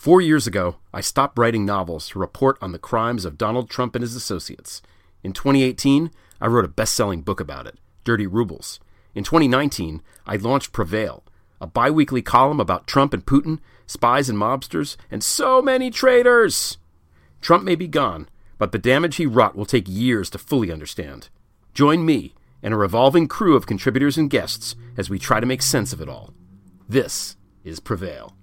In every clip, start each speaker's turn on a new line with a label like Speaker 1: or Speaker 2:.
Speaker 1: Four years ago, I stopped writing novels to report on the crimes of Donald Trump and his associates. In 2018, I wrote a best selling book about it, Dirty Rubles. In 2019, I launched Prevail, a bi weekly column about Trump and Putin, spies and mobsters, and so many traitors. Trump may be gone, but the damage he wrought will take years to fully understand. Join me and a revolving crew of contributors and guests as we try to make sense of it all. This is Prevail.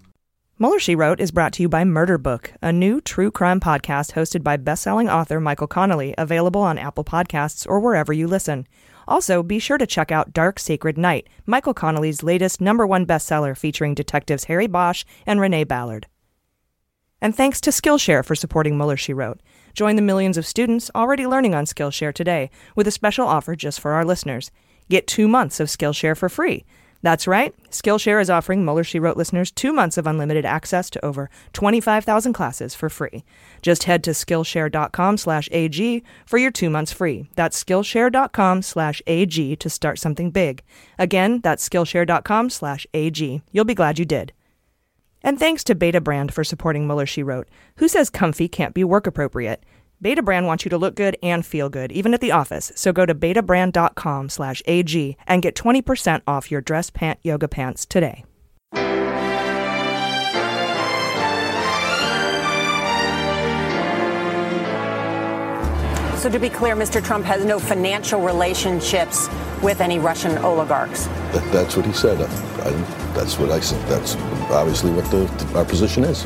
Speaker 2: Mueller, She Wrote is brought to you by Murder Book, a new true crime podcast hosted by best-selling author Michael Connelly, available on Apple Podcasts or wherever you listen. Also, be sure to check out Dark Sacred Night, Michael Connelly's latest number one bestseller featuring detectives Harry Bosch and Renee Ballard. And thanks to Skillshare for supporting Mueller, She Wrote. Join the millions of students already learning on Skillshare today with a special offer just for our listeners. Get two months of Skillshare for free. That's right. Skillshare is offering Mueller, She Wrote listeners two months of unlimited access to over 25,000 classes for free. Just head to Skillshare.com slash AG for your two months free. That's Skillshare.com slash AG to start something big. Again, that's Skillshare.com slash AG. You'll be glad you did. And thanks to Betabrand for supporting Mueller, She Wrote. Who says comfy can't be work appropriate? Betabrand wants you to look good and feel good, even at the office. So go to betabrand.com slash AG and get 20% off your dress pant yoga pants today.
Speaker 3: So to be clear, Mr. Trump has no financial relationships with any Russian oligarchs.
Speaker 4: That, that's what he said. I, I, that's what I said. That's obviously what the, our position is.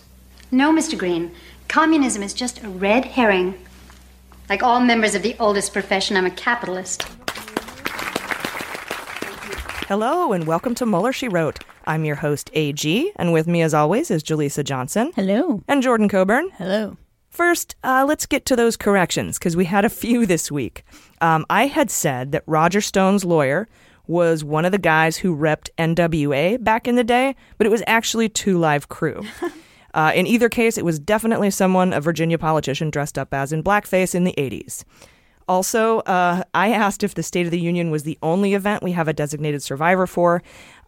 Speaker 5: No, Mr. Green. Communism is just a red herring. Like all members of the oldest profession, I'm a capitalist.
Speaker 2: Hello, and welcome to Mueller, She Wrote. I'm your host, AG, and with me, as always, is Jaleesa Johnson.
Speaker 6: Hello.
Speaker 2: And Jordan Coburn.
Speaker 6: Hello.
Speaker 2: First, uh, let's get to those corrections, because we had a few this week. Um, I had said that Roger Stone's lawyer was one of the guys who repped NWA back in the day, but it was actually Two Live Crew. Uh, in either case, it was definitely someone a Virginia politician dressed up as in blackface in the 80s. Also, uh, I asked if the State of the Union was the only event we have a designated survivor for.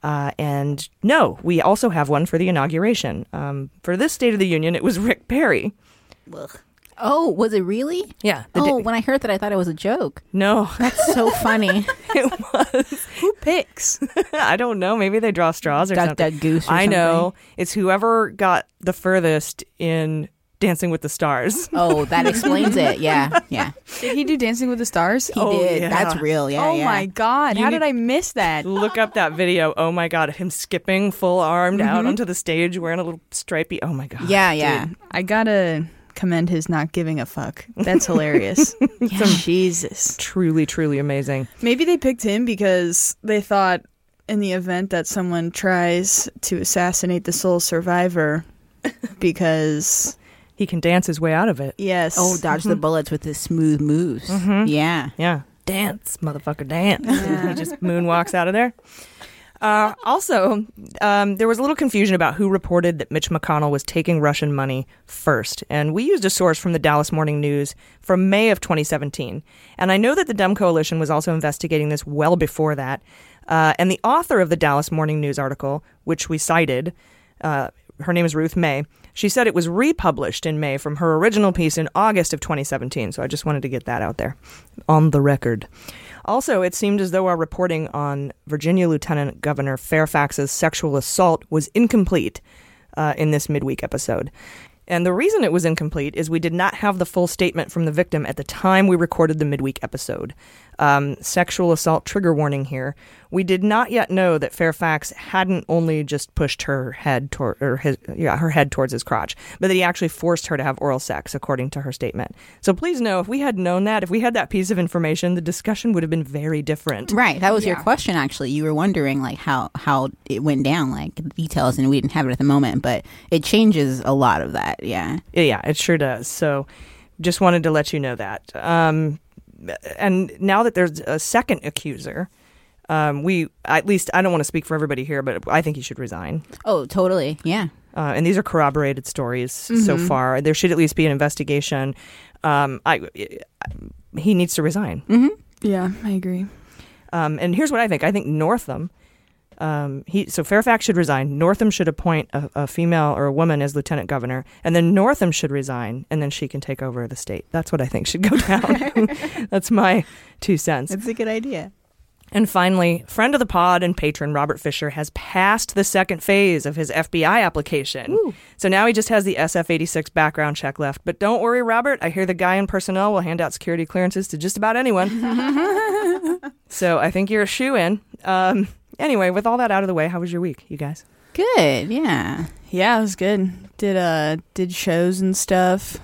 Speaker 2: Uh, and no, we also have one for the inauguration. Um, for this State of the Union, it was Rick Perry.
Speaker 6: Oh, was it really?
Speaker 2: Yeah.
Speaker 6: Oh, when I heard that, I thought it was a joke.
Speaker 2: No.
Speaker 6: That's so funny.
Speaker 2: it was.
Speaker 7: Who picks?
Speaker 2: I don't know. Maybe they draw straws or
Speaker 6: Got
Speaker 2: something.
Speaker 6: that goose or
Speaker 2: I know. It's whoever got the furthest in Dancing with the Stars.
Speaker 6: Oh, that explains it. Yeah, yeah.
Speaker 7: Did he do Dancing with the Stars?
Speaker 6: He did. That's real. Yeah,
Speaker 7: oh
Speaker 6: yeah.
Speaker 7: my god!
Speaker 2: You
Speaker 7: How did I miss that?
Speaker 2: Look up that video. Oh my God. Him skipping full armed out
Speaker 7: Mhm.
Speaker 2: onto the stage wearing a little stripy. Oh my God.
Speaker 6: Yeah, yeah.
Speaker 7: Dude, I gotta commend his not giving a fuck. That's hilarious. Jesus.
Speaker 2: Truly, truly amazing.
Speaker 7: Maybe they picked him because they thought in the event that someone tries to assassinate the sole survivor because
Speaker 2: he can dance his way out of it.
Speaker 7: Yes.
Speaker 6: Oh, dodge the bullets with his smooth moves.
Speaker 2: Mhm.
Speaker 6: Yeah.
Speaker 2: Yeah. Dance, motherfucker, dance. he just moonwalks out of there. Uh, also, um, there was a little confusion about who reported that Mitch McConnell was taking Russian money first. And we used a source from the Dallas Morning News from May of 2017. And I know that the Dem Coalition was also investigating this well before that. Uh, and the author of the Dallas Morning News article, which we cited, uh, her name is Ruth May. She said it was republished in May from her original piece in August of 2017. So I just wanted to get that out there on the record. Also, it seemed as though our reporting on Virginia Lieutenant Governor Fairfax's sexual assault was incomplete uh, in this midweek episode. And the reason it was incomplete is we did not have the full statement from the victim at the time we recorded the midweek episode. Um, sexual assault trigger warning here. We did not yet know that Fairfax hadn't only just pushed her head toward or his yeah her head towards his crotch, but that he actually forced her to have oral sex, according to her statement. So please know if we had known that, if we had that piece of information, the discussion would have been very different.
Speaker 6: Right. That was your question. Actually, you were wondering like how how it went down, like the details, and we didn't have it at the moment, but it changes a lot of that. Yeah.
Speaker 2: Yeah, it sure does. So just wanted to let you know that. Um, and now that there's a second accuser, um, we at least I don't want to speak for everybody here, but I think he should resign.
Speaker 6: Oh, totally. Yeah.
Speaker 2: Uh, and these are corroborated stories so
Speaker 6: Mhm.
Speaker 2: far. There should at least be an investigation. Um, I, he needs to resign.
Speaker 6: Mm-hmm.
Speaker 7: Yeah, I agree.
Speaker 2: Um, and here's what I think. I think Northam, um, he so Fairfax should resign. Northam should appoint a, a female or a woman as lieutenant governor, and then Northam should resign, and then she can take over the state. That's what I think should go down. That's my two cents.
Speaker 6: That's a good idea.
Speaker 2: And finally, friend of the pod and patron Robert Fisher has passed the second phase of his FBI application. So now he just has the SF 86 background check left. But don't worry, Robert. I hear the guy in personnel will hand out security clearances to just about anyone. so I think you're a shoe in. Um, anyway, with all that out of the way, how was your week, you guys?
Speaker 6: Good. Yeah.
Speaker 7: Yeah, it was good. Did uh did shows and stuff.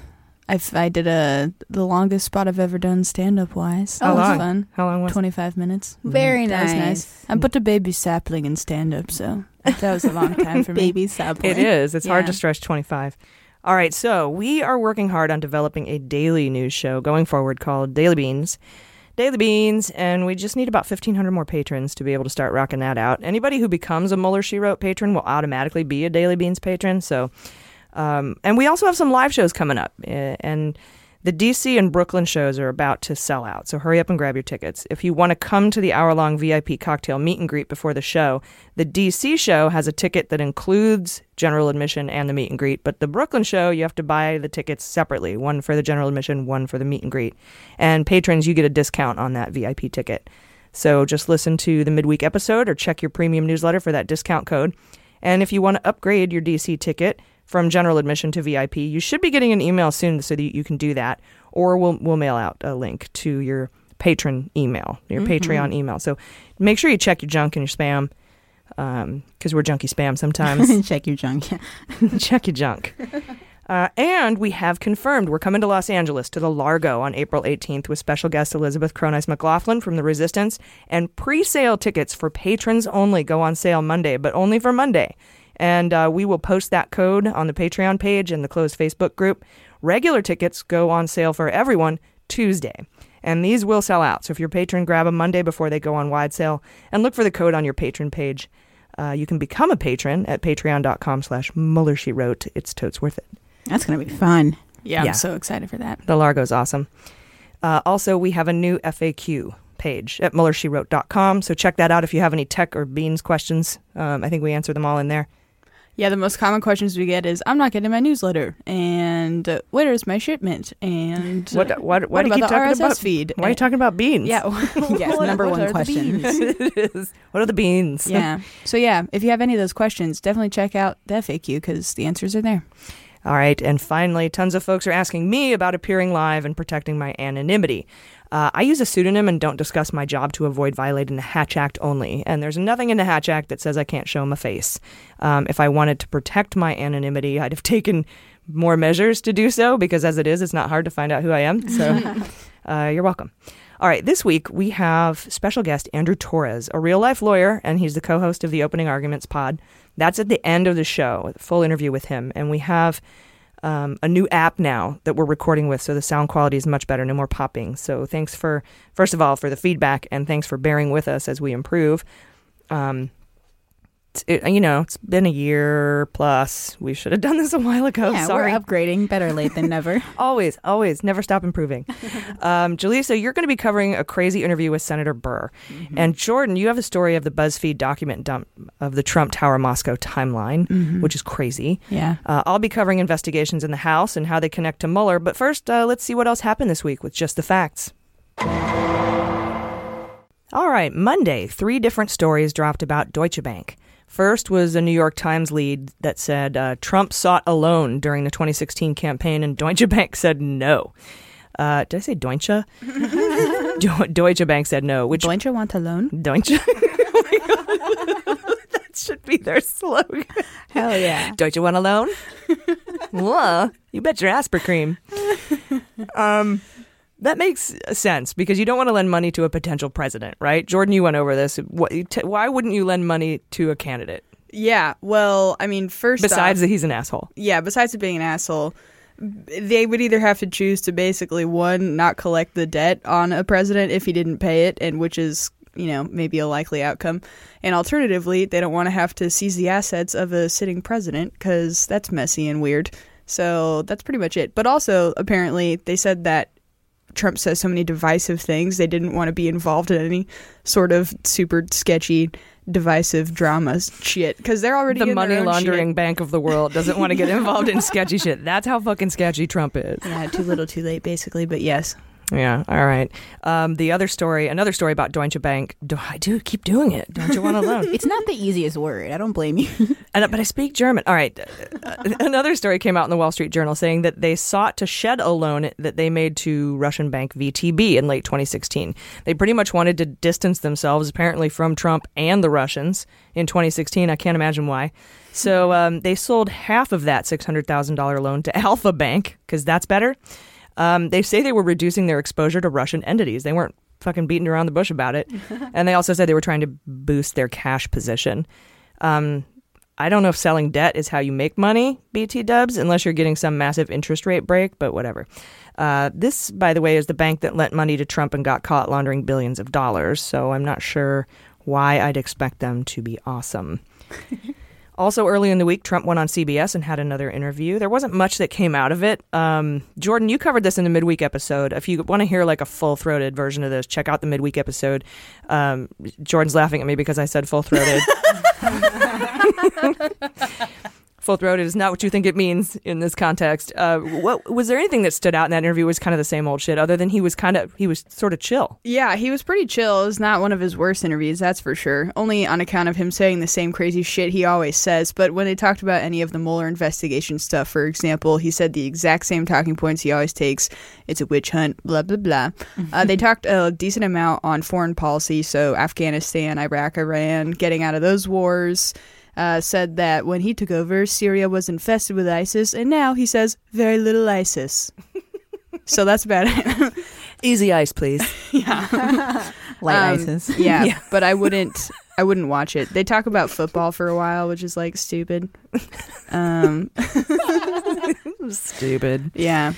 Speaker 7: I, I did a the longest spot I've ever done stand up wise.
Speaker 2: How
Speaker 7: that was
Speaker 2: long?
Speaker 7: fun.
Speaker 2: How long was it?
Speaker 7: Twenty five minutes.
Speaker 6: Very nice.
Speaker 7: That was
Speaker 6: nice.
Speaker 7: I put a baby sapling in stand up, so that was a long time for me.
Speaker 6: Baby sapling.
Speaker 2: It is. It's hard
Speaker 7: Yeah.
Speaker 2: to stretch 25. All right, so we are working hard on developing a daily news show going forward called Daily Beans. Daily Beans, and we just need about 1,500 more patrons to be able to start rocking that out. Anybody who becomes a Mueller She Wrote patron will automatically be a Daily Beans patron. So, um, and we also have some live shows coming up, eh, and the DC and Brooklyn shows are about to sell out. So hurry up and grab your tickets. If you want to come to the hour long VIP cocktail meet and greet before the show, the DC show has a ticket that includes general admission and the meet and greet. But the Brooklyn show, you have to buy the tickets separately one for the general admission, one for the meet and greet. And patrons, you get a discount on that VIP ticket. So just listen to the midweek episode or check your premium newsletter for that discount code. And if you want to upgrade your DC ticket from general admission to VIP, you should be getting an email soon so that you can do that. Or we'll we'll mail out a link to your patron email, your
Speaker 6: Mhm.
Speaker 2: Patreon email. So make sure you check your junk and your spam, because we're junky spam sometimes.
Speaker 6: Check your junk.
Speaker 2: check your junk. Uh, and we have confirmed we're coming to Los Angeles to the Largo on April 18th with special guest Elizabeth Cronise McLaughlin from The Resistance. And pre sale tickets for patrons only go on sale Monday, but only for Monday. And uh, we will post that code on the Patreon page and the closed Facebook group. Regular tickets go on sale for everyone Tuesday. And these will sell out. So if you're a patron, grab them Monday before they go on wide sale and look for the code on your patron page. Uh, you can become a patron at patreon.com slash Mueller She Wrote. It's totes worth it.
Speaker 6: That's going to be fun.
Speaker 7: Yeah,
Speaker 2: Yeah.
Speaker 7: I'm so excited for that.
Speaker 2: The Largo's awesome. Uh, also, we have a new FAQ page at MuellerSheWrote.com. So check that out if you have any tech or beans questions. Um, I think we answer them all in there.
Speaker 7: Yeah, the most common questions we get is, "I'm not getting my newsletter," and uh, "Where's my shipment?" And
Speaker 2: What? What? Why do you
Speaker 7: about
Speaker 2: keep
Speaker 7: the
Speaker 2: talking
Speaker 7: RSS
Speaker 2: about
Speaker 7: feed?
Speaker 2: Why are you talking about beans?
Speaker 7: Yeah,
Speaker 6: Yes,
Speaker 7: what-
Speaker 6: number
Speaker 7: what
Speaker 6: one question.
Speaker 2: What are the beans?
Speaker 7: yeah. So yeah, if you have any of those questions, definitely check out the FAQ because the answers are there.
Speaker 2: All right. And finally, tons of folks are asking me about appearing live and protecting my anonymity. Uh, I use a pseudonym and don't discuss my job to avoid violating the Hatch Act only. And there's nothing in the Hatch Act that says I can't show my face. Um, if I wanted to protect my anonymity, I'd have taken more measures to do so because as it is, it's not hard to find out who I am. So uh, you're welcome. All right, this week we have special guest Andrew Torrez, a real life lawyer, and he's the co host of the Opening Arguments pod. That's at the end of the show, a full interview with him. And we have um, a new app now that we're recording with, so the sound quality is much better, no more popping. So thanks for, first of all, for the feedback, and thanks for bearing with us as we improve. Um, it, you know, it's been a year plus. We should have done this a while ago.
Speaker 6: yeah,
Speaker 2: Sorry.
Speaker 6: we're upgrading. Better late than never.
Speaker 2: Always, always, never stop improving. um, Jaleesa, you're going to be covering a crazy interview with Senator Burr. And Jordan, you have a story of the BuzzFeed document dump of the Trump Tower Moscow timeline,
Speaker 7: Mhm.
Speaker 2: which is crazy.
Speaker 7: Yeah.
Speaker 2: Uh, I'll be covering investigations in the House and how they connect to Mueller. But first, uh, let's see what else happened this week with just the facts. All right, Monday, three different stories dropped about Deutsche Bank. First was a New York Times lead that said uh, Trump sought a loan during the 2016 campaign, and Deutsche Bank said no. Uh, did I say Deutsche? Do- Deutsche Bank said no. Which
Speaker 7: Deutsche want a loan?
Speaker 2: Deutsche? Oh my that should be their slogan.
Speaker 6: Hell yeah.
Speaker 2: Deutsche want a loan? Whoa, you bet your Aspercreme. Um, that makes sense because you don't want to lend money to a potential president, right? Jordan, you went over this. Why wouldn't you lend money to a candidate
Speaker 7: Yeah. Well, I mean, first
Speaker 2: besides
Speaker 7: off,
Speaker 2: that he's an asshole?
Speaker 7: yeah, besides it being an asshole, they would either have to choose to basically one not collect the debt on a president if he didn't pay it, and which is you know maybe a likely outcome, and alternatively they don't want to have to seize the assets of a sitting president because that's messy and weird. So that's pretty much it. But also apparently they said that Trump says so many divisive things. They didn't want to be involved in any sort of super sketchy, divisive drama shit because they're already
Speaker 2: The
Speaker 7: in their
Speaker 2: money
Speaker 7: own
Speaker 2: laundering
Speaker 7: shit.
Speaker 2: bank of the world doesn't want to get involved in sketchy shit. That's how fucking sketchy Trump is.
Speaker 7: Yeah, too little, too late, basically. But yes,
Speaker 2: Yeah. All right. Um, the other story, another story about Deutsche Bank. Do I do keep doing it? Don't you want to loan?
Speaker 6: It's not the easiest word. I don't blame you.
Speaker 2: And, but I speak German. All right. Uh, Another story came out in the Wall Street Journal saying that they sought to shed a loan that they made to Russian bank VTB in late 2016. They pretty much wanted to distance themselves, apparently, from Trump and the Russians in 2016. I can't imagine why. So um, they sold half of that $600,000 loan to Alfa Bank because that's better. Um, they say they were reducing their exposure to Russian entities. They weren't fucking beating around the bush about it. and they also said they were trying to boost their cash position. Um, I don't know if selling debt is how you make money, BT dubs, unless you're getting some massive interest rate break, but whatever. Uh, this, by the way, is the bank that lent money to Trump and got caught laundering billions of dollars, so I'm not sure why I'd expect them to be awesome. Also, early in the week, Trump went on CBS and had another interview. There wasn't much that came out of it. Um, Jordan, you covered this in the midweek episode. If you want to hear like a full throated version of this, check out the midweek episode. Um, Jordan's laughing at me because I said full throated. Full throated is not what you think it means in this context. Uh, what was there anything that stood out in that interview? Was kind of the same old shit, other than he was kind of he was sort of chill.
Speaker 7: Yeah, he was pretty chill. It was not one of his worst interviews, that's for sure. Only on account of him saying the same crazy shit he always says. But when they talked about any of the Mueller investigation stuff, for example, he said the exact same talking points he always takes. It's a witch hunt, blah, blah, blah. uh, they talked a decent amount on foreign policy, so Afghanistan, Iraq, Iran, getting out of those wars. Uh, said that when he took over, Syria was infested with ISIS, and now he says very little ISIS. so that's about it.
Speaker 2: Easy ice, please.
Speaker 7: yeah.
Speaker 6: Light
Speaker 7: Um,
Speaker 6: ISIS.
Speaker 7: Yeah,
Speaker 2: Yeah.
Speaker 7: but I wouldn't. I wouldn't watch it. They talk about football for a while, which is like stupid. Um,
Speaker 2: Stupid.
Speaker 7: yeah.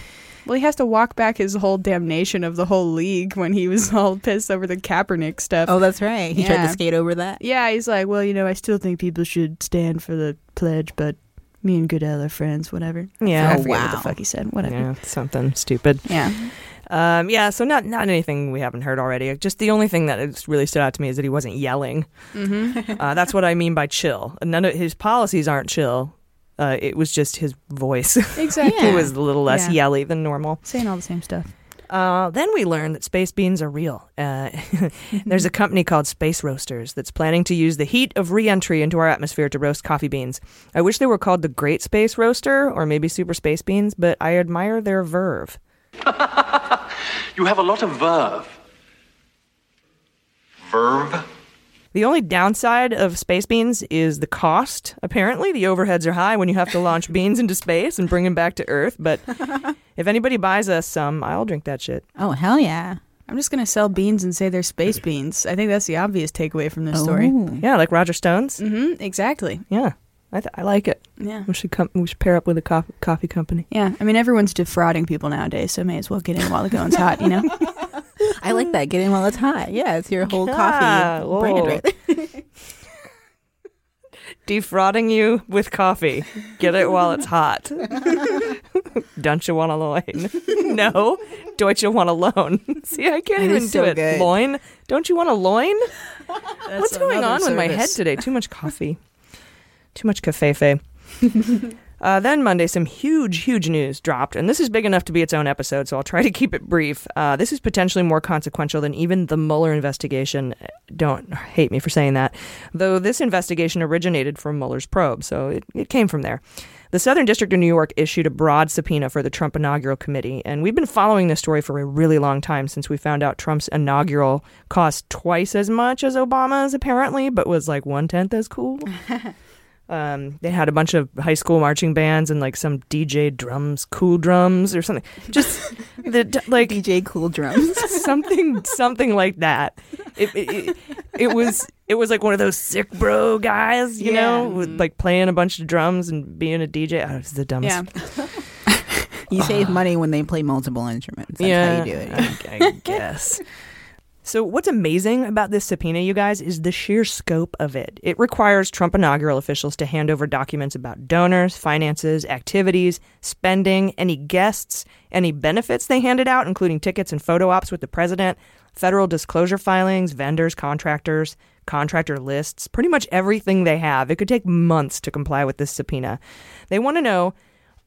Speaker 7: Well, he has to walk back his whole damnation of the whole league when he was all pissed over the Kaepernick stuff.
Speaker 6: Oh, that's right. He tried to skate over that.
Speaker 7: Yeah, he's like, well, you know, I still think people should stand for the pledge, but me and Goodell are friends, whatever.
Speaker 2: Yeah. Oh,
Speaker 7: forget what
Speaker 2: wow.
Speaker 7: the fuck he said. Whatever.
Speaker 2: Yeah, something stupid.
Speaker 7: Yeah.
Speaker 2: Um, yeah, so not not anything we haven't heard already. Just the only thing that really stood out to me is that he wasn't yelling.
Speaker 7: Mm-hmm.
Speaker 2: Uh, that's what I mean by chill. None of his policies aren't chill. Uh, it was just his voice.
Speaker 7: Exactly.
Speaker 2: it was a little less
Speaker 7: Yeah.
Speaker 2: yelly than normal.
Speaker 7: Saying all the same stuff.
Speaker 2: Uh, then we learned that space beans are real. Uh, there's a company called Space Roasters that's planning to use the heat of reentry into our atmosphere to roast coffee beans. I wish they were called the Great Space Roaster or maybe Super Space Beans, but I admire their verve.
Speaker 8: You have a lot of verve. Verve?
Speaker 2: The only downside of space beans is the cost. Apparently, the overheads are high when you have to launch beans into space and bring them back to Earth. But if anybody buys us some, I'll drink that shit.
Speaker 6: Oh, hell yeah.
Speaker 7: I'm just going to sell beans and say they're space beans. I think that's the obvious takeaway from this story.
Speaker 2: Yeah, like Roger Stone's.
Speaker 7: Mm-hmm, exactly.
Speaker 2: Yeah, I, th- I like it.
Speaker 7: Yeah.
Speaker 2: we should come. We should pair up with a co- coffee company.
Speaker 7: Yeah, I mean, everyone's defrauding people nowadays, so may as well get in while the going's hot, you know?
Speaker 6: I like that. Get in while it's hot. Yeah, it's your whole
Speaker 2: Ah,
Speaker 6: coffee brand
Speaker 2: whoa.
Speaker 6: right.
Speaker 2: Defrauding you with coffee. Get it while it's hot. Don't you want a loin? no. Don't you want a loan? See, I can't
Speaker 6: It
Speaker 2: even do
Speaker 6: so
Speaker 2: it.
Speaker 6: good.
Speaker 2: Loin? Don't you want a loin? What's going on with my head today? Too much coffee. Too much cafefe. Uh, then Monday, some huge, huge news dropped, and this is big enough to be its own episode, so I'll try to keep it brief. Uh, this is potentially more consequential than even the Mueller investigation. Don't hate me for saying that, though this investigation originated from Mueller's probe, so it, it came from there. The Southern District of New York issued a broad subpoena for the Trump inaugural committee, and we've been following this story for a really long time since we found out Trump's inaugural cost twice as much as Obama's, apparently, but was like one tenth as cool. Um, they had a bunch of high school marching bands and like some DJ drums, cool drums or something. Just the like
Speaker 6: DJ cool drums,
Speaker 2: something, something like that. It, it, it, it was it was like one of those sick bro guys, you know,
Speaker 6: Yeah.
Speaker 2: with like playing a bunch of drums and being a DJ. Oh, it's the dumbest.
Speaker 7: Yeah.
Speaker 6: You save money when they play multiple instruments. That's
Speaker 2: yeah,
Speaker 6: how you do it.
Speaker 2: I, I guess. So, what's amazing about this subpoena, you guys, is the sheer scope of it. It requires Trump inaugural officials to hand over documents about donors, finances, activities, spending, any guests, any benefits they handed out, including tickets and photo ops with the president, federal disclosure filings, vendors, contractors, contractor lists, pretty much everything they have. It could take months to comply with this subpoena. They want to know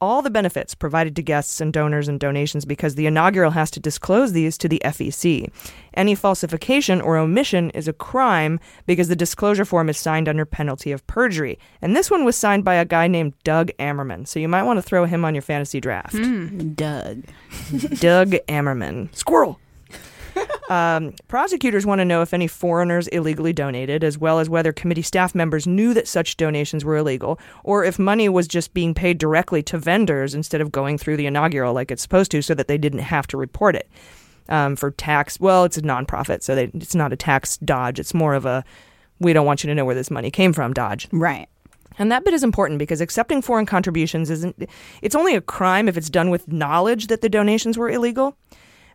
Speaker 2: all the benefits provided to guests and donors and donations because the inaugural has to disclose these to the FEC. Any falsification or omission is a crime because the disclosure form is signed under penalty of perjury. And this one was signed by a guy named Doug Ammerman. So you might want to throw him on your fantasy draft. Hmm.
Speaker 6: Doug.
Speaker 2: Doug Ammerman. Squirrel. Um, prosecutors want to know if any foreigners illegally donated, as well as whether committee staff members knew that such donations were illegal, or if money was just being paid directly to vendors instead of going through the inaugural like it's supposed to, so that they didn't have to report it um, for tax. Well, it's a nonprofit, so they, it's not a tax dodge. It's more of a we don't want you to know where this money came from dodge.
Speaker 6: Right.
Speaker 2: And that bit is important because accepting foreign contributions isn't, it's only a crime if it's done with knowledge that the donations were illegal.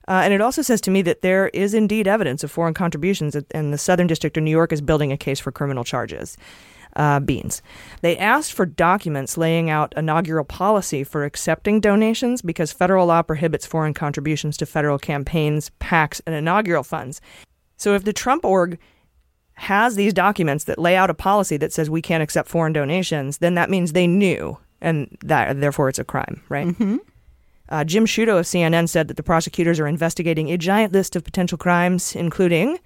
Speaker 2: Uh, and it also says to me that there is indeed evidence of foreign contributions, and the Southern District of New York is building a case for criminal charges. Uh, beans. They asked for documents laying out inaugural policy for accepting donations because federal law prohibits foreign contributions to federal campaigns, PACs, and inaugural funds. So if the Trump org has these documents that lay out a policy that says we can't accept foreign donations, then that means they knew, and that therefore it's a crime, right?
Speaker 6: Mm-hmm.
Speaker 2: Uh, Jim Sciutto of CNN said that the prosecutors are investigating a giant list of potential crimes, including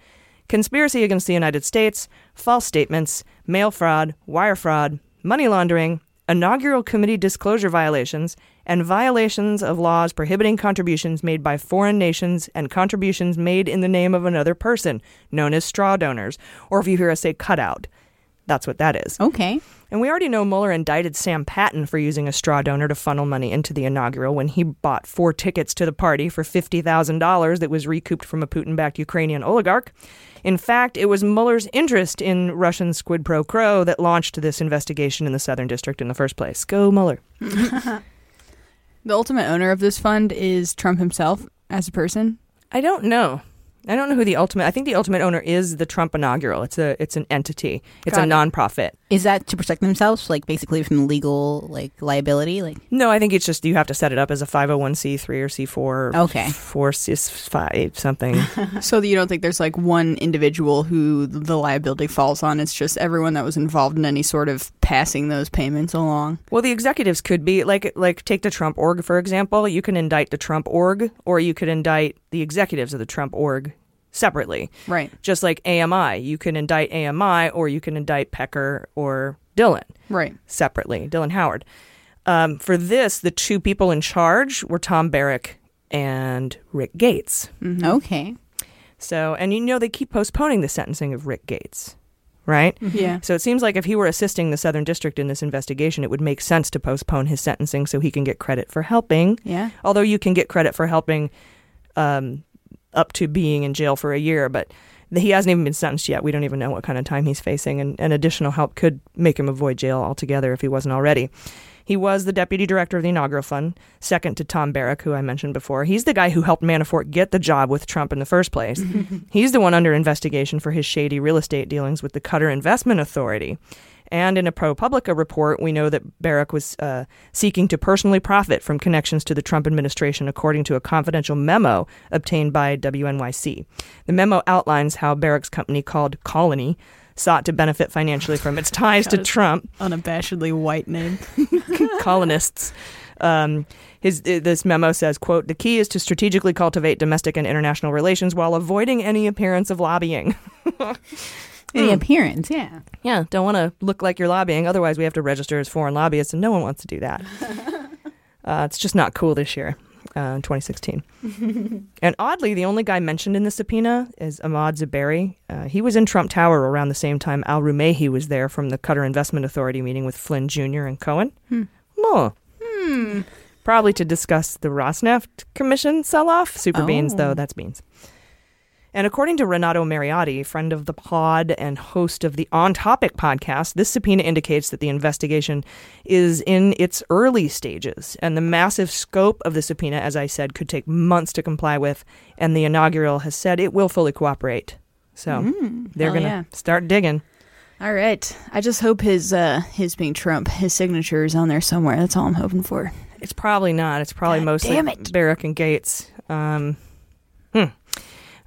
Speaker 2: conspiracy against the United States, false statements, mail fraud, wire fraud, money laundering, inaugural committee disclosure violations, and violations of laws prohibiting contributions made by foreign nations and contributions made in the name of another person, known as straw donors, or if you hear us say cutout. That's what that is.
Speaker 6: Okay.
Speaker 2: And we already know Mueller indicted Sam Patten for using a straw donor to funnel money into the inaugural when he bought four tickets to the party for $50,000 that was recouped from a Putin backed Ukrainian oligarch. In fact, it was Mueller's interest in Russian squid pro quo that launched this investigation in the Southern District in the first place. Go Mueller.
Speaker 7: The ultimate owner of this fund is Trump himself as a person.
Speaker 2: I don't know. I don't know who the ultimate. I think the ultimate owner is the Trump inaugural. It's a it's an entity. It's
Speaker 6: Got
Speaker 2: a
Speaker 6: it.
Speaker 2: nonprofit.
Speaker 6: Is that to protect themselves, like basically from legal like liability? Like
Speaker 2: No, I think it's just you have to set it up as a 501c3 or C4.
Speaker 6: Okay.
Speaker 2: 4C5 something.
Speaker 7: so that you don't think there's like one individual who the liability falls on. It's just everyone that was involved in any sort of passing those payments along.
Speaker 2: Well, the executives could be like like take the Trump org for example. You can indict the Trump org, or you could indict the executives of the Trump org separately.
Speaker 7: Right.
Speaker 2: Just like AMI, you can indict AMI, or you can indict Pecker or Dylan.
Speaker 7: Right.
Speaker 2: Separately, Dylan Howard. Um, for this, the two people in charge were Tom Barrack and Rick Gates.
Speaker 6: Okay.
Speaker 2: So, and you know they keep postponing the sentencing of Rick Gates, right?
Speaker 7: Yeah.
Speaker 2: So it seems like if he were assisting the Southern District in this investigation, it would make sense to postpone his sentencing so he can get credit for helping.
Speaker 7: Yeah.
Speaker 2: Although you can get credit for helping um, up to being in jail for a year, but he hasn't even been sentenced yet. We don't even know what kind of time he's facing, and, and additional help could make him avoid jail altogether if he wasn't already. He was the deputy director of the inaugural fund, second to Tom Barrack, who I mentioned before. He's the guy who helped Manafort get the job with Trump in the first place. He's the one under investigation for his shady real estate dealings with the Qatar Investment Authority. And in a ProPublica report, we know that Barrack was uh, seeking to personally profit from connections to the Trump administration, according to a confidential memo obtained by WNYC. The memo outlines how Barrack's company called Colony sought to benefit financially from its ties to Trump.
Speaker 7: Unabashedly white name.
Speaker 2: colonists. Um, his uh, this memo says, "quote The key is to strategically cultivate domestic and international relations while avoiding any appearance of lobbying."
Speaker 6: Any
Speaker 2: Hmm.
Speaker 6: appearance, yeah.
Speaker 2: Yeah, don't want to look like you're lobbying. Otherwise, we have to register as foreign lobbyists, and no one wants to do that. uh, it's just not cool this year, uh, in 2016. and oddly, the only guy mentioned in the subpoena is Imaad Zuberi. Uh, he was in Trump Tower around the same time Al Rumaihi was there from the Qatar Investment Authority meeting with Flynn Jr. and Cohen.
Speaker 7: Hmm.
Speaker 2: Oh.
Speaker 7: Hmm.
Speaker 2: Probably to discuss the Rosneft Commission sell off. Super beans,
Speaker 7: Oh.
Speaker 2: though, that's beans. And according to Renato Mariotti, friend of the pod and host of the On Topic podcast, this subpoena indicates that the investigation is in its early stages. And the massive scope of the subpoena, as I said, could take months to comply with. And the inaugural has said it will fully cooperate. So
Speaker 7: Mm,
Speaker 2: they're going to
Speaker 7: yeah.
Speaker 2: start digging.
Speaker 7: All right. I just hope his uh his being Trump, his signature is on there somewhere. That's all I'm hoping for.
Speaker 2: It's probably not. It's probably mostly
Speaker 7: it.
Speaker 2: Barrack and Gates. Um.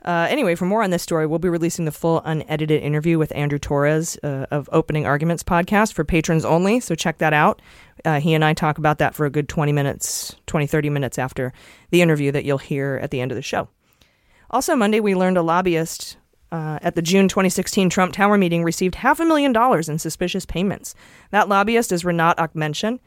Speaker 2: Uh, anyway, for more on this story, we'll be releasing the full unedited interview with Andrew Torrez uh, of Opening Arguments podcast for patrons only. So check that out. Uh, he and I talk about that for a good 20 minutes, 20, 30 minutes after the interview that you'll hear at the end of the show. Also, Monday, we learned a lobbyist uh, at the June 2016 Trump Tower meeting received half a million dollars in suspicious payments. That lobbyist is Rinat Akhmetshin.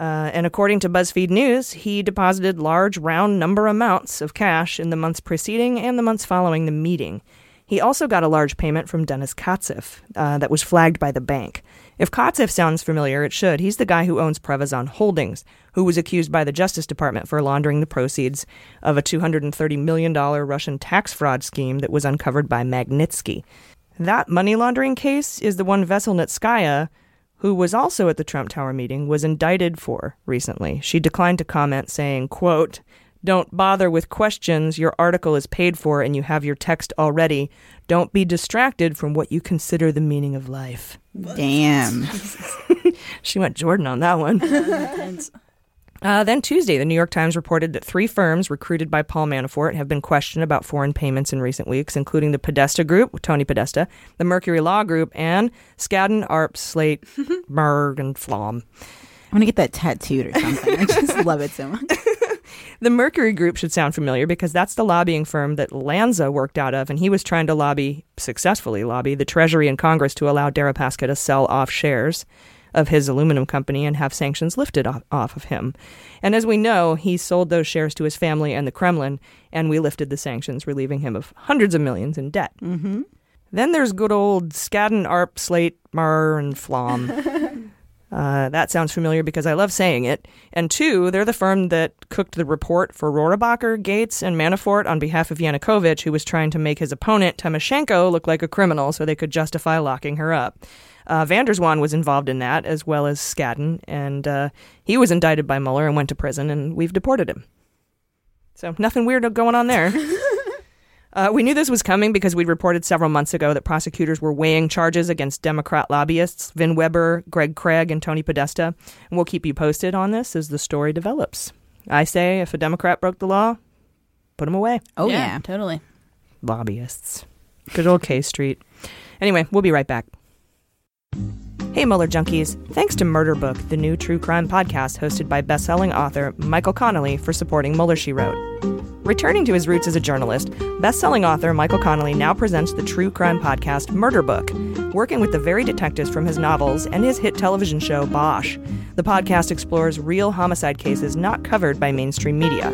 Speaker 2: Uh, and according to BuzzFeed News, he deposited large round number amounts of cash in the months preceding and the months following the meeting. He also got a large payment from Denis Katsyv uh, that was flagged by the bank. If Katsyv sounds familiar, it should. He's the guy who owns Prevezon Holdings, who was accused by the Justice Department for laundering the proceeds of a $230 million Russian tax fraud scheme that was uncovered by Magnitsky. That money laundering case is the one Veselnitskaya, who was also at the Trump Tower meeting, was indicted for recently. She declined to comment, saying, quote, Don't bother with questions. Your article is paid for and you have your text already. Don't be distracted from what you consider the meaning of life.
Speaker 6: Damn.
Speaker 2: she went Jordan on that one. Uh, then Tuesday, the New York Times reported that three firms recruited by Paul Manafort have been questioned about foreign payments in recent weeks, including the Podesta Group, Tony Podesta, the Mercury Law Group, and Skadden, Arp, Slate, Berg, and Flom.
Speaker 6: I'm gonna get that tattooed or something. I just love it so much.
Speaker 2: The Mercury Group should sound familiar because that's the lobbying firm that Lanza worked out of, and he was trying to lobby, successfully lobby, the Treasury and Congress to allow Deripaska to sell off shares of his aluminum company and have sanctions lifted off, off of him. And as we know, he sold those shares to his family and the Kremlin, and we lifted the sanctions, relieving him of hundreds of millions in debt.
Speaker 6: Mm-hmm.
Speaker 2: Then there's good old Skadden, Arp, Slate, Meagher, and Flom. Uh, that sounds familiar because I love saying it. And two, they're the firm that cooked the report for Rohrabacher, Gates, and Manafort on behalf of Yanukovych, who was trying to make his opponent, Tymoshenko, look like a criminal so they could justify locking her up. Uh, van der Zwaan was involved in that, as well as Skadden, and uh, he was indicted by Mueller and went to prison, and we've deported him. So nothing weird going on there. Uh, we knew this was coming because we'd reported several months ago that prosecutors were weighing charges against Democrat lobbyists Vin Weber, Greg Craig, and Tony Podesta. And we'll keep you posted on this as the story develops. I say if a Democrat broke the law, put him away.
Speaker 6: Oh, yeah, yeah totally.
Speaker 2: Lobbyists. Good old K Street. Anyway, we'll be right back. Hey, Mueller junkies. Thanks to Murder Book, the new true crime podcast hosted by best-selling author Michael Connelly for supporting Mueller, She Wrote. Returning to his roots as a journalist, best-selling author Michael Connelly now presents the true crime podcast Murder Book, working with the very detectives from his novels and his hit television show Bosch. The podcast explores real homicide cases not covered by mainstream media.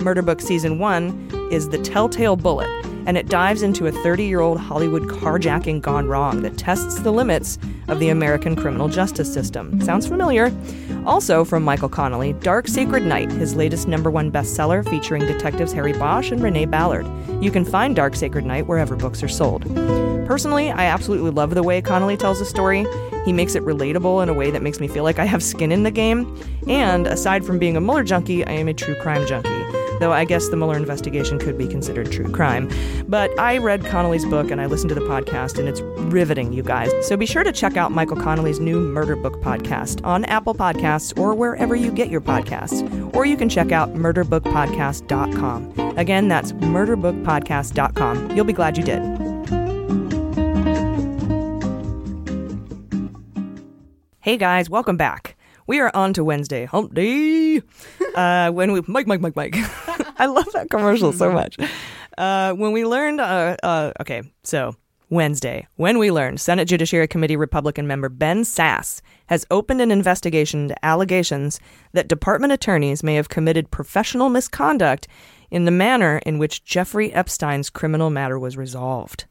Speaker 2: Murder Book Season 1 is The Telltale Bullet, and it dives into a 30 year old Hollywood carjacking gone wrong that tests the limits of the American criminal justice system. Sounds familiar? Also from Michael Connelly, Dark Sacred Night, his latest number one bestseller featuring detectives Harry Bosch and Renee Ballard. You can find Dark Sacred Night wherever books are sold. Personally, I absolutely love the way Connelly tells a story. He makes it relatable in a way that makes me feel like I have skin in the game. And aside from being a Mueller junkie, I am a true crime junkie though I guess the Mueller investigation could be considered true crime. But I read Connelly's book and I listened to the podcast, and it's riveting, you guys. So be sure to check out Michael Connelly's new Murder Book podcast on Apple Podcasts or wherever you get your podcasts. Or you can check out murderbookpodcast.com. Again, that's murderbookpodcast.com. You'll be glad you did. Hey guys, welcome back. We are on to Wednesday, hump day. Uh, when we Mike, Mike, Mike, Mike. I love that commercial so much. Uh, when we learned, uh, uh, okay, so Wednesday, when we learned Senate Judiciary Committee Republican member Ben Sasse has opened an investigation into allegations that department attorneys may have committed professional misconduct in the manner in which Jeffrey Epstein's criminal matter was resolved.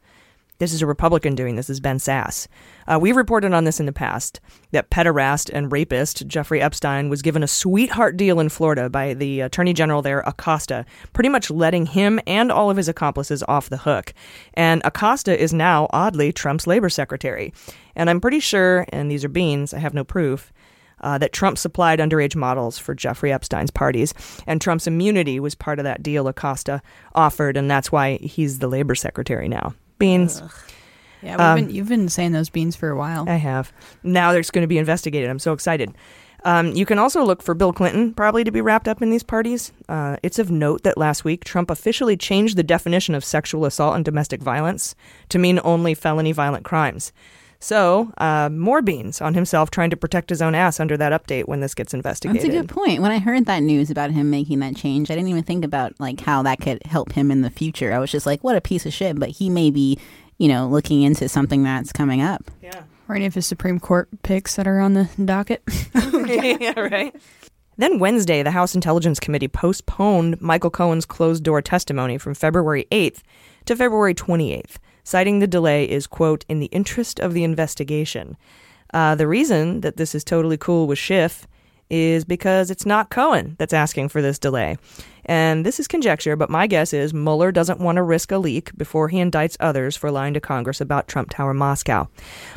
Speaker 2: This is a Republican doing this, is Ben Sasse. Uh, we reported on this in the past that pederast and rapist Jeffrey Epstein was given a sweetheart deal in Florida by the Attorney General there, Acosta, pretty much letting him and all of his accomplices off the hook. And Acosta is now, oddly, Trump's labor secretary. And I'm pretty sure, and these are beans, I have no proof, uh, that Trump supplied underage models for Jeffrey Epstein's parties. And Trump's immunity was part of that deal Acosta offered, and that's why he's the labor secretary now beans. Ugh.
Speaker 7: Yeah, um, been, you've been saying those beans for a while.
Speaker 2: I have. Now there's going to be investigated. I'm so excited. Um, you can also look for Bill Clinton probably to be wrapped up in these parties. Uh, it's of note that last week Trump officially changed the definition of sexual assault and domestic violence to mean only felony violent crimes. So, uh, more beans on himself trying to protect his own ass under that update when this gets investigated.
Speaker 6: That's a good point. When I heard that news about him making that change, I didn't even think about like how that could help him in the future. I was just like, what a piece of shit. But he may be, you know, looking into something that's coming up.
Speaker 7: Yeah. Or any of his Supreme Court picks that are on the docket.
Speaker 2: yeah, right. Then Wednesday, the House Intelligence Committee postponed Michael Cohen's closed door testimony from February 8th to February 28th citing the delay is, quote, in the interest of the investigation. Uh, the reason that this is totally cool with Schiff is because it's not Cohen that's asking for this delay. And this is conjecture, but my guess is Mueller doesn't want to risk a leak before he indicts others for lying to Congress about Trump Tower Moscow.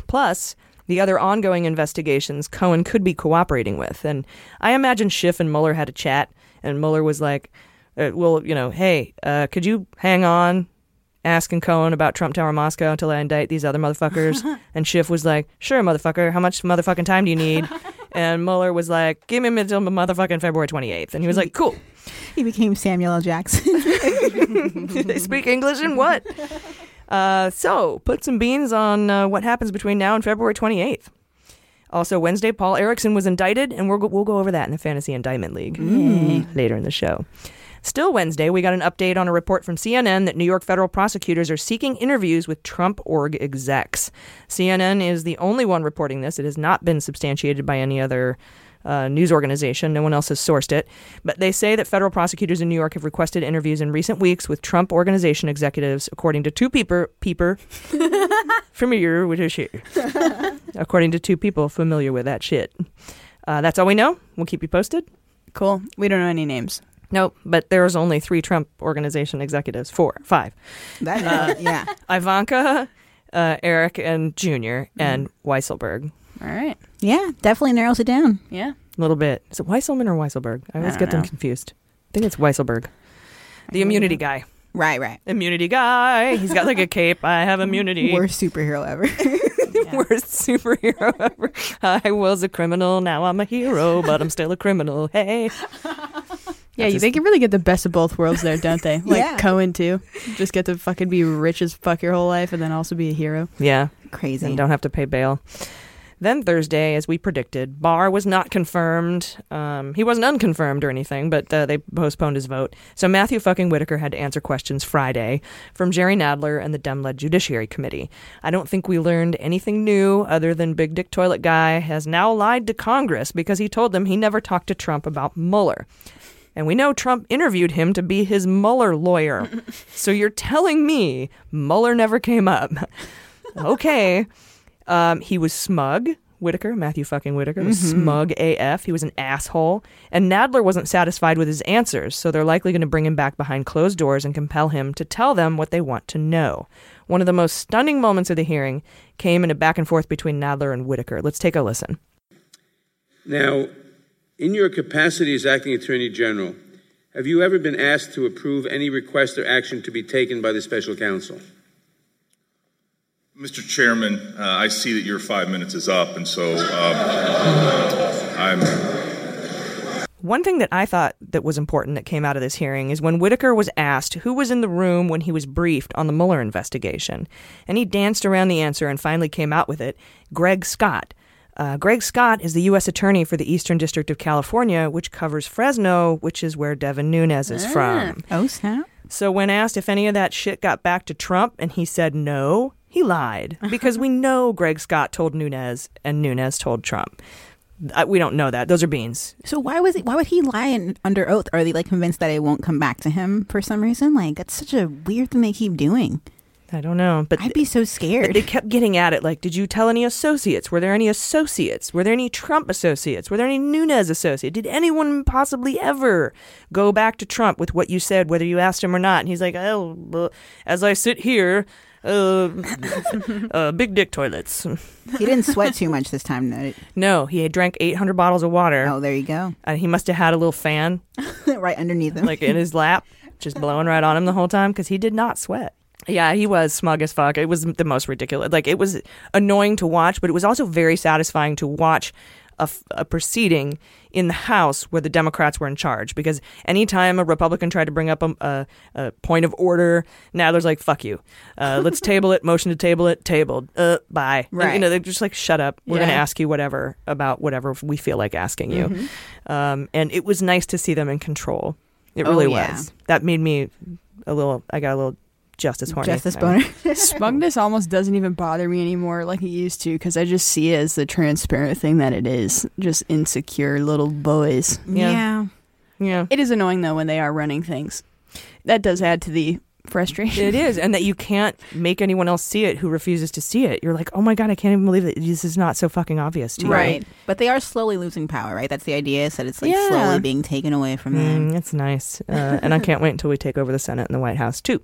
Speaker 2: Plus, the other ongoing investigations Cohen could be cooperating with. And I imagine Schiff and Mueller had a chat, and Mueller was like, uh, well, you know, hey, uh, could you hang on asking Cohen about Trump Tower Moscow until I indict these other motherfuckers. and Schiff was like, sure, motherfucker, how much motherfucking time do you need? and Mueller was like, give me until motherfucking February 28th. And he was like, cool.
Speaker 6: He became Samuel L. Jackson.
Speaker 2: they speak English and what? Uh, so, put some beans on uh, what happens between now and February 28th. Also, Wednesday, Paul Erickson was indicted, and we'll go, we'll go over that in the Fantasy Indictment League mm. later in the show. Still Wednesday, we got an update on a report from CNN that New York federal prosecutors are seeking interviews with Trump org execs. CNN is the only one reporting this. It has not been substantiated by any other uh, news organization. No one else has sourced it. But they say that federal prosecutors in New York have requested interviews in recent weeks with Trump organization executives, according to two peeper, peeper familiar with his shit. according to two people familiar with that shit. Uh, that's all we know. We'll keep you posted.
Speaker 7: Cool. We don't know any names.
Speaker 2: Nope, but there's only three Trump organization executives. Four, five.
Speaker 6: That, uh, yeah.
Speaker 2: Ivanka, uh, Eric and Junior, and Weisselberg.
Speaker 7: All right.
Speaker 6: Yeah, definitely narrows it down.
Speaker 7: Yeah.
Speaker 2: A little bit. Is it Weisselman or Weisselberg? I always
Speaker 7: I
Speaker 2: get
Speaker 7: don't
Speaker 2: them confused. I think it's Weisselberg. The immunity guy.
Speaker 6: Right, right.
Speaker 2: Immunity guy. He's got like a cape. I have immunity.
Speaker 6: Worst superhero ever.
Speaker 2: Worst superhero ever. I was a criminal. Now I'm a hero, but I'm still a criminal. Hey.
Speaker 7: Yeah, you, they can really get the best of both worlds there, don't they? Like
Speaker 6: Yeah.
Speaker 7: Cohen too. Just get to fucking be rich as fuck your whole life and then also be a hero.
Speaker 2: Yeah.
Speaker 6: Crazy.
Speaker 2: And don't have to pay bail. Then Thursday, as we predicted, Barr was not confirmed. Um, he wasn't unconfirmed or anything, but uh, they postponed his vote. So Matthew fucking Whitaker had to answer questions Friday from Jerry Nadler and the Dem-led Judiciary Committee. I don't think we learned anything new other than Big Dick Toilet Guy has now lied to Congress because he told them he never talked to Trump about Mueller. And we know Trump interviewed him to be his Mueller lawyer. so you're telling me Mueller never came up? okay. Um, he was smug. Whitaker, Matthew fucking Whitaker, was
Speaker 6: Mhm.
Speaker 2: smug AF. He was an asshole. And Nadler wasn't satisfied with his answers, so they're likely going to bring him back behind closed doors and compel him to tell them what they want to know. One of the most stunning moments of the hearing came in a back and forth between Nadler and Whitaker. Let's take a listen.
Speaker 9: Now, in your capacity as acting attorney general, have you ever been asked to approve any request or action to be taken by the special counsel?
Speaker 10: Mr. Chairman, uh, I see that your five minutes is up, and so um, I'm.
Speaker 2: One thing that I thought that was important that came out of this hearing is when Whitaker was asked who was in the room when he was briefed on the Mueller investigation, and he danced around the answer and finally came out with it Greg Scott. Uh, Greg Scott is the U.S. Attorney for the Eastern District of California, which covers Fresno, which is where Devin Nunes is from.
Speaker 6: Oh, snap.
Speaker 2: So when asked if any of that shit got back to Trump and he said no, he lied because we know Greg Scott told Nunes and Nunes told Trump. Uh, we don't know that. Those are beans.
Speaker 6: So why was it? Why would he lie in, under oath? Are they like convinced that it won't come back to him for some reason? Like that's such a weird thing they keep doing.
Speaker 2: I don't know, but
Speaker 6: I'd be so scared.
Speaker 2: They kept getting at it like, did you tell any associates? Were there any associates? Were there any Trump associates? Were there any Nunes associates? Did anyone possibly ever go back to Trump with what you said, whether you asked him or not? And he's like, oh, as I sit here, uh, uh, big dick toilets.
Speaker 6: He didn't sweat too much this time, though.
Speaker 2: No, he had drank 800 bottles of water.
Speaker 6: Oh, there you go.
Speaker 2: And he must have had a little fan
Speaker 6: right underneath him,
Speaker 2: like in his lap, just blowing right on him the whole time because he did not sweat. Yeah, he was smug as fuck. It was the most ridiculous. Like, it was annoying to watch, but it was also very satisfying to watch a, f- a proceeding in the House where the Democrats were in charge. Because anytime a Republican tried to bring up a, a, a point of order, Nadler's like, fuck you. Uh, let's table it. Motion to table it. Tabled. Uh, bye. And, you know, they're just like, shut up. We're going to ask you whatever about whatever we feel like asking you.
Speaker 6: Mhm.
Speaker 2: Um, and it was nice to see them in control. It
Speaker 6: Oh,
Speaker 2: really
Speaker 6: yeah.
Speaker 2: was. That made me a little, I got a little justice horny.
Speaker 6: Justice
Speaker 2: I-
Speaker 6: boner.
Speaker 7: Smugness almost doesn't even bother me anymore like it used to because I just see it as the transparent thing that it is. Just insecure little boys.
Speaker 6: Yeah.
Speaker 2: Yeah.
Speaker 7: It is annoying though when they are running things. That does add to the frustration.
Speaker 2: It is, and that you can't make anyone else see it who refuses to see it. You're like, oh my god, I can't even believe that this is not so fucking obvious to you.
Speaker 6: Right. But they are slowly losing power, right? That's the idea, is that it's like
Speaker 2: Yeah.
Speaker 6: slowly being taken away from them.
Speaker 2: Mm, it's nice, uh, and I can't wait until we take over the Senate and the White House too.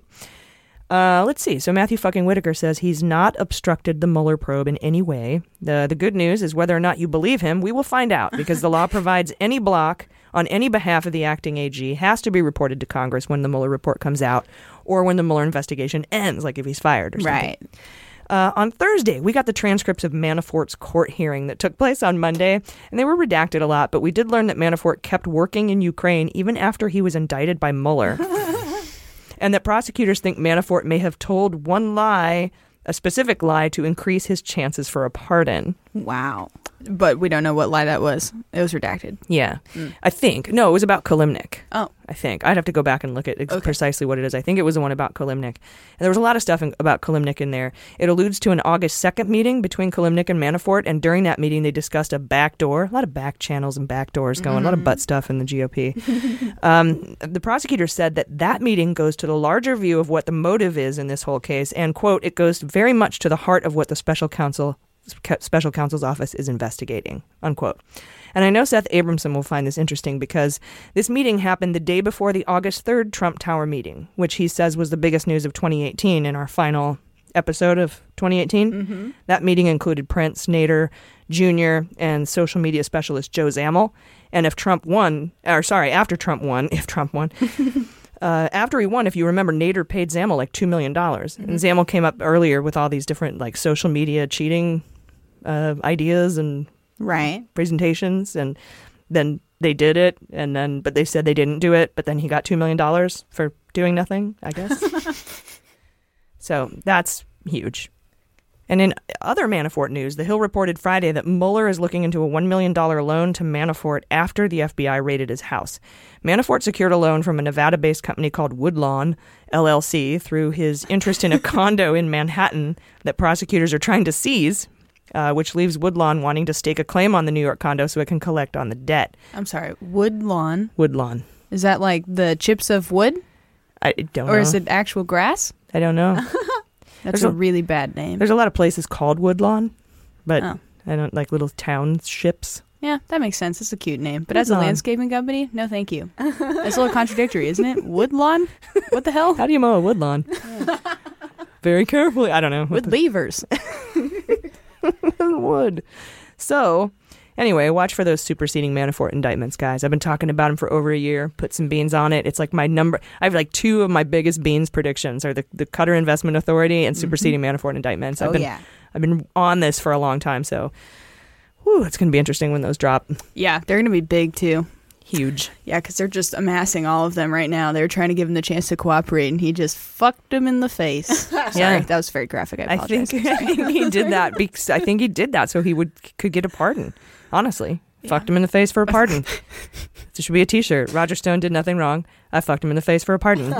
Speaker 2: Uh, let's see. So Matthew fucking Whitaker says he's not obstructed the Mueller probe in any way. The the good news is whether or not you believe him, we will find out because the law provides any block on any behalf of the acting AG has to be reported to Congress when the Mueller report comes out or when the Mueller investigation ends, like if he's fired or something.
Speaker 6: Right.
Speaker 2: Uh, on Thursday, we got the transcripts of Manafort's court hearing that took place on Monday, and they were redacted a lot, but we did learn that Manafort kept working in Ukraine even after he was indicted by Mueller. and that prosecutors think Manafort may have told one lie, a specific lie, to increase his chances for a pardon.
Speaker 6: Wow.
Speaker 7: But we don't know what lie that was. It was redacted.
Speaker 2: Yeah. I think. No, it was about Kilimnik.
Speaker 7: Oh.
Speaker 2: I think. I'd have to go back and look at ex- precisely what it is. I think it was the one about Kilimnik. And there was a lot of stuff in, about Kilimnik in there. It alludes to an August 2nd meeting between Kilimnik and Manafort. And during that meeting, they discussed a back door, a lot of back channels and back doors going, a lot of
Speaker 6: Mhm.
Speaker 2: butt stuff in the GOP. um, the prosecutor said that that meeting goes to the larger view of what the motive is in this whole case. And, quote, it goes very much to the heart of what the special counsel special counsel's office is investigating unquote and i know seth abramson will find this interesting because this meeting happened the day before the august 3rd trump tower meeting which he says was the biggest news of 2018 in our final episode of 2018.
Speaker 7: Mhm.
Speaker 2: That meeting included Prince, Nader, Jr., and social media specialist Joel Zamel. And if Trump won, or sorry, after Trump won, if Trump won, uh, after he won, if you remember, Nader paid Zamel like $2 million. And Zamel came up earlier with all these different like social media cheating uh, ideas and
Speaker 6: right
Speaker 2: presentations. And then they did it. And then, but they said they didn't do it. But then he got $2 million for doing nothing, I guess. so that's huge. And in other Manafort news, The Hill reported Friday that Mueller is looking into a $1 million loan to Manafort after the FBI raided his house. Manafort secured a loan from a Nevada based company called Woodlawn LLC through his interest in a condo in Manhattan that prosecutors are trying to seize, uh, which leaves Woodlawn wanting to stake a claim on the New York condo so it can collect on the debt.
Speaker 7: I'm sorry, Woodlawn.
Speaker 2: Woodlawn.
Speaker 7: Is that like the chips of wood?
Speaker 2: I don't know.
Speaker 7: or
Speaker 2: know.
Speaker 7: is it actual grass?
Speaker 2: I don't know.
Speaker 7: That's a,
Speaker 2: a-
Speaker 7: really bad name.
Speaker 2: There's a lot of places called Woodlawn, but
Speaker 7: Oh.
Speaker 2: I don't like little townships.
Speaker 7: Yeah, that makes sense. It's a cute name. But as a landscaping company, no thank you. That's a little contradictory, isn't it? Woodlawn? What the hell?
Speaker 2: How do you mow a woodlawn? Very carefully. I don't know.
Speaker 7: With levers.
Speaker 2: wood. So, anyway, watch for those superseding Manafort indictments, guys. I've been talking about them for over a year. Put some beans on it. It's like my number. I have like two of my biggest beans predictions are the the Qatar Investment Authority and mm-hmm. superseding Manafort indictments. I've
Speaker 6: Oh,
Speaker 2: been
Speaker 6: yeah.
Speaker 2: I've been on this for a long time, so. Whew, it's going to be interesting when those drop.
Speaker 7: Yeah, they're going to be big too.
Speaker 2: Huge.
Speaker 7: Yeah, because they're just amassing all of them right now. They're trying to give him the chance to cooperate, and he just fucked him in the face. Sorry,
Speaker 2: Yeah.
Speaker 7: that was very graphic. I
Speaker 2: I think, I think he did that because I think he did that so he would could get a pardon. Honestly, fucked him in the face for a pardon. this should be a T-shirt. Roger Stone did nothing wrong. I fucked him in the face for a pardon.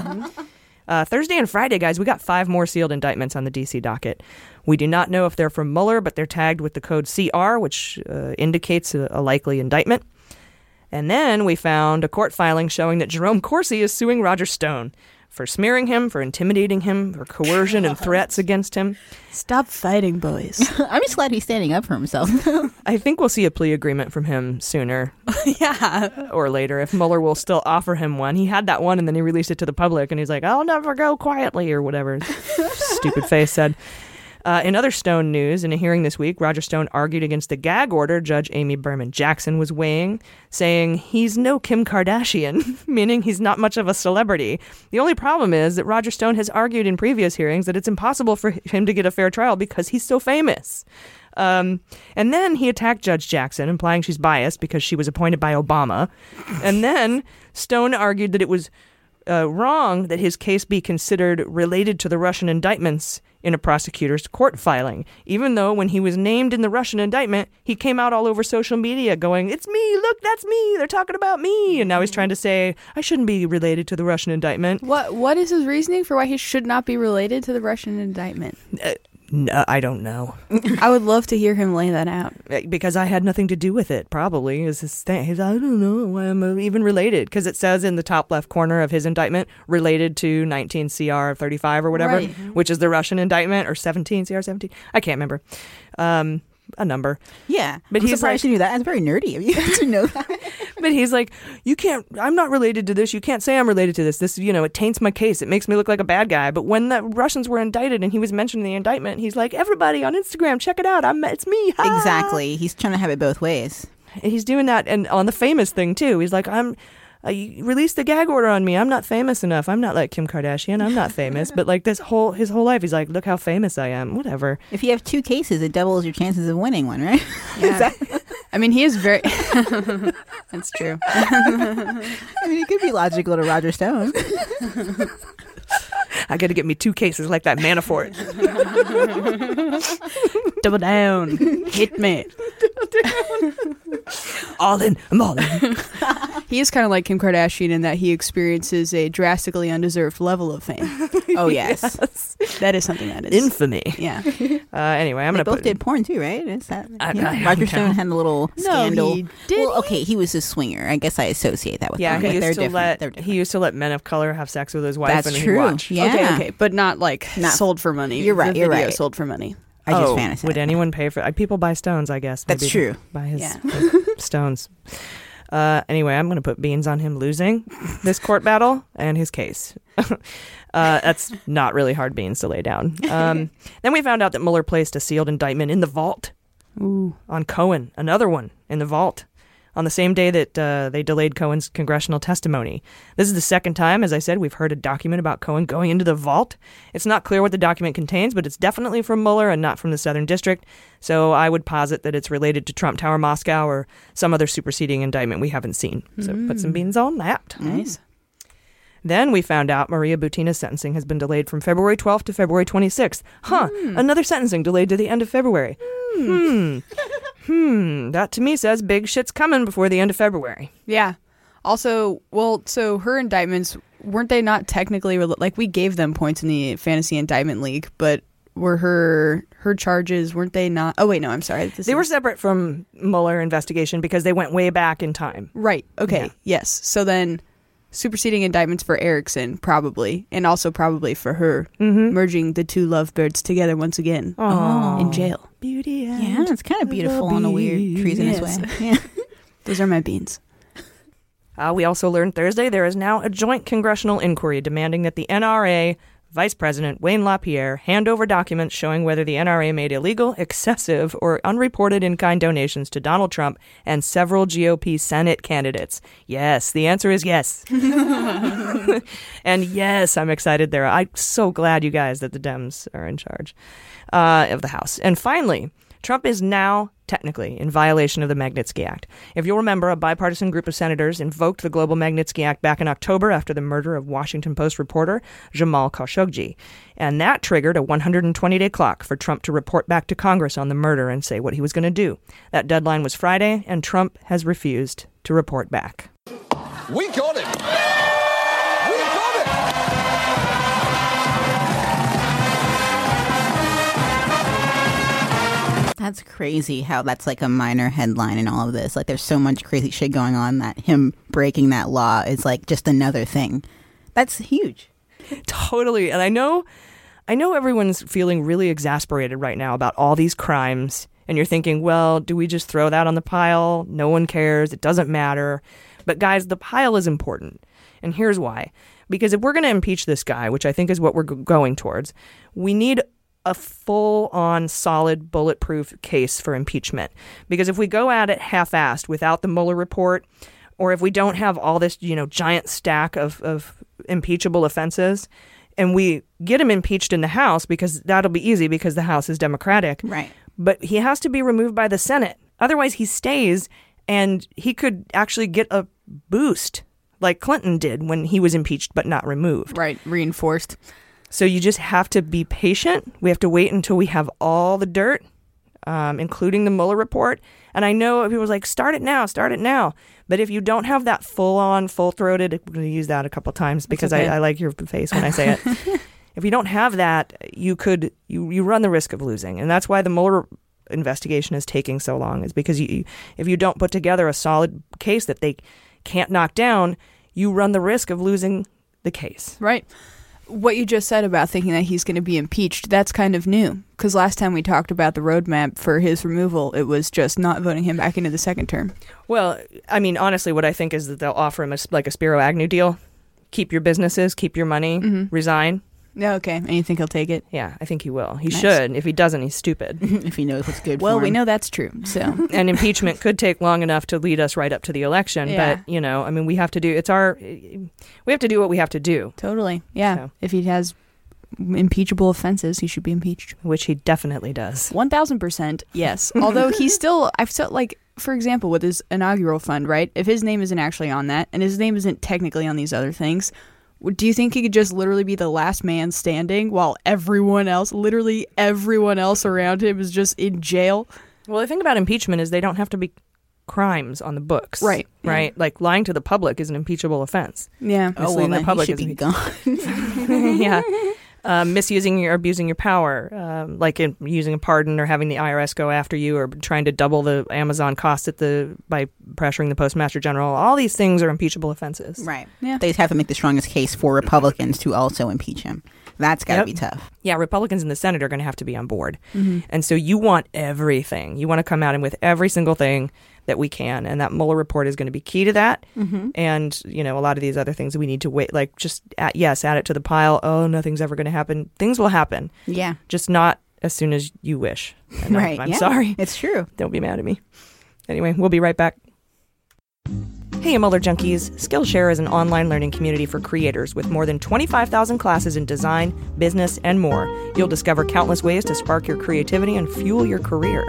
Speaker 2: Uh, Thursday and Friday, guys, we got five more sealed indictments on the DC docket. We do not know if they're from Mueller, but they're tagged with the code CR, which uh, indicates a, a likely indictment. And then we found a court filing showing that Jerome Corsi is suing Roger Stone for smearing him, for intimidating him, for coercion and threats against him.
Speaker 7: Stop fighting, boys.
Speaker 6: I'm just glad he's standing up for himself.
Speaker 2: I think we'll see a plea agreement from him sooner
Speaker 7: yeah.
Speaker 2: or later if Mueller will still offer him one. He had that one and then he released it to the public and he's like, I'll never go quietly or whatever. Stupid face said. Uh, in other Stone news, in a hearing this week, Roger Stone argued against the gag order Judge Amy Berman Jackson was weighing, saying he's no Kim Kardashian, meaning he's not much of a celebrity. The only problem is that Roger Stone has argued in previous hearings that it's impossible for him to get a fair trial because he's so famous. Um, and then he attacked Judge Jackson, implying she's biased because she was appointed by Obama. And then Stone argued that it was uh, wrong that his case be considered related to the Russian indictments in a prosecutor's court filing, even though when he was named in the Russian indictment, he came out all over social media going, It's me, look, that's me, they're talking about me. And now he's trying to say, I shouldn't be related to the Russian indictment.
Speaker 7: What What is his reasoning for why he should not be related to the Russian indictment?
Speaker 2: Uh, no, uh, I don't know.
Speaker 7: I would love to hear him lay that out.
Speaker 2: Eh, because I had nothing to do with it. Probably is his thing. He's, I don't know why I'm uh, even related because it says in the top left corner of his indictment related to 19 CR 35 or whatever,
Speaker 7: Right.
Speaker 2: which is the Russian indictment or 17 CR 17. I can't remember. Um, a number.
Speaker 6: Yeah,
Speaker 2: But
Speaker 6: I'm
Speaker 2: he's
Speaker 6: surprised
Speaker 2: like-
Speaker 6: you knew that. That's very nerdy of you to know that.
Speaker 2: But he's like, you can't. I'm not related to this. You can't say I'm related to this. This, you know, it taints my case. It makes me look like a bad guy. But when the Russians were indicted and he was mentioned in the indictment, he's like, everybody on Instagram, check it out. I'm. It's me. Ha!"
Speaker 6: Exactly. He's trying to have it both ways.
Speaker 2: He's doing that and on the famous thing too. He's like, I'm uh, you released the gag order on me. I'm not famous enough. I'm not like Kim Kardashian. I'm not famous. but like this whole his whole life, he's like, look how famous I am. Whatever.
Speaker 6: If you have two cases, it doubles your chances of winning one, right?
Speaker 7: Yeah. I mean, he is very. That's true.
Speaker 6: I mean, it could be logical to Roger Stone.
Speaker 2: I got to get me two cases like that Manafort.
Speaker 7: Double down. Hit me.
Speaker 2: all in. I'm all in.
Speaker 7: He is kind of like Kim Kardashian in that he experiences a drastically undeserved level of fame.
Speaker 6: Oh yes,
Speaker 7: That is something that is.
Speaker 2: Infamy.
Speaker 7: Yeah.
Speaker 2: Uh, anyway, I'm
Speaker 6: they
Speaker 2: gonna
Speaker 6: both
Speaker 2: put.
Speaker 6: did porn too, right? Is that
Speaker 2: I-
Speaker 6: yeah.
Speaker 2: I-
Speaker 6: Roger Stone had a little
Speaker 7: No,
Speaker 6: scandal?
Speaker 7: he- did
Speaker 6: well, okay, he was a swinger. I guess I associate that with
Speaker 2: Yeah,
Speaker 6: porn,
Speaker 2: he
Speaker 6: they're
Speaker 2: used to
Speaker 6: different.
Speaker 2: let he used to let men of color have sex with his wife,
Speaker 6: That's
Speaker 2: and
Speaker 6: true.
Speaker 2: watch.
Speaker 6: Yeah.
Speaker 7: Okay, okay, but not like
Speaker 6: Not-
Speaker 7: sold for money.
Speaker 6: You're right,
Speaker 7: The
Speaker 6: you're right.
Speaker 7: Sold for money.
Speaker 6: I just
Speaker 2: oh,
Speaker 6: fantasize.
Speaker 2: Would anyone pay for? People buy stones, I guess.
Speaker 6: That's
Speaker 2: maybe
Speaker 6: true.
Speaker 2: Buy his
Speaker 7: Yeah.
Speaker 2: stones. Uh, anyway, I'm going to put beans on him losing this court battle and his case. uh, that's not really hard beans to lay down. Um, then we found out that Mueller placed a sealed indictment in the vault
Speaker 7: Ooh.
Speaker 2: on Cohen, another one in the vault, on the same day that uh, they delayed Cohen's congressional testimony. This is the second time, as I said, we've heard a document about Cohen going into the vault. It's not clear what the document contains, but it's definitely from Mueller and not from the Southern District. So I would posit that it's related to Trump Tower Moscow or some other superseding indictment we haven't seen. So put some
Speaker 7: Mm.
Speaker 2: beans on that.
Speaker 7: Nice.
Speaker 2: Then we found out Maria Butina's sentencing has been delayed from February 12th to February 26th. Huh, another sentencing delayed to the end of February. Hmm. hmm. That to me says big shit's coming before the end of February.
Speaker 7: Yeah. Also, well, so her indictments weren't they not technically like we gave them points in the fantasy indictment league, but were her her charges weren't they not? Oh wait, no, I'm sorry. This
Speaker 2: They
Speaker 7: is-
Speaker 2: were separate from Mueller investigation because they went way back in time.
Speaker 7: right. Okay. Yes. So then superseding indictments for Erickson probably, and also probably for her merging the two lovebirds together once again
Speaker 2: Aw.
Speaker 7: in jail.
Speaker 2: Beauty.
Speaker 6: Yeah, it's kind of beautiful in a weird treasonous
Speaker 7: Yes.
Speaker 6: way. Yeah.
Speaker 7: Those are my beans.
Speaker 2: Uh, we also learned Thursday there is now a joint congressional inquiry demanding that the NRA Vice President Wayne LaPierre hand over documents showing whether the NRA made illegal, excessive, or unreported in kind donations to Donald Trump and several GOP Senate candidates. Yes, the answer is yes. and yes, I'm excited there. I'm so glad you guys that the Dems are in charge uh, of the House. And finally, Trump is now technically in violation of the Magnitsky Act. If you'll remember, a bipartisan group of senators invoked the Global Magnitsky Act back in October after the murder of Washington Post reporter Jamal Khashoggi. And that triggered a 120 day clock for Trump to report back to Congress on the murder and say what he was going to do. That deadline was Friday, and Trump has refused to report back.
Speaker 4: We got it.
Speaker 6: That's crazy how that's like a minor headline in all of this. Like there's so much crazy shit going on that him breaking that law is like just another thing. That's huge.
Speaker 2: totally and i know i know everyone's feeling really exasperated right now about all these crimes and you're thinking well do we just throw that on the pile no one cares it doesn't matter but guys the pile is important and here's why because if we're going to impeach this guy which i think is what we're g- going towards we need a full on solid bulletproof case for impeachment because if we go at it half-assed without the Mueller report or if we don't have all this, you know, giant stack of, of impeachable offenses, and we get him impeached in the House because that'll be easy because the House is Democratic.
Speaker 6: Right.
Speaker 2: But he has to be removed by the Senate. Otherwise, he stays and he could actually get a boost like Clinton did when he was impeached but not removed.
Speaker 7: Right. Reinforced.
Speaker 2: So you just have to be patient. We have to wait until we have all the dirt, um, including the Mueller report. And I know people are like, start it now, start it now. But if you don't have that full on, full throated, I'm going to use that a couple times because
Speaker 7: okay.
Speaker 2: I, I like your face when I say it. if you don't have that, you could you you run the risk of losing, and that's why the Mueller investigation is taking so long. Is because you if you don't put together a solid case that they can't knock down, you run the risk of losing the case.
Speaker 7: Right. What you just said about thinking that he's going to be impeached, that's kind of new. Because last time we talked about the roadmap for his removal, it was just not voting him back into the second term.
Speaker 2: Well, I mean, honestly, what I think is that they'll offer him a, like a Spiro Agnew deal. Keep your businesses, keep your money,
Speaker 7: Mhm.
Speaker 2: resign.
Speaker 7: Yeah, okay. And you think he'll take it?
Speaker 2: Yeah, I think he will. He
Speaker 7: Nice.
Speaker 2: should. If he doesn't, he's stupid.
Speaker 6: if he knows what's good for him.
Speaker 7: Well,
Speaker 6: for
Speaker 7: we
Speaker 6: him.
Speaker 7: know that's true. So
Speaker 2: and impeachment could take long enough to lead us right up to the election.
Speaker 7: Yeah.
Speaker 2: But you know, I mean, we have to do. It's our. We have to do what we have to do.
Speaker 7: Totally. Yeah.
Speaker 2: So.
Speaker 7: If he has impeachable offenses, he should be impeached.
Speaker 2: Which he definitely does.
Speaker 7: 1000% yes. Although he's still, I've felt like, for example, with his inaugural fund, right? If his name isn't actually on that and his name isn't technically on these other things, do you think he could just literally be the last man standing while everyone else, literally everyone else around him, is just in jail?
Speaker 2: Well, the thing about impeachment is they don't have to be crimes on the books.
Speaker 7: Right, yeah.
Speaker 2: Right. Like lying to the public is an impeachable offense.
Speaker 7: Yeah.
Speaker 6: Oh, well,
Speaker 2: Misleading the
Speaker 6: then he
Speaker 2: public
Speaker 6: should
Speaker 2: is
Speaker 6: be
Speaker 2: impeach-
Speaker 6: gone.
Speaker 2: yeah. Um, misusing or abusing your power, um, like in using a pardon or having the IRS go after you, or trying to double the Amazon cost at the by pressuring the postmaster general. All these things are impeachable offenses.
Speaker 6: Right.
Speaker 7: Yeah.
Speaker 6: They have to make the strongest case for Republicans to also impeach him. That's got to
Speaker 2: Yep.
Speaker 6: be tough.
Speaker 2: Yeah, Republicans in the Senate are going to have to be on board.
Speaker 6: Mhm.
Speaker 2: And so you want everything. You want to come out and with every single thing that we can. And that Mueller report is going to be key to that.
Speaker 6: Mhm.
Speaker 2: And, you know, a lot of these other things we need to wait, like just, add, yes, add it to the pile. Oh, nothing's ever going to happen. Things will happen.
Speaker 6: Yeah.
Speaker 2: Just not as soon as you wish. And I'm-
Speaker 6: Right,
Speaker 2: I'm
Speaker 6: yeah,
Speaker 2: sorry.
Speaker 6: It's true.
Speaker 2: Don't be mad at me. Anyway, we'll be right back. Hey, Mueller Junkies. Skillshare is an online learning community for creators with more than 25,000 classes in design, business, and more. You'll discover countless ways to spark your creativity and fuel your career.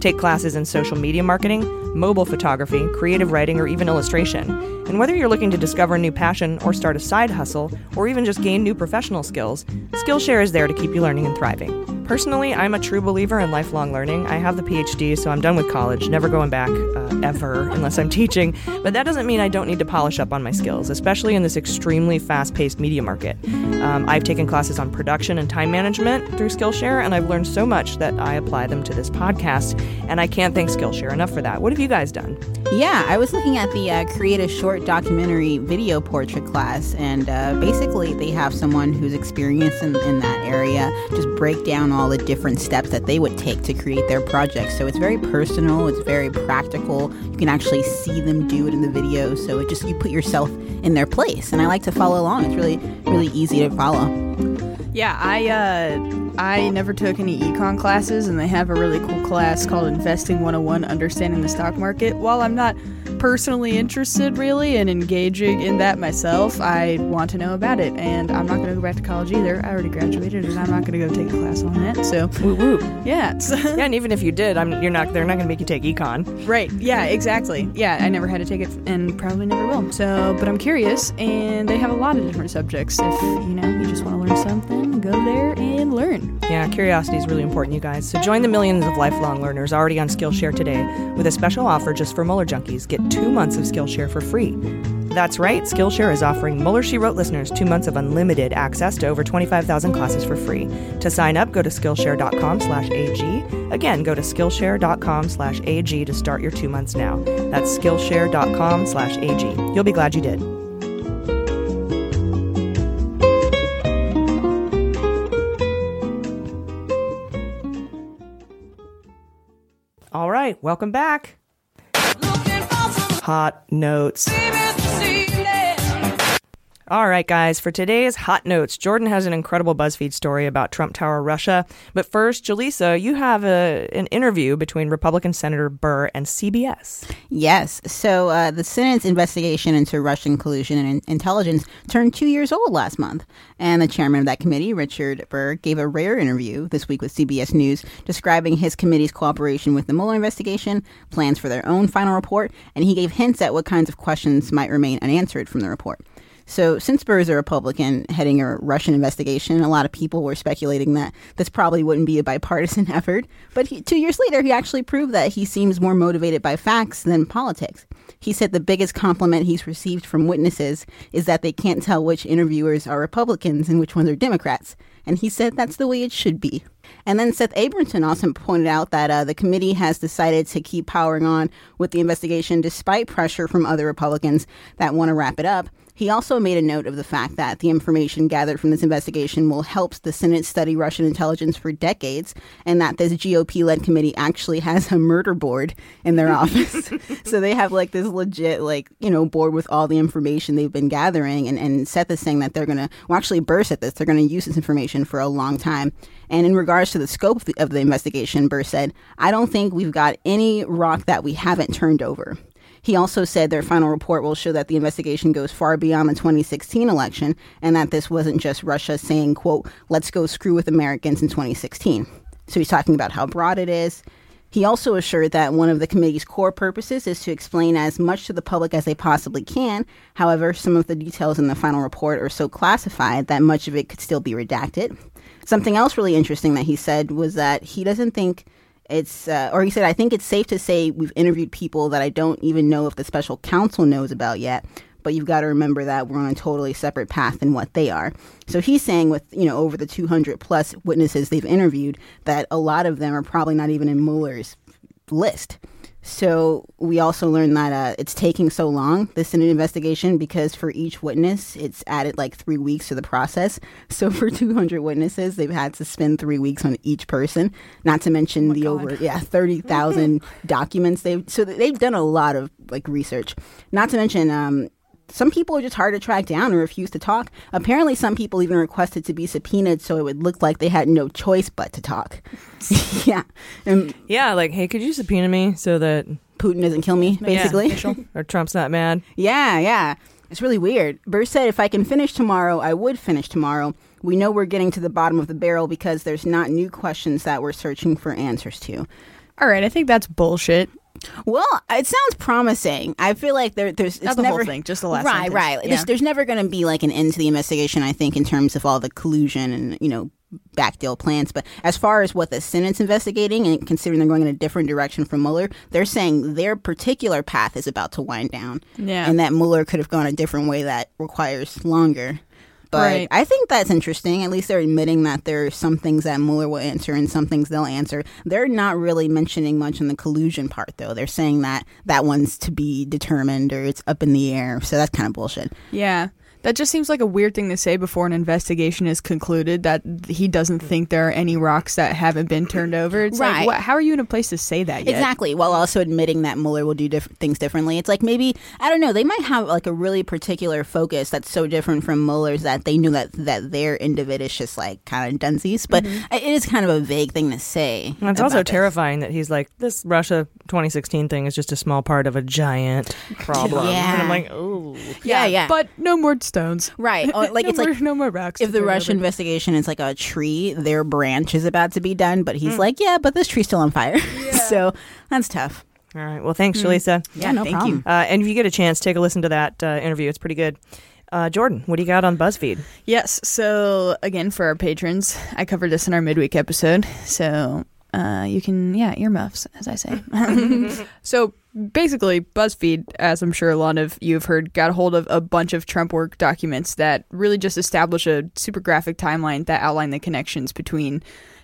Speaker 2: Take classes in social media marketing, mobile photography, creative writing, or even illustration. And whether you're looking to discover a new passion or start a side hustle, or even just gain new professional skills, Skillshare is there to keep you learning and thriving. Personally, I'm a true believer in lifelong learning. I have the PhD, so I'm done with college, never going back uh, ever unless I'm teaching. But that doesn't mean I don't need to polish up on my skills, especially in this extremely fast paced media market. Um, I've taken classes on production and time management through Skillshare, and I've learned so much that I apply them to this podcast. And I can't thank Skillshare enough for that. What have you guys done?
Speaker 6: Yeah, I was looking at the uh, Create a Short Documentary Video Portrait class, and uh, basically they have someone who's experienced in, in that area just break down all the different steps that they would take to create their project. So it's very personal, it's very practical. You can actually see them do it in the video, so it just you put yourself in their place. And I like to follow along. It's really really easy to follow.
Speaker 7: Yeah, I uh, I never took any econ classes, and they have a really cool class called Investing 101 Understanding the Stock Market. While I'm not personally interested really in engaging in that myself, I want to know about it, and I'm not going to go back to college either. I already graduated, and I'm not going to go take a class on that. So,
Speaker 2: woo woo.
Speaker 7: Yeah,
Speaker 2: yeah, and even if you did, I'm you're not. They're not going to make you take econ.
Speaker 7: Right. Yeah, exactly. Yeah, I never had to take it and probably never will. So, but I'm curious, and they have a lot of different subjects. If, you know, you just want to learn something, go there and learn.
Speaker 2: Yeah, curiosity is really important, you guys. So join the millions of lifelong learners already on Skillshare today with a special offer just for Mueller Junkies. Get two months of Skillshare for free. That's right, Skillshare is offering Mueller She Wrote listeners two months of unlimited access to over 25,000 classes for free. To sign up, go to Skillshare.com slash AG. Again, go to Skillshare.com slash AG to start your two months now. That's Skillshare.com slash AG. You'll be glad you did. Right, welcome back. Hot notes. All right, guys, for today's Hot Notes, Jordan has an incredible BuzzFeed story about Trump Tower Russia. But first, Jaleesa, you have a, an interview between Republican Senator Burr and CBS.
Speaker 6: Yes. So uh, the Senate's investigation into Russian collusion and intelligence turned two years old last month. And the chairman of that committee, Richard Burr, gave a rare interview this week with CBS News describing his committee's cooperation with the Mueller investigation, plans for their own final report, and he gave hints at what kinds of questions might remain unanswered from the report. So, since Burr is a Republican heading a Russian investigation, a lot of people were speculating that this probably wouldn't be a bipartisan effort. But he, two years later, he actually proved that he seems more motivated by facts than politics. He said the biggest compliment he's received from witnesses is that they can't tell which interviewers are Republicans and which ones are Democrats. And he said that's the way it should be. And then Seth Abramson also pointed out that uh, the committee has decided to keep powering on with the investigation despite pressure from other Republicans that want to wrap it up. He also made a note of the fact that the information gathered from this investigation will help the Senate study Russian intelligence for decades, and that this GOP led committee actually has a murder board in their office. so they have like this legit, like, you know, board with all the information they've been gathering. And, and Seth is saying that they're going to, well, actually, Burr said this, they're going to use this information for a long time. And in regards to the scope of the, of the investigation, Burr said, I don't think we've got any rock that we haven't turned over. He also said their final report will show that the investigation goes far beyond the 2016 election and that this wasn't just Russia saying, quote, let's go screw with Americans in 2016. So he's talking about how broad it is. He also assured that one of the committee's core purposes is to explain as much to the public as they possibly can. However, some of the details in the final report are so classified that much of it could still be redacted. Something else really interesting that he said was that he doesn't think it's, uh, or he said, I think it's safe to say we've interviewed people that I don't even know if the special counsel knows about yet. But you've got to remember that we're on a totally separate path than what they are. So he's saying, with you know over the 200 plus witnesses they've interviewed, that a lot of them are probably not even in Mueller's list. So we also learned that uh, it's taking so long, the Senate investigation, because for each witness, it's added like three weeks to the process. So for 200 witnesses, they've had to spend three weeks on each person. Not to mention the over yeah 30,000 documents they've so they've done a lot of like research. Not to mention um, some people are just hard to track down and refuse to talk. Apparently, some people even requested to be subpoenaed so it would look like they had no choice but to talk. yeah. And
Speaker 2: Yeah, like, hey, could you subpoena me so that
Speaker 6: Putin doesn't kill me, basically.
Speaker 2: or Trump's not mad?
Speaker 6: Yeah, yeah. It's really weird. Burr said, if I can finish tomorrow, I would finish tomorrow. We know we're getting to the bottom of the barrel because there's not new questions that we're searching for answers to.
Speaker 7: All right, I think that's bullshit.
Speaker 6: Well, it sounds promising. I feel like there, there's
Speaker 7: Not
Speaker 6: it's
Speaker 7: the whole thing, just the last
Speaker 6: right,
Speaker 7: sentence.
Speaker 6: right.
Speaker 7: Yeah.
Speaker 6: There's, there's never going to be like an end to the investigation. I think in terms of all the collusion and you know backdeal plans. But as far as what the Senate's investigating and considering they're going in a different direction from Mueller, they're saying their particular path is about to wind down.
Speaker 7: Yeah.
Speaker 6: and that Mueller could have gone a different way that requires longer. But
Speaker 7: Right.
Speaker 6: I think that's interesting. At least they're admitting that there are some things that Mueller will answer and some things they'll answer. They're not really mentioning much on the collusion part, though. They're saying that that one's to be determined or it's up in the air. So that's kind of bullshit.
Speaker 7: Yeah. That just seems like a weird thing to say before an investigation is concluded that he doesn't think there are any rocks that haven't been turned over. It's
Speaker 6: Right.
Speaker 7: like, what, how are you in a place to say that yet?
Speaker 6: Exactly, while also admitting that Mueller will do diff- things differently. It's like maybe I don't know. They might have like a really particular focus that's so different from Mueller's that they knew that that their individ is just like kind of dunsies. But mm-hmm. it is kind of a vague thing to say.
Speaker 2: And it's also
Speaker 6: this.
Speaker 2: terrifying that he's like, this Russia 2016 thing is just a small part of a giant problem.
Speaker 6: Yeah.
Speaker 2: And I'm like, oh.
Speaker 6: Yeah, yeah.
Speaker 7: But no more stones.
Speaker 6: Right. Oh, like
Speaker 7: no
Speaker 6: it's
Speaker 7: more,
Speaker 6: like
Speaker 7: no more rocks.
Speaker 6: if the
Speaker 7: turn
Speaker 6: Russian
Speaker 7: over.
Speaker 6: investigation is like a tree, their branch is about to be done, but he's
Speaker 2: Mm.
Speaker 6: like, yeah, but this tree's still on fire. so that's tough.
Speaker 2: All right. Well, thanks,
Speaker 6: Mm.
Speaker 2: Jaleesa.
Speaker 6: Yeah, no
Speaker 7: thank
Speaker 6: problem.
Speaker 2: Uh, and if you get a chance, take a listen to that uh, interview. It's pretty good. Uh, Jordan, what do you got on BuzzFeed?
Speaker 7: Yes. So again, for our patrons, I covered this in our midweek episode. So uh, you can, yeah, earmuffs, as I say. so basically, BuzzFeed, as I'm sure a lot of you have heard, got a hold of a bunch of Trump work documents that really just establish a super graphic timeline that outline the connections between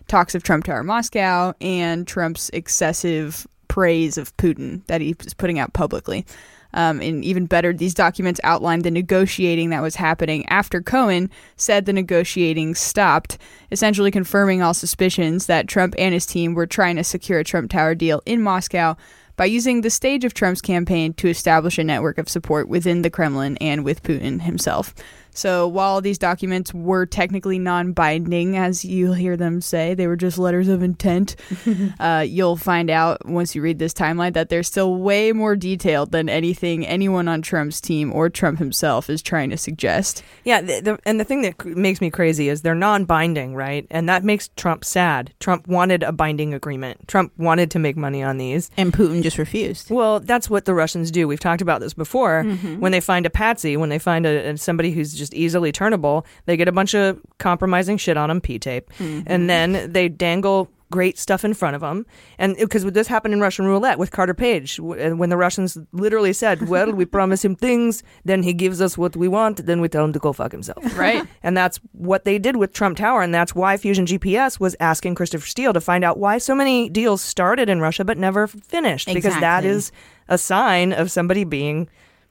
Speaker 7: talks of Trump Tower Moscow and Trump's excessive praise of Putin that he was putting out publicly. Um, and even better, these documents outlined the negotiating that was happening after Cohen said the negotiating stopped, essentially confirming all suspicions that Trump and his team were trying to secure a Trump Tower deal in Moscow by using the stage of Trump's campaign to establish a network of support within the Kremlin and with Putin himself. So while these documents were technically non binding, as you'll hear them say, they were just letters of intent, uh, you'll find out once you read this timeline that they're still way more detailed than anything anyone on Trump's team or Trump himself is trying to suggest.
Speaker 2: Yeah, the, the, and the thing that cr- makes me crazy is they're non-binding, right? And that makes Trump sad. Trump wanted a binding agreement. Trump wanted to make money on these,
Speaker 6: and Putin just refused.
Speaker 2: Well, that's what the Russians do. We've talked about this before.
Speaker 6: Mhm.
Speaker 2: When they find a patsy, when they find a, a- somebody who's just easily turnable, they get a bunch of compromising shit on them, P-tape,
Speaker 6: Mhm.
Speaker 2: and then they dangle great stuff in front of them. And because this happened in Russian roulette with Carter Page, when the Russians literally said, "Well, we promise him things, then he gives us what we want, then we tell him to go fuck himself."
Speaker 7: Right.
Speaker 2: And that's what they did with Trump Tower, and that's why Fusion GPS was asking Christopher Steele to find out why so many deals started in Russia but never finished, because that is a sign of somebody being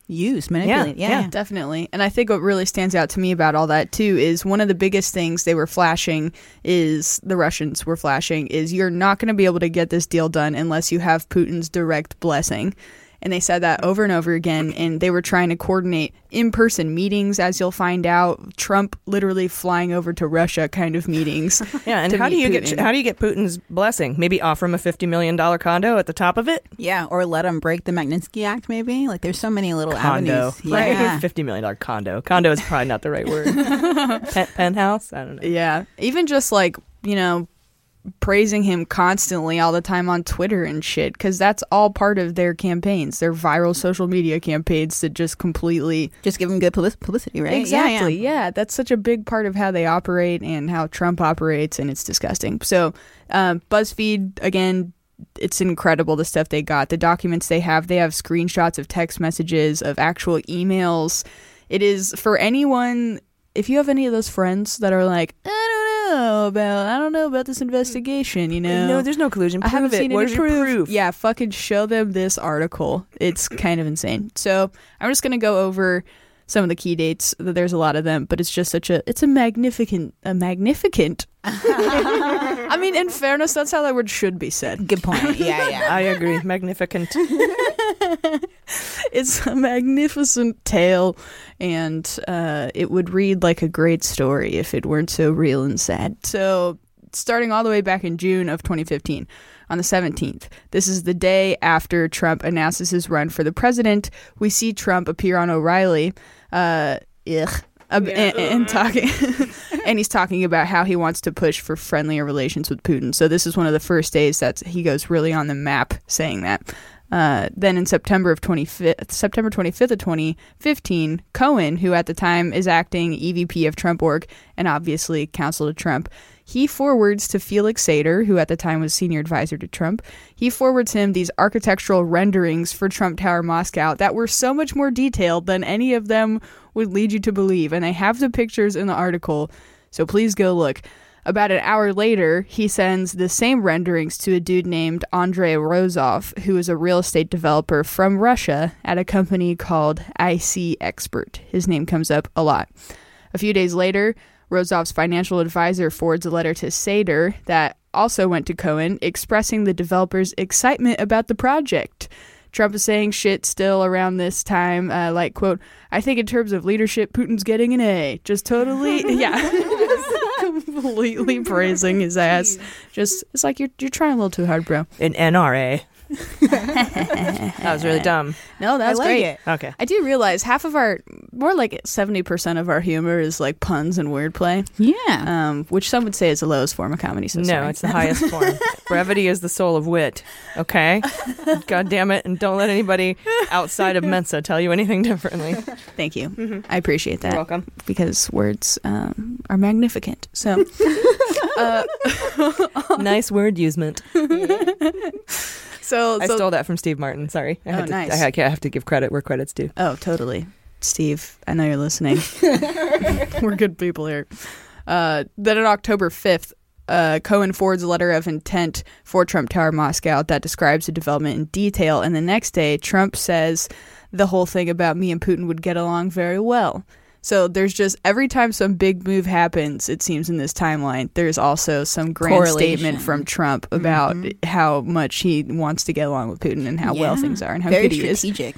Speaker 6: used,
Speaker 2: manipulated. Yeah, yeah.
Speaker 7: definitely. And I think what really stands out to me about all that too is one of the biggest things they were flashing is the Russians were flashing is you're not going to be able to get this deal done unless you have Putin's direct blessing. And they said that over and over again, and they were trying to coordinate in person meetings, as you'll find out. Trump literally flying over to Russia kind of meetings.
Speaker 2: Yeah, and how do you
Speaker 7: Putin.
Speaker 2: get how do you get Putin's blessing? Maybe offer him a fifty million dollar condo at the top of it.
Speaker 6: Yeah, or let him break the Magnitsky Act, maybe. Like, there's so many little
Speaker 2: Condo,
Speaker 6: avenues. Yeah.
Speaker 2: Fifty million dollar condo. Condo is probably not the right word. Pen- penthouse. I don't know.
Speaker 7: Yeah. Even just like, you know, praising him constantly all the time on Twitter and shit, because that's all part of their campaigns, their viral social media campaigns that just completely.
Speaker 6: Just give him good publicity, right?
Speaker 7: Exactly.
Speaker 6: yeah.
Speaker 7: Yeah, That's such a big part of how they operate and how Trump operates, and it's disgusting. So, um, BuzzFeed, again, it's incredible the stuff they got. The documents they have, they have screenshots of text messages, of actual emails. It is for anyone, if you have any of those friends that are like, I don't know, about. I don't know about this investigation. You uh, know,
Speaker 2: No, there's no collusion.
Speaker 7: I haven't
Speaker 2: Prove it.
Speaker 7: seen
Speaker 2: Where's
Speaker 7: any proof.
Speaker 2: proof?
Speaker 7: Yeah, fucking show them this article. It's kind of insane. So I'm just gonna go over some of the key dates. There's a lot of them, but it's just such a it's a magnificent a magnificent. I mean, in fairness, that's how that word should be said.
Speaker 6: Good point. Yeah, yeah.
Speaker 2: I agree. Magnificent.
Speaker 7: it's a magnificent tale, and uh, it would read like a great story if it weren't so real and sad. So, starting all the way back in June of 2015, on the 17th, this is the day after Trump announces his run for the president. We see Trump appear on O'Reilly. Uh, ugh. Uh, and, and talking and he's talking about how he wants to push for friendlier relations with Putin. So this is one of the first days that he goes really on the map saying that. Uh, then in September of 25th, September 25th of 2015, Cohen, who at the time is acting EVP of Trump Org and obviously counsel to Trump, he forwards to Felix Sater, who at the time was senior advisor to Trump, he forwards him these architectural renderings for Trump Tower Moscow that were so much more detailed than any of them would lead you to believe. And I have the pictures in the article, so please go look. About an hour later, he sends the same renderings to a dude named Andrei Rozov, who is a real estate developer from Russia at a company called IC Expert. His name comes up a lot. A few days later, Rozov's financial advisor forwards a letter to Sater that also went to Cohen expressing the developer's excitement about the project. Trump is saying shit still around this time, uh, like, quote, I think in terms of leadership, Putin's getting an A. Just totally, yeah. Completely praising his ass. Just, it's like you're, you're trying a little too hard, bro.
Speaker 2: An NRA. that was really dumb.
Speaker 7: No, that's
Speaker 6: I like
Speaker 7: great.
Speaker 6: it.
Speaker 2: Okay.
Speaker 7: I do realize half of our, more like 70% of our humor is like puns and wordplay.
Speaker 6: Yeah.
Speaker 7: Um, which some would say is the lowest form of comedy. So
Speaker 2: no,
Speaker 7: sorry.
Speaker 2: it's the highest form. Brevity is the soul of wit. Okay? God damn it. And don't let anybody outside of Mensa tell you anything differently.
Speaker 7: Thank you. I appreciate that.
Speaker 2: You're welcome.
Speaker 7: Because words um, are magnificent. So, uh,
Speaker 2: nice word usement.
Speaker 7: So,
Speaker 2: I
Speaker 7: so
Speaker 2: stole that from Steve Martin. Sorry. I
Speaker 7: Oh,
Speaker 2: to,
Speaker 7: nice.
Speaker 2: I had- I have to give credit where credit's due.
Speaker 7: Oh, totally. Steve, I know you're listening. We're good people here. Uh, then on October 5th, uh, Cohen forwards a letter of intent for Trump Tower Moscow that describes the development in detail. And the next day, Trump says the whole thing about me and Putin would get along very well. So there's just every time some big move happens, it seems in this timeline, there's also some grand statement from Trump about how much he wants to get along with Putin and how well things are and how
Speaker 6: Very
Speaker 7: good he is.
Speaker 6: strategic.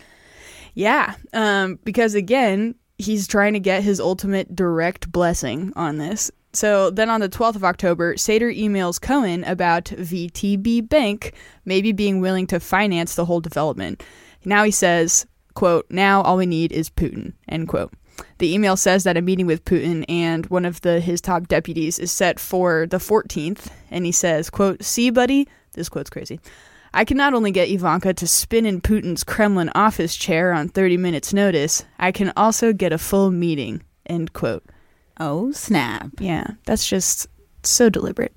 Speaker 7: Yeah, um, because again, he's trying to get his ultimate direct blessing on this. So then on the 12th of October, Sater emails Cohen about VTB Bank maybe being willing to finance the whole development. Now he says, quote, now all we need is Putin, end quote. The email says that a meeting with Putin and one of the his top deputies is set for the 14th, and he says, quote, see, buddy, this quote's crazy. I can not only get Ivanka to spin in Putin's Kremlin office chair on 30 minutes' notice, I can also get a full meeting. End quote.
Speaker 6: Oh, snap.
Speaker 7: Yeah, that's just so deliberate.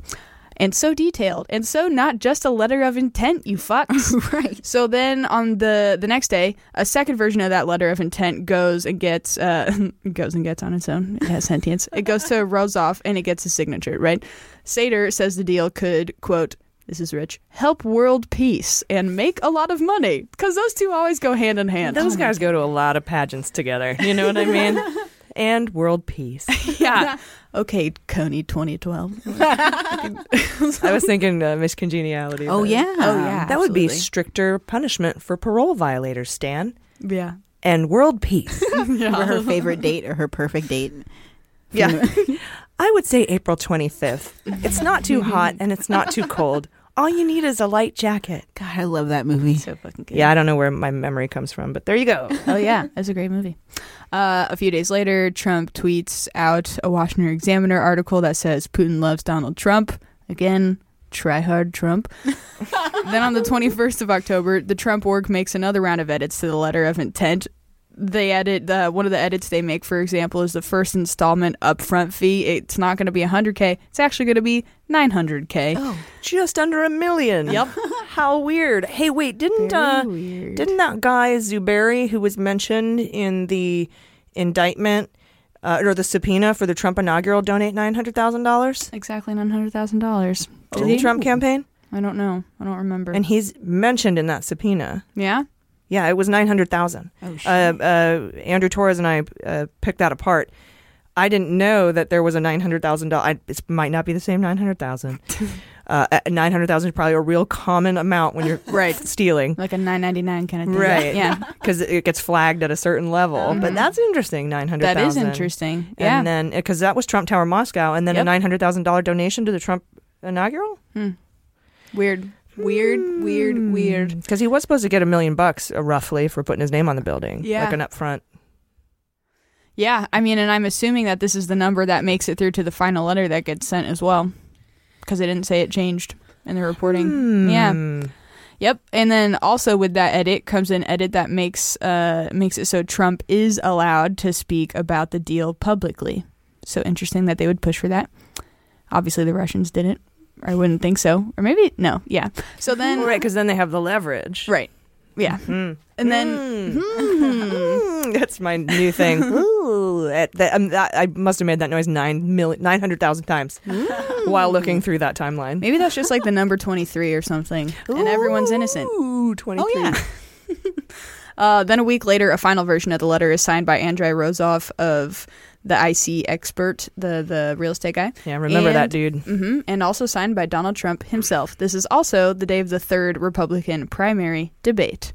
Speaker 7: And so detailed, and so not just a letter of intent, you fucks.
Speaker 6: right.
Speaker 7: So then on the the next day, a second version of that letter of intent goes and gets uh goes and gets on its own. It has sentience. It goes to Rozov and it gets his signature, right? Sater says the deal could quote this is rich. Help world peace and make a lot of money because those two always go hand in hand.
Speaker 2: Those guys go to a lot of pageants together. You know what I mean? and world peace.
Speaker 7: yeah. Okay, Kony 2012.
Speaker 2: I was thinking uh, Miss Congeniality.
Speaker 6: Oh,
Speaker 2: but-
Speaker 6: yeah.
Speaker 7: Oh, yeah,
Speaker 2: That would be
Speaker 7: absolutely.
Speaker 2: stricter punishment for parole violators, Stan.
Speaker 7: Yeah.
Speaker 2: And world peace.
Speaker 6: Or her favorite date or her perfect date.
Speaker 2: yeah. I would say April 25th. It's not too hot and it's not too cold. All you need is a light jacket.
Speaker 6: God, I love that movie.
Speaker 7: So fucking good.
Speaker 2: Yeah, I don't know where my memory comes from, but there you go.
Speaker 7: oh yeah, that's a great movie. Uh, a few days later, Trump tweets out a Washington Examiner article that says Putin loves Donald Trump. Again, try hard Trump. then on the 21st of October, the Trump org makes another round of edits to the letter of intent. They edit uh, one of the edits they make, for example, is the first installment upfront fee. It's not going to be 100k. It's actually going to be 900k.
Speaker 2: Oh, just under a million.
Speaker 7: Yep.
Speaker 2: How weird. Hey, wait, didn't uh didn't that guy Zuberi who was mentioned in the indictment uh, or the subpoena for the Trump inaugural donate nine hundred thousand dollars
Speaker 7: Exactly nine hundred thousand dollars
Speaker 2: to the Trump campaign,
Speaker 7: I don't know. I don't remember.
Speaker 2: and he's mentioned in that subpoena.
Speaker 7: yeah.
Speaker 2: Yeah, it was nine hundred thousand.
Speaker 7: Oh, shit.
Speaker 2: uh, uh, Andrew Torrez and I uh, picked that apart. I didn't know that there was a nine hundred thousand dollars. It might not be the same nine hundred thousand. uh, nine hundred thousand is probably a real common amount when you're
Speaker 7: Right.
Speaker 2: stealing.
Speaker 7: Like a nine ninety nine kind of thing.
Speaker 2: Right.
Speaker 7: Yeah.
Speaker 2: Because it gets flagged at a certain level. But that's interesting, 900000
Speaker 7: That is interesting. Yeah.
Speaker 2: And then, because that was Trump Tower Moscow, and then a $900,000 donation to the Trump inaugural?
Speaker 7: Weird. Weird. Weird. Weird.
Speaker 2: Because he was supposed to get a million bucks, uh, roughly, for putting his name on the building.
Speaker 7: Yeah.
Speaker 2: Like an upfront.
Speaker 7: Yeah. I mean, and I'm assuming that this is the number that makes it through to the final letter that gets sent as well, because they didn't say it changed in the reporting. Yeah.
Speaker 2: Hmm.
Speaker 7: Yep. And then also with that edit comes an edit that makes uh makes it so Trump is allowed to speak about the deal publicly. So interesting that they would push for that. Obviously the Russians didn't. I wouldn't think so. Or maybe no. Yeah. So then
Speaker 2: Right, because then they have the leverage.
Speaker 7: Right. Yeah.
Speaker 2: Mhm.
Speaker 7: And then
Speaker 2: Mm, That's my new thing. Ooh, that, that, um, that, I must have made that noise nine million, nine hundred thousand times while looking through that timeline.
Speaker 7: maybe that's just like the number 23 or something and everyone's innocent.
Speaker 2: Ooh, 23.
Speaker 7: Oh yeah. uh, then a week later, a final version of the letter is signed by Andrei Rozov of the IC expert, the the real estate guy.
Speaker 2: Yeah, remember that dude.
Speaker 7: Mm-hmm, and also signed by Donald Trump himself. This is also the day of the third Republican primary debate.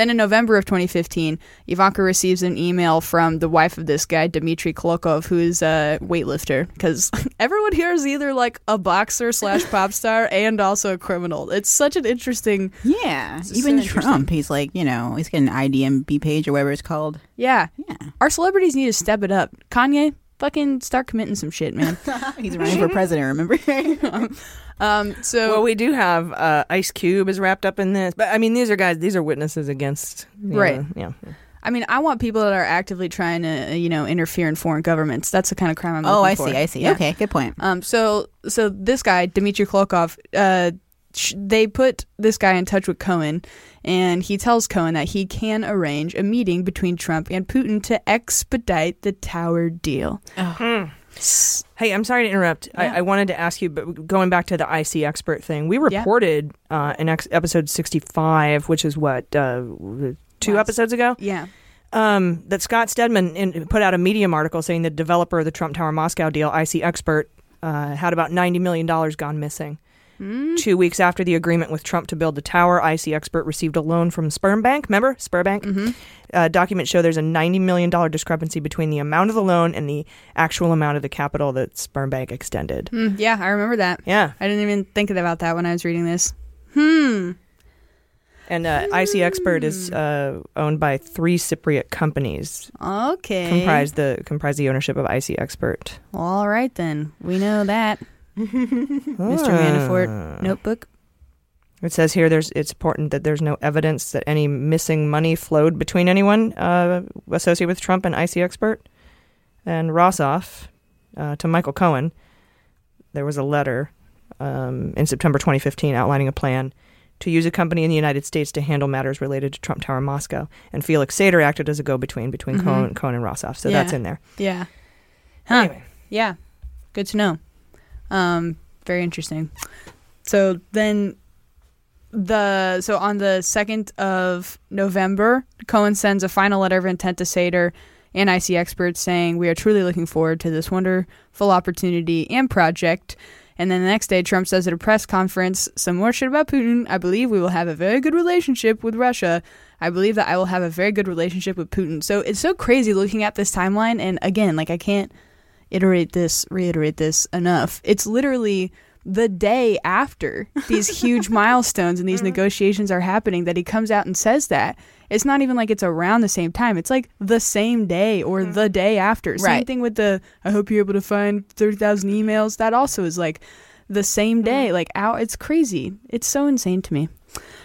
Speaker 7: Then in November of 2015, Ivanka receives an email from the wife of this guy, Dmitry Klokov, who is a weightlifter. Because everyone here is either like a boxer slash pop star and also a criminal. It's such an interesting.
Speaker 6: Yeah, even
Speaker 7: so.
Speaker 6: Trump, he's like, you know, he's got an IDMB page or whatever it's called.
Speaker 7: Yeah. Yeah. Our celebrities need to step it up. Kanye, fucking start committing some shit, man.
Speaker 6: He's running for president, remember?
Speaker 7: um, so
Speaker 2: Well, we do have uh, Ice Cube is wrapped up in this, but I mean, these are guys; these are witnesses against,
Speaker 7: Right.
Speaker 2: know, yeah.
Speaker 7: I mean, I want people that are actively trying to, uh, you know, interfere in foreign governments. That's the kind of crime I'm
Speaker 6: Oh,
Speaker 7: looking
Speaker 6: I
Speaker 7: for.
Speaker 6: see, I see.
Speaker 7: Yeah.
Speaker 6: Okay, good point.
Speaker 7: Um, so, so this guy, Dmitry Klokov, uh, sh- they put this guy in touch with Cohen, and he tells Cohen that he can arrange a meeting between Trump and Putin to expedite the Tower deal.
Speaker 2: Hey, I'm sorry to interrupt. I, I wanted to ask you, but going back to the IC expert thing, we reported uh, in ex- episode 65, which is what uh, two episodes ago.
Speaker 7: Yeah.
Speaker 2: Um, that Scott Stedman in, put out a Medium article saying the developer of the Trump Tower Moscow deal, IC Expert, uh, had about $90 million gone missing. Two weeks after the agreement with Trump to build the tower, IC Expert received a loan from Sberbank. Remember Sberbank? Uh, documents show there's a $90 million discrepancy between the amount of the loan and the actual amount of the capital that Sberbank extended.
Speaker 7: Hmm, yeah, I remember that.
Speaker 2: Yeah.
Speaker 7: I didn't even think about that when I was reading this. Hmm.
Speaker 2: And uh, IC Expert is uh, owned by three Cypriot companies.
Speaker 7: Okay.
Speaker 2: Comprise the comprise the ownership of IC Expert.
Speaker 7: All right then, we know that. Mr.
Speaker 2: Ah.
Speaker 7: Manafort notebook.
Speaker 2: It says here there's it's important that there's no evidence that any missing money flowed between anyone uh, associated with Trump and IC Expert. And Rozov uh, to Michael Cohen, there was a letter um, in September 2015 outlining a plan to use a company in the United States to handle matters related to Trump Tower Moscow. And Felix Sater acted as a go-between between
Speaker 7: Mhm.
Speaker 2: Cohen, Cohen and Rozov. So
Speaker 7: Yeah.
Speaker 2: that's in there.
Speaker 7: Yeah. Huh. Yeah. Good to know. Um, very interesting. So then the so on the second of November, Cohen sends a final letter of intent to Sater and IC experts saying we are truly looking forward to this wonderful opportunity and project. And then the next day, Trump says at a press conference, some more shit about Putin. I believe we will have a very good relationship with Russia. I believe that I will have a very good relationship with Putin. So it's so crazy looking at this timeline. And again, like I can't iterate this, reiterate this enough. It's literally the day after these huge milestones and these mm-hmm. negotiations are happening that he comes out and says that. It's not even like it's around the same time. It's like the same day or mm-hmm. the day after. Same thing with the I hope you're able to find 30,000 emails. That also is like the same mm-hmm. day. Like out it's crazy. It's so insane to me.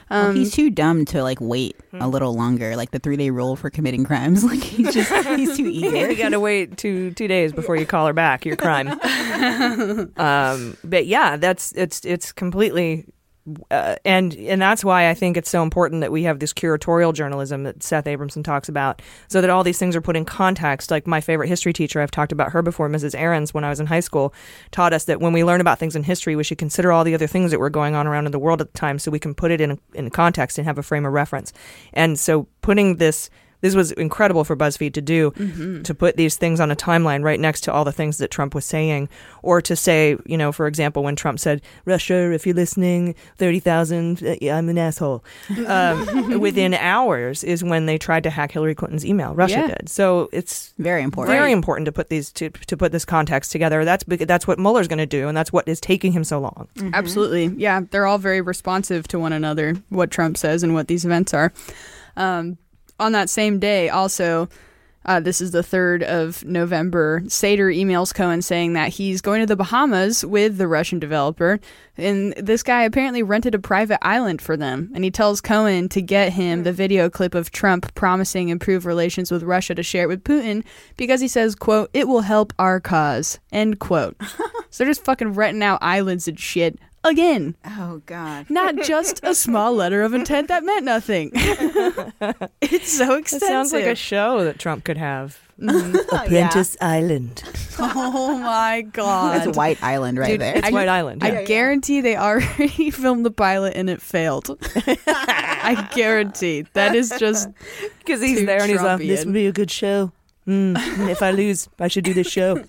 Speaker 6: Well,
Speaker 7: Um,
Speaker 6: he's too dumb to like wait a little longer, like the three day rule for committing crimes. Like he's just he's too eager.
Speaker 2: you got to wait two two days before you call her back. Your crime. um, but yeah, that's it's it's completely uh, and and that's why I think it's so important that we have this curatorial journalism that Seth Abramson talks about, so that all these things are put in context. Like my favorite history teacher, I've talked about her before, Mrs. Ahrens, when I was in high school, taught us that when we learn about things in history, we should consider all the other things that were going on around in the world at the time, so we can put it in in context and have a frame of reference. And so putting this this was incredible for BuzzFeed to do
Speaker 7: Mhm.
Speaker 2: to put these things on a timeline right next to all the things that Trump was saying, or to say, you know, for example, when Trump said, "Russia, if you're listening, thirty thousand, uh, I'm an asshole," um, within hours is when they tried to hack Hillary Clinton's email. Russia
Speaker 7: Yeah.
Speaker 2: did. So it's
Speaker 6: very important.
Speaker 2: Very
Speaker 7: Right.
Speaker 2: important to put these to to put this context together. That's that's what Mueller's going to do, and that's what is taking him so long.
Speaker 7: Absolutely. Yeah, they're all very responsive to one another, what Trump says and what these events are. Um, on that same day, also, uh, this is the 3rd of November, Sater emails Cohen saying that he's going to the Bahamas with the Russian developer. And this guy apparently rented a private island for them. And he tells Cohen to get him the video clip of Trump promising improved relations with Russia to share it with Putin because he says, quote, it will help our cause, end quote. so they're just fucking renting out islands and shit again.
Speaker 6: Oh God!
Speaker 7: Not just a small letter of intent that meant nothing. it's so
Speaker 2: It sounds like a show that Trump could have.
Speaker 7: Mhm.
Speaker 2: Apprentice Island.
Speaker 7: oh my god,
Speaker 6: That's White Island right
Speaker 7: Dude,
Speaker 6: there.
Speaker 2: It's
Speaker 7: I-
Speaker 2: White Island.
Speaker 7: I guarantee they already filmed the pilot and it failed. I guarantee that is just
Speaker 2: Because he's
Speaker 7: too
Speaker 2: there and he's like,
Speaker 7: Trumpian.
Speaker 2: this would be a good show. Mm, if I lose, I should do this show.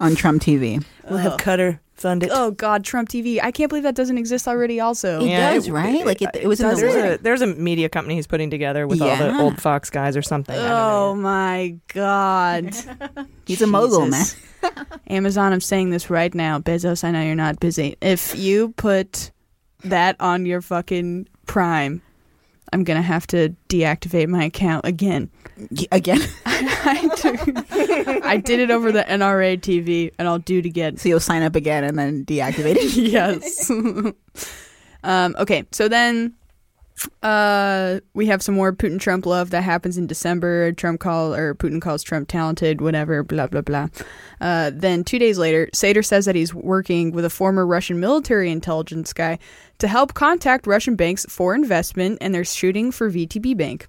Speaker 6: on Trump TV.
Speaker 2: We'll have Qatar fund it.
Speaker 7: Oh God, Trump TV! I can't believe that doesn't exist already. Also,
Speaker 6: It does, right? Like, it- it was in the
Speaker 2: there's
Speaker 6: letter.
Speaker 2: a, there's a media company he's putting together with all the old Fox guys or something. I don't know.
Speaker 7: Oh my God.
Speaker 6: He's a mogul, man.
Speaker 7: Amazon, I'm saying this right now. Bezos, I know you're not busy. If you put that on your fucking Prime, I'm going to have to deactivate my account again.
Speaker 6: Again,
Speaker 7: I, took- I did it over the NRA TV, and I'll do it again.
Speaker 6: so you'll sign up again and then deactivate it.
Speaker 7: yes. um, okay, so then uh, we have some more Putin Trump love that happens in December. Trump call or Putin calls Trump talented, whatever, blah blah blah. Uh, then two days later, Sater says that he's working with a former Russian military intelligence guy to help contact Russian banks for investment, and they're shooting for VTB Bank.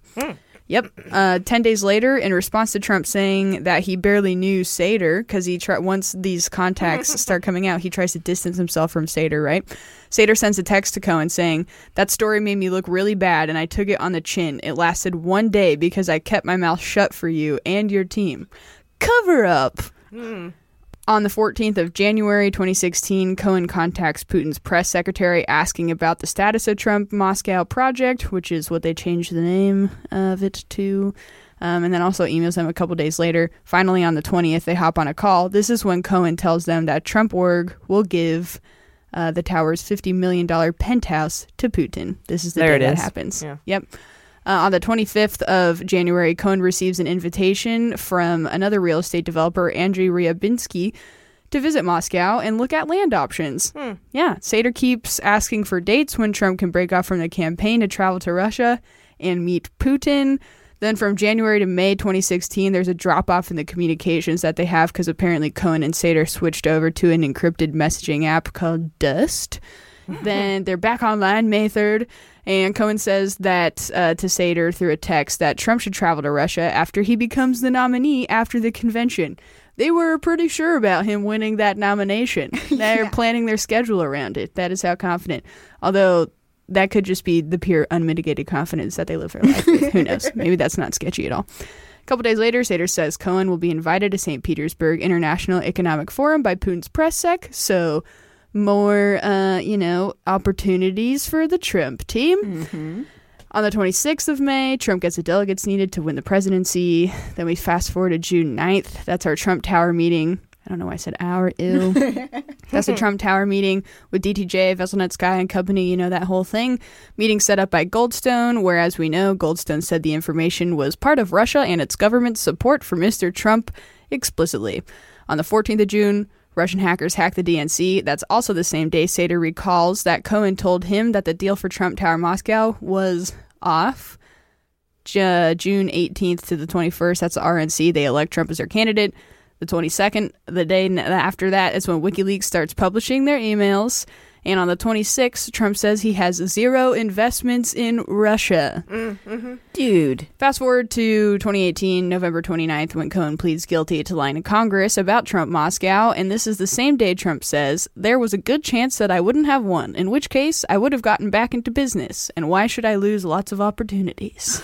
Speaker 7: Yep. Uh, Ten days later, in response to Trump saying that he barely knew Sater because he try- once these contacts start coming out, he tries to distance himself from Sater. Right? Sater sends a text to Cohen saying that story made me look really bad, and I took it on the chin. It lasted one day because I kept my mouth shut for you and your team. Cover up. On the 14th of January 2016, Cohen contacts Putin's press secretary asking about the status of Trump Moscow project, which is what they changed the name of it to. Um, and then also emails them a couple days later. Finally, on the 20th, they hop on a call. This is when Cohen tells them that Trump org will give uh, the tower's $50 million penthouse to Putin. This is the
Speaker 2: There
Speaker 7: day that
Speaker 2: is.
Speaker 7: happens.
Speaker 2: Yeah.
Speaker 7: Yep. Uh, on the 25th of January, Cohen receives an invitation from another real estate developer, Andrei Ryabinsky, to visit Moscow and look at land options. Yeah, Sater keeps asking for dates when Trump can break off from the campaign to travel to Russia and meet Putin. Then from January to May 2016, there's a drop off in the communications that they have because apparently Cohen and Sater switched over to an encrypted messaging app called Dust. then they're back online May 3rd, and Cohen says that uh, to Sater through a text that Trump should travel to Russia after he becomes the nominee after the convention. They were pretty sure about him winning that nomination. They're planning their schedule around it. That is how confident. Although that could just be the pure unmitigated confidence that they live their life with. Who knows? Maybe that's not sketchy at all. A couple days later, Sater says Cohen will be invited to St. Petersburg International Economic Forum by Putin's press sec. So more, uh, you know, opportunities for the Trump team. On the 26th of May, Trump gets the delegates needed to win the presidency. Then we fast forward to June 9th. That's our Trump Tower meeting. I don't know why I said our, ew. That's the Trump Tower meeting with DTJ, Veselnitskaya and company, you know, that whole thing. Meeting set up by Goldstone, where, as we know, Goldstone said the information was part of Russia and its government's support for Mr. Trump explicitly. On the 14th of June, Russian hackers hacked the DNC. That's also the same day Sater recalls that Cohen told him that the deal for Trump Tower Moscow was off. Ju- June 18th to the 21st, that's the RNC. They elect Trump as their candidate. The 22nd, the day after that, is when WikiLeaks starts publishing their emails. And on the 26th, Trump says he has zero investments in Russia.
Speaker 6: Mm-hmm. Dude.
Speaker 7: Fast forward to 2018, November 29th, when Cohen pleads guilty to lying to Congress about Trump Moscow. And this is the same day Trump says, There was a good chance that I wouldn't have won, in which case I would have gotten back into business. And why should I lose lots of opportunities?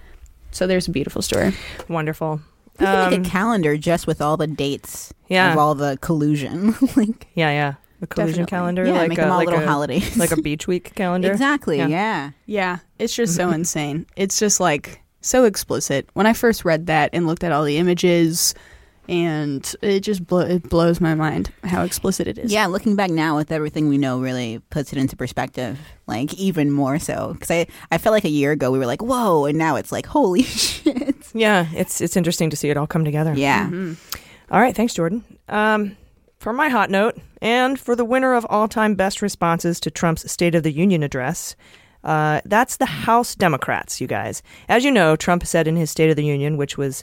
Speaker 7: so there's a beautiful story.
Speaker 2: Wonderful.
Speaker 6: We could
Speaker 2: Um,
Speaker 6: make a calendar just with all the dates
Speaker 2: Yeah.
Speaker 6: of all the collusion. like
Speaker 2: Yeah, yeah. The collusion
Speaker 6: Definitely.
Speaker 2: calendar,
Speaker 6: Yeah,
Speaker 2: like
Speaker 6: make
Speaker 2: a,
Speaker 6: them all
Speaker 2: like
Speaker 6: little
Speaker 2: a,
Speaker 6: holidays.
Speaker 2: like a beach week calendar.
Speaker 6: Exactly, yeah.
Speaker 7: Yeah, it's just so insane. It's just like so explicit. When I first read that and looked at all the images, and it just blo- it blows my mind how explicit it is.
Speaker 6: Yeah, looking back now with everything we know really puts it into perspective, like even more so. Because I, I felt like a year ago we were like, whoa, and now it's like, holy shit.
Speaker 2: Yeah, it's it's interesting to see it all come together.
Speaker 6: Yeah.
Speaker 2: All right, thanks, Jordan. Um, for my hot note, and for the winner of all-time best responses to Trump's State of the Union address, uh, that's the House Democrats. You guys, as you know, Trump said in his State of the Union, which was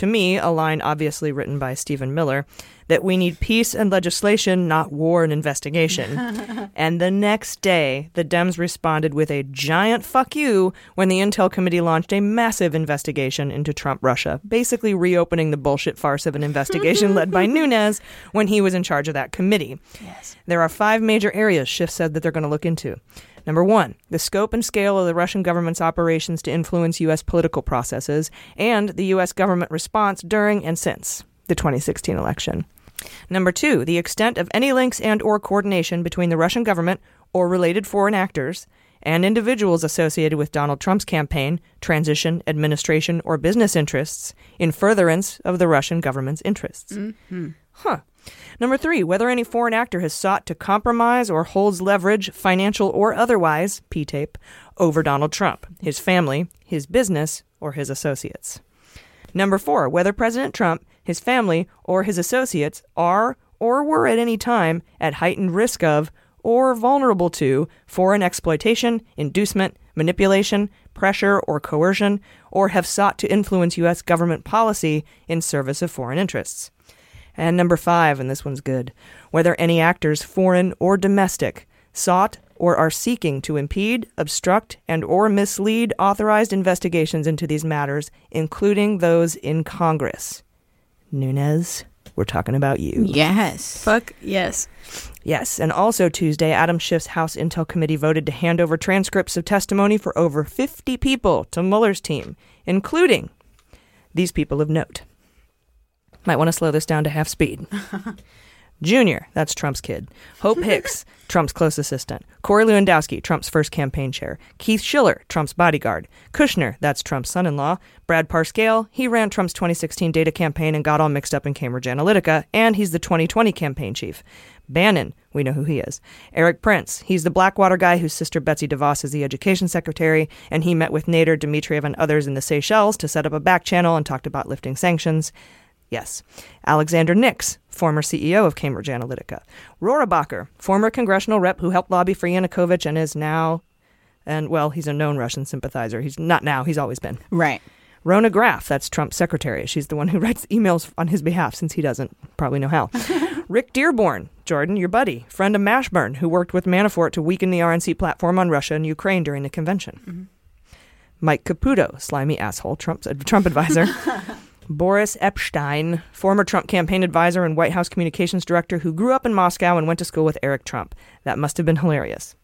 Speaker 2: to me a line obviously written by Stephen Miller, that we need peace and legislation, not war and investigation. and the next day, the Dems responded with a giant fuck you when the Intel Committee launched a massive investigation into Trump Russia, basically reopening the bullshit farce of an investigation led by Nunes when he was in charge of that committee. Yes. There are five major areas Schiff said that they're going to look into. Number one, the scope and scale of the Russian government's operations to influence U.S. political processes and the U.S. government response during and since the 2016 election. Number two, the extent of any links and or coordination between the Russian government or related foreign actors and individuals associated with Donald Trump's campaign, transition, administration, or business interests in furtherance of the Russian government's interests. Mm-hmm. Huh. Number three, whether any foreign actor has sought to compromise or holds leverage, financial or otherwise, P tape, over Donald Trump, his family, his business, or his associates. Number four, whether President Trump, his family, or his associates are or were at any time at heightened risk of or vulnerable to foreign exploitation, inducement, manipulation, pressure, or coercion, or have sought to influence U.S. government policy in service of foreign interests. And number five, and this one's good, whether any actors, foreign or domestic, sought or are seeking to impede, obstruct, and or mislead authorized investigations into these matters, including those in Congress. Nunes, we're talking about you.
Speaker 6: Yes.
Speaker 7: Fuck yes.
Speaker 2: Yes, and also Tuesday, Adam Schiff's House Intel Committee voted to hand over transcripts of testimony for over 50 people to Mueller's team, including these people of note. Might want to slow this down to half speed. Junior, that's Trump's kid. Hope Hicks, Trump's close assistant. Corey Lewandowski, Trump's first campaign chair. Keith Schiller, Trump's bodyguard. Kushner, that's Trump's son in law. Brad Parscale, he ran Trump's 2016 data campaign and got all mixed up in Cambridge Analytica, and he's the 2020 campaign chief. Bannon, we know who he is. Erik Prince, he's the Blackwater guy whose sister Betsy DeVos is the education secretary, and he met with Nader, Dmitriev, and others in the Seychelles to set up a back channel and talked about lifting sanctions. Yes. Alexander Nix, former CEO of Cambridge Analytica. Rohrabacher, former congressional rep who helped lobby for Yanukovych and is now, and well, he's a known Russian sympathizer. He's not now, he's always been.
Speaker 6: Right.
Speaker 2: Rona Graff, that's Trump's secretary. She's the one who writes emails on his behalf since he doesn't probably know how. Rick Dearborn, Jordan, your buddy, friend of Mashburn, who worked with Manafort to weaken the RNC platform on Russia and Ukraine during the convention. Mm-hmm. Mike Caputo, slimy asshole, Trump's Trump advisor. Boris Epshteyn, former Trump campaign advisor and White House communications director who grew up in Moscow and went to school with Eric Trump. That must have been hilarious.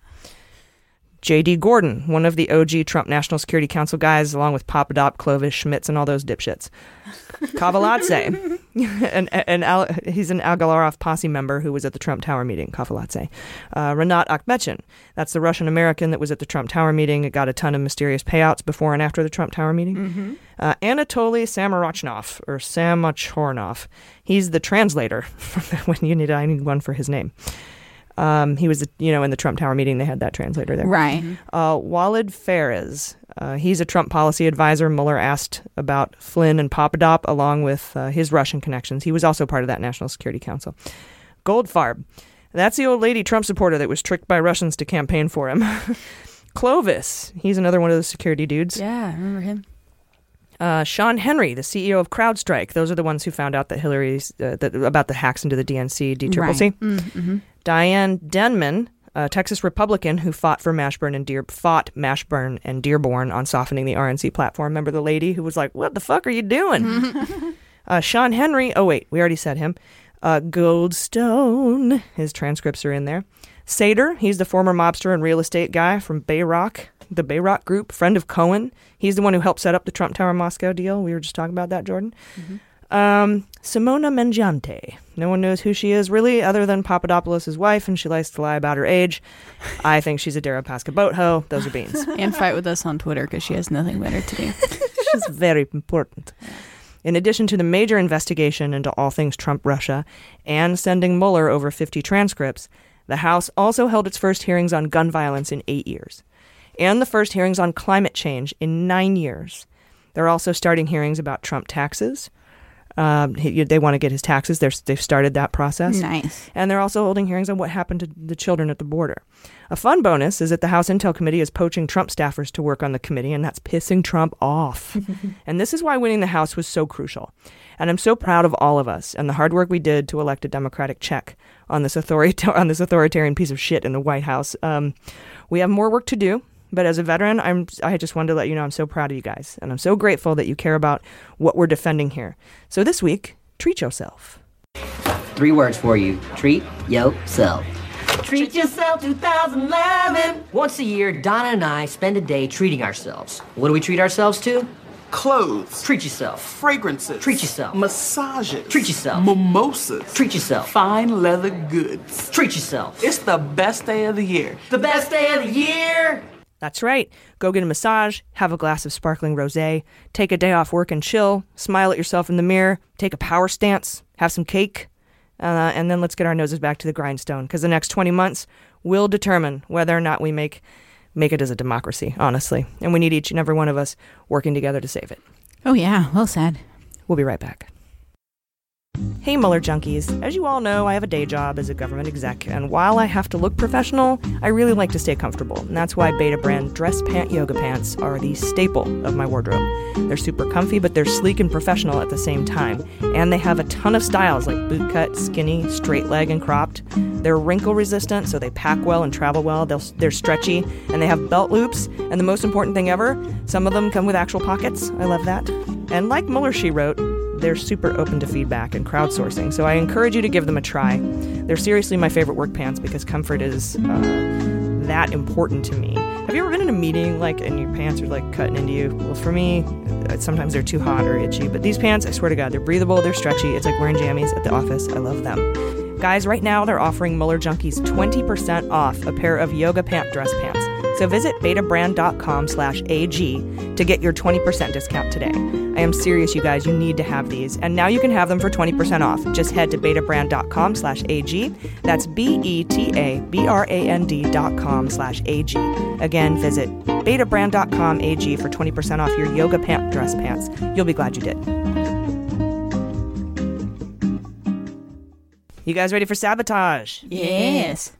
Speaker 2: J.D. Gordon, one of the OG Trump National Security Council guys, along with Papadop, Clovis, Schmitz, and all those dipshits. Kaveladze, and, and Al, he's an Agalarov posse member who was at the Trump Tower meeting. Kaveladze. Uh, Rinat Akhmetshin, that's the Russian American that was at the Trump Tower meeting. It got a ton of mysterious payouts before and after the Trump Tower meeting.
Speaker 7: Mm-hmm.
Speaker 2: Uh, Anatoly Samarochnov, or Samachornov. He's the translator when you need, I need one for his name. Um, he was, you know, in the Trump Tower meeting, they had that translator there.
Speaker 6: Right.
Speaker 2: Uh, Walid Phares, uh, he's a Trump policy advisor. Mueller asked about Flynn and Papadop, along with uh, his Russian connections. He was also part of that National Security Council. Goldfarb, that's the old lady Trump supporter that was tricked by Russians to campaign for him. Clovis, he's another one of those security dudes.
Speaker 7: Yeah, I remember him.
Speaker 2: Uh, Shawn Henry, the CEO of CrowdStrike. Those are the ones who found out that Hillary's uh, that, about the hacks into the DNC, DCCC.
Speaker 7: Right. Mm-hmm.
Speaker 2: Diane Denman, a Texas Republican who fought for Mashburn and Deer fought Mashburn and Dearborn on softening the RNC platform. Remember the lady who was like, "What the fuck are you doing?" uh, Shawn Henry. Oh wait, we already said him. Uh, Goldstone. His transcripts are in there. Sater. He's the former mobster and real estate guy from Bayrock, the Bayrock Group, friend of Cohen. He's the one who helped set up the Trump Tower Moscow deal. We were just talking about that, Jordan. Um, Simona Mengiante. No one knows who she is really, other than Papadopoulos' wife, and she likes to lie about her age. I think she's a Deripaska boat hoe. Those are beans.
Speaker 7: and fight with us on Twitter because she has nothing better to do.
Speaker 2: She's very important. In addition to the major investigation into all things Trump Russia and sending Mueller over 50 transcripts, the House also held its first hearings on gun violence in eight years, and the first hearings on climate change in nine years. They're also starting hearings about Trump taxes. Um, he, they want to get his taxes. They're, they've started that process.
Speaker 6: Nice.
Speaker 2: And they're also holding hearings on what happened to the children at the border. A fun bonus is that the House Intel Committee is poaching Trump staffers to work on the committee, and that's pissing Trump off. and this is why winning the House was so crucial. And I'm so proud of all of us and the hard work we did to elect a Democratic check on this, authorita- on this authoritarian piece of shit in the White House. Um, we have more work to do, but as a veteran, I'm I just wanted to let you know I'm so proud of you guys, and I'm so grateful that you care about what we're defending here. So this week, treat yourself.
Speaker 11: Three words for you. Treat yourself.
Speaker 12: Treat yourself 2011. Once a year, Donna and I spend a day treating ourselves. What do we treat ourselves to?
Speaker 13: Clothes.
Speaker 12: Treat yourself.
Speaker 13: Fragrances.
Speaker 12: Treat yourself.
Speaker 13: Massages.
Speaker 12: Treat yourself.
Speaker 13: Mimosas.
Speaker 12: Treat yourself.
Speaker 13: Fine leather goods.
Speaker 12: Treat yourself.
Speaker 13: It's the best day of the year.
Speaker 12: The best day of the year.
Speaker 2: That's right. Go get a massage, have a glass of sparkling rosé, take a day off work and chill, smile at yourself in the mirror, take a power stance, have some cake, uh, and then let's get our noses back to the grindstone because the next 20 months will determine whether or not we make make it as a democracy, honestly. And we need each and every one of us working together to save it.
Speaker 6: Oh, yeah. Well said.
Speaker 2: We'll be right back. Hey, Mueller junkies. As you all know, I have a day job as a government exec, and while I have to look professional, I really like to stay comfortable. And that's why Betabrand dress pant yoga pants are the staple of my wardrobe. They're super comfy, but they're sleek and professional at the same time. And they have a ton of styles like bootcut, skinny, straight leg, and cropped. They're wrinkle resistant, so they pack well and travel well. They'll, they're stretchy, and they have belt loops. And the most important thing ever, some of them come with actual pockets. I love that. And like Mueller, she wrote, they're super open to feedback and crowdsourcing, so I encourage you to give them a try. They're seriously my favorite work pants because comfort is uh, that important to me. Have you ever been in a meeting like and your pants are like cutting into you? Well, for me, uh, sometimes they're too hot or itchy, but these pants, I swear to God, they're breathable, they're stretchy. It's like wearing jammies at the office. I love them. Guys, right now they're offering Mueller Junkies 20% off a pair of yoga pant dress pants. So visit betabrand.com slash AG to get your 20% discount today. I am serious, you guys. You need to have these. And now you can have them for 20% off. Just head to betabrand.com slash AG. That's B-E-T-A-B-R-A-N-D dot com slash AG. Again, visit betabrand.com AG for 20% off your yoga pant dress pants. You'll be glad you did. You guys ready for sabotage?
Speaker 6: Yes.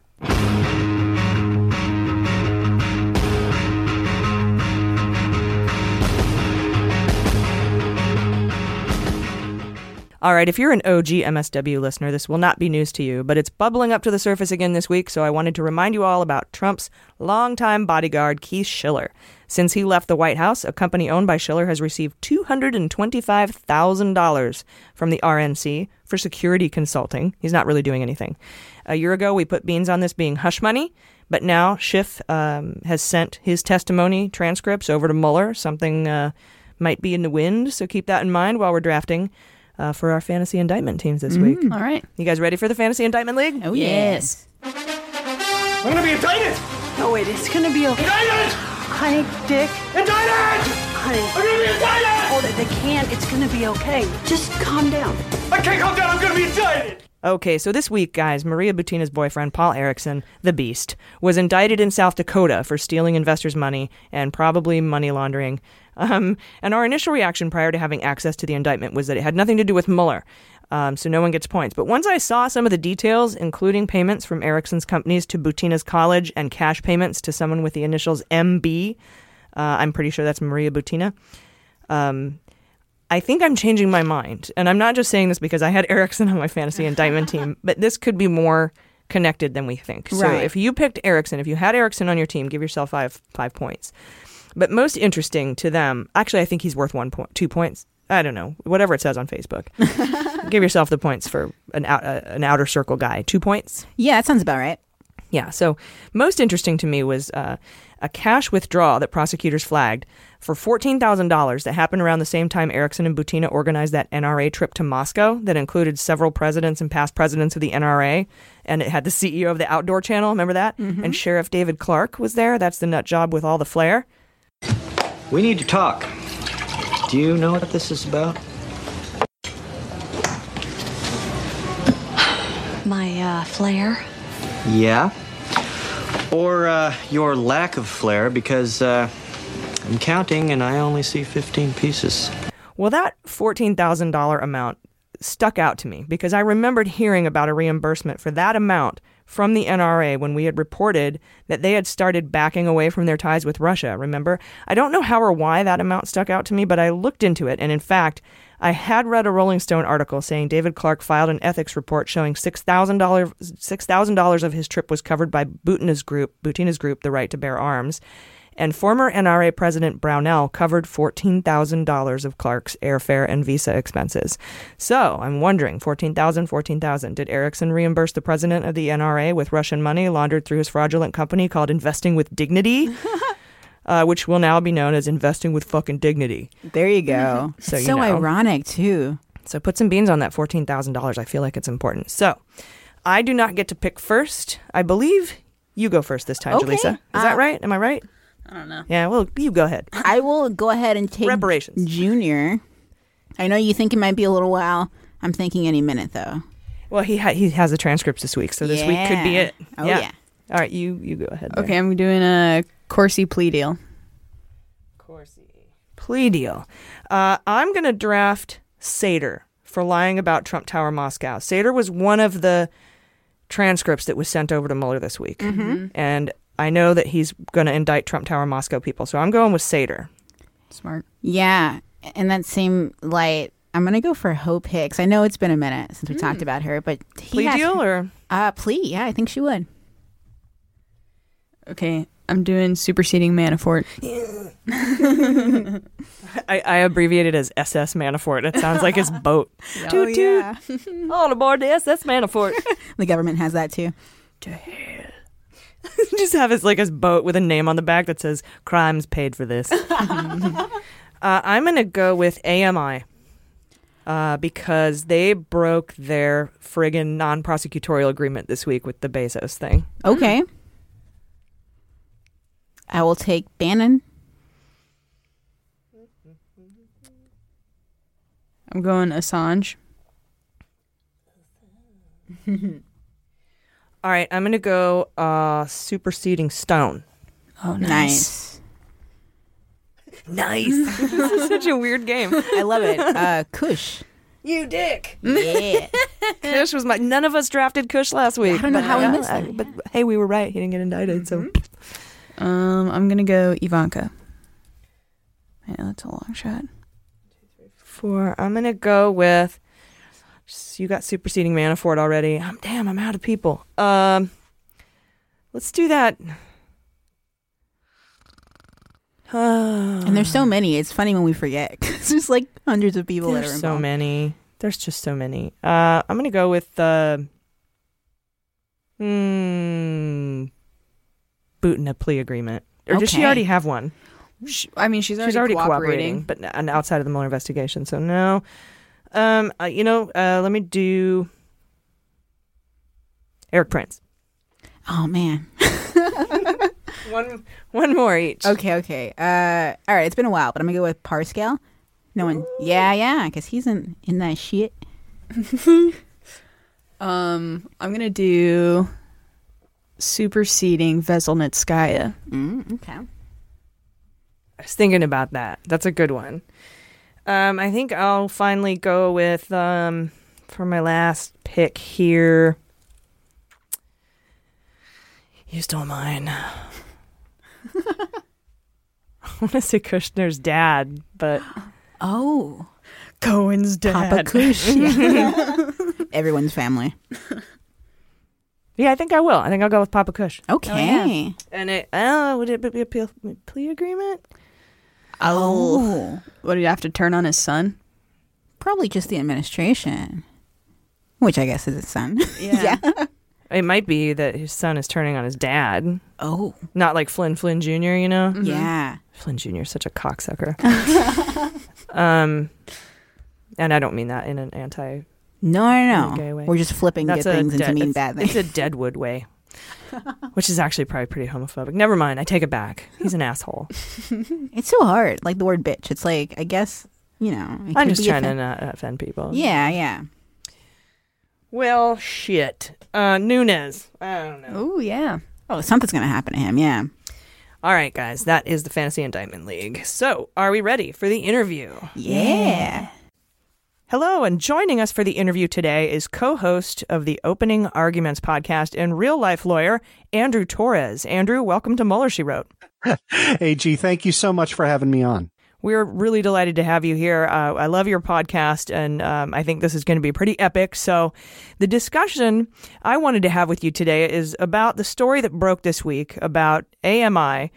Speaker 2: All right, if you're an OG MSW listener, this will not be news to you, but it's bubbling up to the surface again this week, so I wanted to remind you all about Trump's longtime bodyguard, Keith Schiller. Since he left the White House, a company owned by Schiller has received $225,000 from the RNC for security consulting. He's not really doing anything. A year ago, we put beans on this being hush money, but now Schiff um, has sent his testimony transcripts over to Mueller. Something uh, might be in the wind, so keep that in mind while we're drafting uh, for our fantasy indictment teams this week.
Speaker 7: All right.
Speaker 2: You guys ready for the fantasy indictment league?
Speaker 6: Oh, yes.
Speaker 12: I'm gonna be indicted!
Speaker 3: No, wait, it's gonna be okay.
Speaker 12: Indicted!
Speaker 3: Honey, Dick.
Speaker 12: Indicted!
Speaker 3: Honey.
Speaker 12: I'm gonna be indicted!
Speaker 3: Oh, they, they can't. It's gonna be okay. Just calm down.
Speaker 12: I can't calm down, I'm gonna be indicted!
Speaker 2: Okay, so this week, guys, Maria Butina's boyfriend, Paul Erickson, the Beast, was indicted in South Dakota for stealing investors' money and probably money laundering. Um, and our initial reaction prior to having access to the indictment was that it had nothing to do with Mueller. Um, so no one gets points. But once I saw some of the details, including payments from Erickson's companies to Butina's college and cash payments to someone with the initials MB, uh, I'm pretty sure that's Maria Butina. Um, I think I'm changing my mind. And I'm not just saying this because I had Erickson on my fantasy indictment team, but this could be more connected than we think. So
Speaker 6: Right.
Speaker 2: if you picked Erickson, if you had Erickson on your team, give yourself five five points. But most interesting to them, actually, I think he's worth one point, two points. I don't know, whatever it says on Facebook. give yourself the points for an out, uh, an outer circle guy, two points.
Speaker 6: Yeah, that sounds about right.
Speaker 2: Yeah. So most interesting to me was uh, a cash withdrawal that prosecutors flagged for fourteen thousand dollars that happened around the same time Erickson and Butina organized that NRA trip to Moscow that included several presidents and past presidents of the NRA, and it had the CEO of the Outdoor Channel. Remember that? And Sheriff David Clarke was there. That's the nut job with all the flair.
Speaker 14: We need to talk. Do you know what this is about?
Speaker 15: My uh, flair.
Speaker 14: Yeah. Or uh, your lack of flair, because uh, I'm counting and I only see 15 pieces.
Speaker 2: Well, that $14,000 amount stuck out to me because I remembered hearing about a reimbursement for that amount from the NRA when we had reported that they had started backing away from their ties with Russia. Remember? I don't know how or why that amount stuck out to me, but I looked into it. And in fact, I had read a Rolling Stone article saying David Clarke filed an ethics report showing $6,000 $6,000 of his trip was covered by Butina's group, Butina's group, The Right to Bear Arms. And former NRA President Brownell covered $14,000 of Clarke's airfare and visa expenses. So I'm wondering, 14,000, 14,000. Did Erickson reimburse the president of the NRA with Russian money laundered through his fraudulent company called Investing with Dignity? Uh, which will now be known as investing with fucking dignity.
Speaker 6: There you go.
Speaker 2: So, you
Speaker 6: so
Speaker 2: know.
Speaker 6: ironic too.
Speaker 2: So put some beans on that fourteen thousand dollars. I feel like it's important. So I do not get to pick first. I believe you go first this time,
Speaker 6: Okay.
Speaker 2: Jaleesa. Is that
Speaker 6: Uh,
Speaker 2: right? Am I right?
Speaker 7: I don't know.
Speaker 2: Yeah. Well, you go ahead.
Speaker 6: I will go ahead and take
Speaker 2: Reparations.
Speaker 6: Junior. I know you think it might be a little while. I'm thinking any minute though.
Speaker 2: Well, he ha- he has the transcripts this week, so this week could be it.
Speaker 6: Oh, yeah.
Speaker 2: All right, you you go ahead. there.
Speaker 7: Okay, I'm doing a Corsi plea deal.
Speaker 2: Corsi plea deal. Uh, I'm going to draft Sater for lying about Trump Tower Moscow. Sater was one of the transcripts that was sent over to Mueller this week.
Speaker 6: Mhm.
Speaker 2: And I know that he's going to indict Trump Tower Moscow people. So I'm going with Sater.
Speaker 7: Smart.
Speaker 6: Yeah, in that same light, I'm gonna go for Hope Hicks. I know it's been a minute since we talked about her, but he
Speaker 2: Plea
Speaker 6: has-
Speaker 2: deal or?
Speaker 6: uh plea? Yeah, I think she would.
Speaker 7: Okay, I'm doing superseding Manafort.
Speaker 2: I, I abbreviated as SS Manafort. It sounds like his boat.
Speaker 6: Oh,
Speaker 2: toot toot. On aboard the SS Manafort.
Speaker 6: The government has that too.
Speaker 2: Just have his like his boat with a name on the back that says "Crimes paid for this." uh, I'm gonna go with AMI uh, because they broke their friggin' non-prosecutorial agreement this week with the Bezos thing.
Speaker 6: Okay. I will take Bannon.
Speaker 7: I'm going Assange.
Speaker 2: All right, I'm gonna go uh, superseding Stone.
Speaker 7: Oh,
Speaker 6: nice.
Speaker 2: Nice. this is such a weird game.
Speaker 6: I love it. Uh, Kush.
Speaker 2: You dick.
Speaker 6: Yeah.
Speaker 2: Kush was my. None of us drafted Kush last week.
Speaker 6: I don't know
Speaker 2: but,
Speaker 6: how we missed
Speaker 2: I-
Speaker 6: that.
Speaker 2: But hey, we were right. He didn't get indicted. So
Speaker 7: Um, I'm gonna go Ivanka. Yeah, that's a long shot.
Speaker 2: four. I'm gonna go with. You got superseding Manafort already. I'm damn. I'm out of people. Um, let's do that.
Speaker 6: And there's so many. It's funny when we forget. 'cause there's like hundreds of people that are
Speaker 2: There's so many. There's just so many. Uh, I'm gonna go with uh, hmm, Butina plea agreement. Or does she already have one?
Speaker 7: Sh- I mean, she's already,
Speaker 2: She's already
Speaker 7: cooperating.
Speaker 2: cooperating, but n- outside of the Mueller investigation. So no. Um, uh, you know, uh, let me do Erik Prince.
Speaker 6: Oh man.
Speaker 2: One one more each.
Speaker 6: Okay, okay. Uh, all right. It's been a while, but I'm gonna go with Parscale. No one. Yeah, yeah, because he's in in that shit.
Speaker 7: Um, I'm gonna do superseding Veselnitskaya.
Speaker 6: Mm, okay.
Speaker 2: I was thinking about that. That's a good one. Um, I think I'll finally go with um for my last pick here. You stole mine. I want to say Kushner's dad, but
Speaker 6: Oh,
Speaker 2: Cohen's dad.
Speaker 6: Papa Kush. Yeah. Everyone's family.
Speaker 2: Yeah, I think I will. I think I'll go with Papa Kush.
Speaker 6: Okay.
Speaker 2: And it, oh, would it be a plea, plea agreement?
Speaker 7: Oh. What do you have to turn on his son?
Speaker 6: Probably just the administration, which I guess is his son.
Speaker 7: Yeah.
Speaker 2: It might be that his son is turning on his dad.
Speaker 6: Oh.
Speaker 2: Not like Flynn Flynn Jr., you know?
Speaker 6: Yeah.
Speaker 2: Flynn Jr. is such a cocksucker. um, and I don't mean that in an anti
Speaker 6: No, no, no.
Speaker 2: way.
Speaker 6: We're just flipping
Speaker 2: That's
Speaker 6: good
Speaker 2: a
Speaker 6: things into mean bad things.
Speaker 2: It's a Deadwood way, which is actually probably pretty homophobic. Never mind. I take it back. He's an asshole.
Speaker 6: It's so hard. Like the word bitch. It's like, I guess, you know.
Speaker 2: I'm just trying to not offend people.
Speaker 6: Yeah, yeah.
Speaker 2: Well, shit. Uh, Nunes. I don't know.
Speaker 7: Oh, yeah.
Speaker 6: Oh, something's going to happen to him. Yeah.
Speaker 2: All right, guys. That is the Fantasy Indictment League. So, are we ready for the interview?
Speaker 6: Yeah.
Speaker 2: Hello, and joining us for the interview today is co host of the Opening Arguments podcast and real life lawyer, Andrew Torrez. Andrew, welcome to Mueller, She Wrote.
Speaker 16: AG, thank you so much for having me on.
Speaker 2: We're really delighted to have you here. Uh, I love your podcast, and um, I think this is going to be pretty epic. So, the discussion I wanted to have with you today is about the story that broke this week about AMI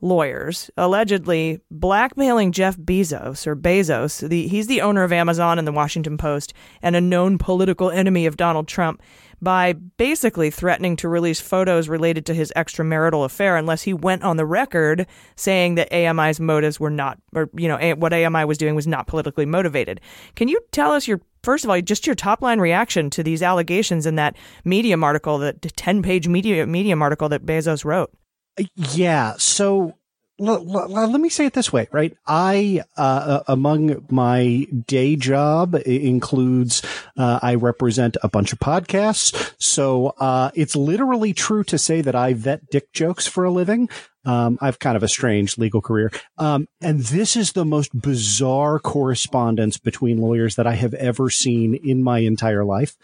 Speaker 2: lawyers allegedly blackmailing Jeff Bezos or Bezos. The, he's the owner of Amazon and the Washington Post and a known political enemy of Donald Trump by basically threatening to release photos related to his extramarital affair unless he went on the record saying that AMI's motives were not, or, you know, what AMI was doing was not politically motivated. Can you tell us your, first of all, just your top line reaction to these allegations in that Medium article, that 10 page Medium, Medium article that Bezos wrote?
Speaker 16: Yeah. So l- l- let me say it this way, right? I, uh, among my day job includes, uh, I represent a bunch of podcasts. So, uh, it's literally true to say that I vet dick jokes for a living. Um, I've kind of a strange legal career. Um, and this is the most bizarre correspondence between lawyers that I have ever seen in my entire life.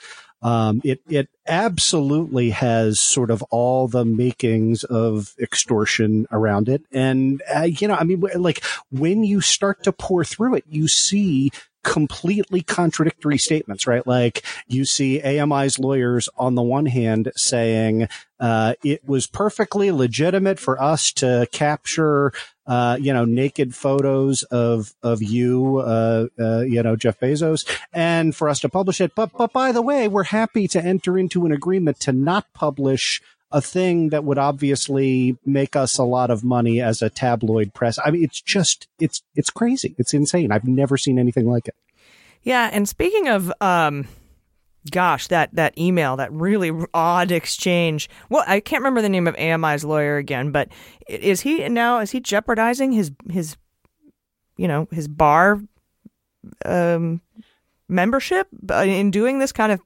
Speaker 16: Um, it, it absolutely has sort of all the makings of extortion around it. And, uh, you know, I mean, like when you start to pour through it, you see completely contradictory statements, right? Like you see AMI's lawyers on the one hand saying, uh, it was perfectly legitimate for us to capture, uh, you know, naked photos of, of you, uh, uh, you know, Jeff Bezos and for us to publish it. But, but by the way, we're happy to enter into an agreement to not publish a thing that would obviously make us a lot of money as a tabloid press. I mean, it's just, it's, it's crazy. It's insane. I've never seen anything like it.
Speaker 2: Yeah, and speaking of um gosh, that that email, that really odd exchange. Well, I can't remember the name of AMI's lawyer again, but is he now is he jeopardizing his his you know, his bar um membership uh, in doing this kind of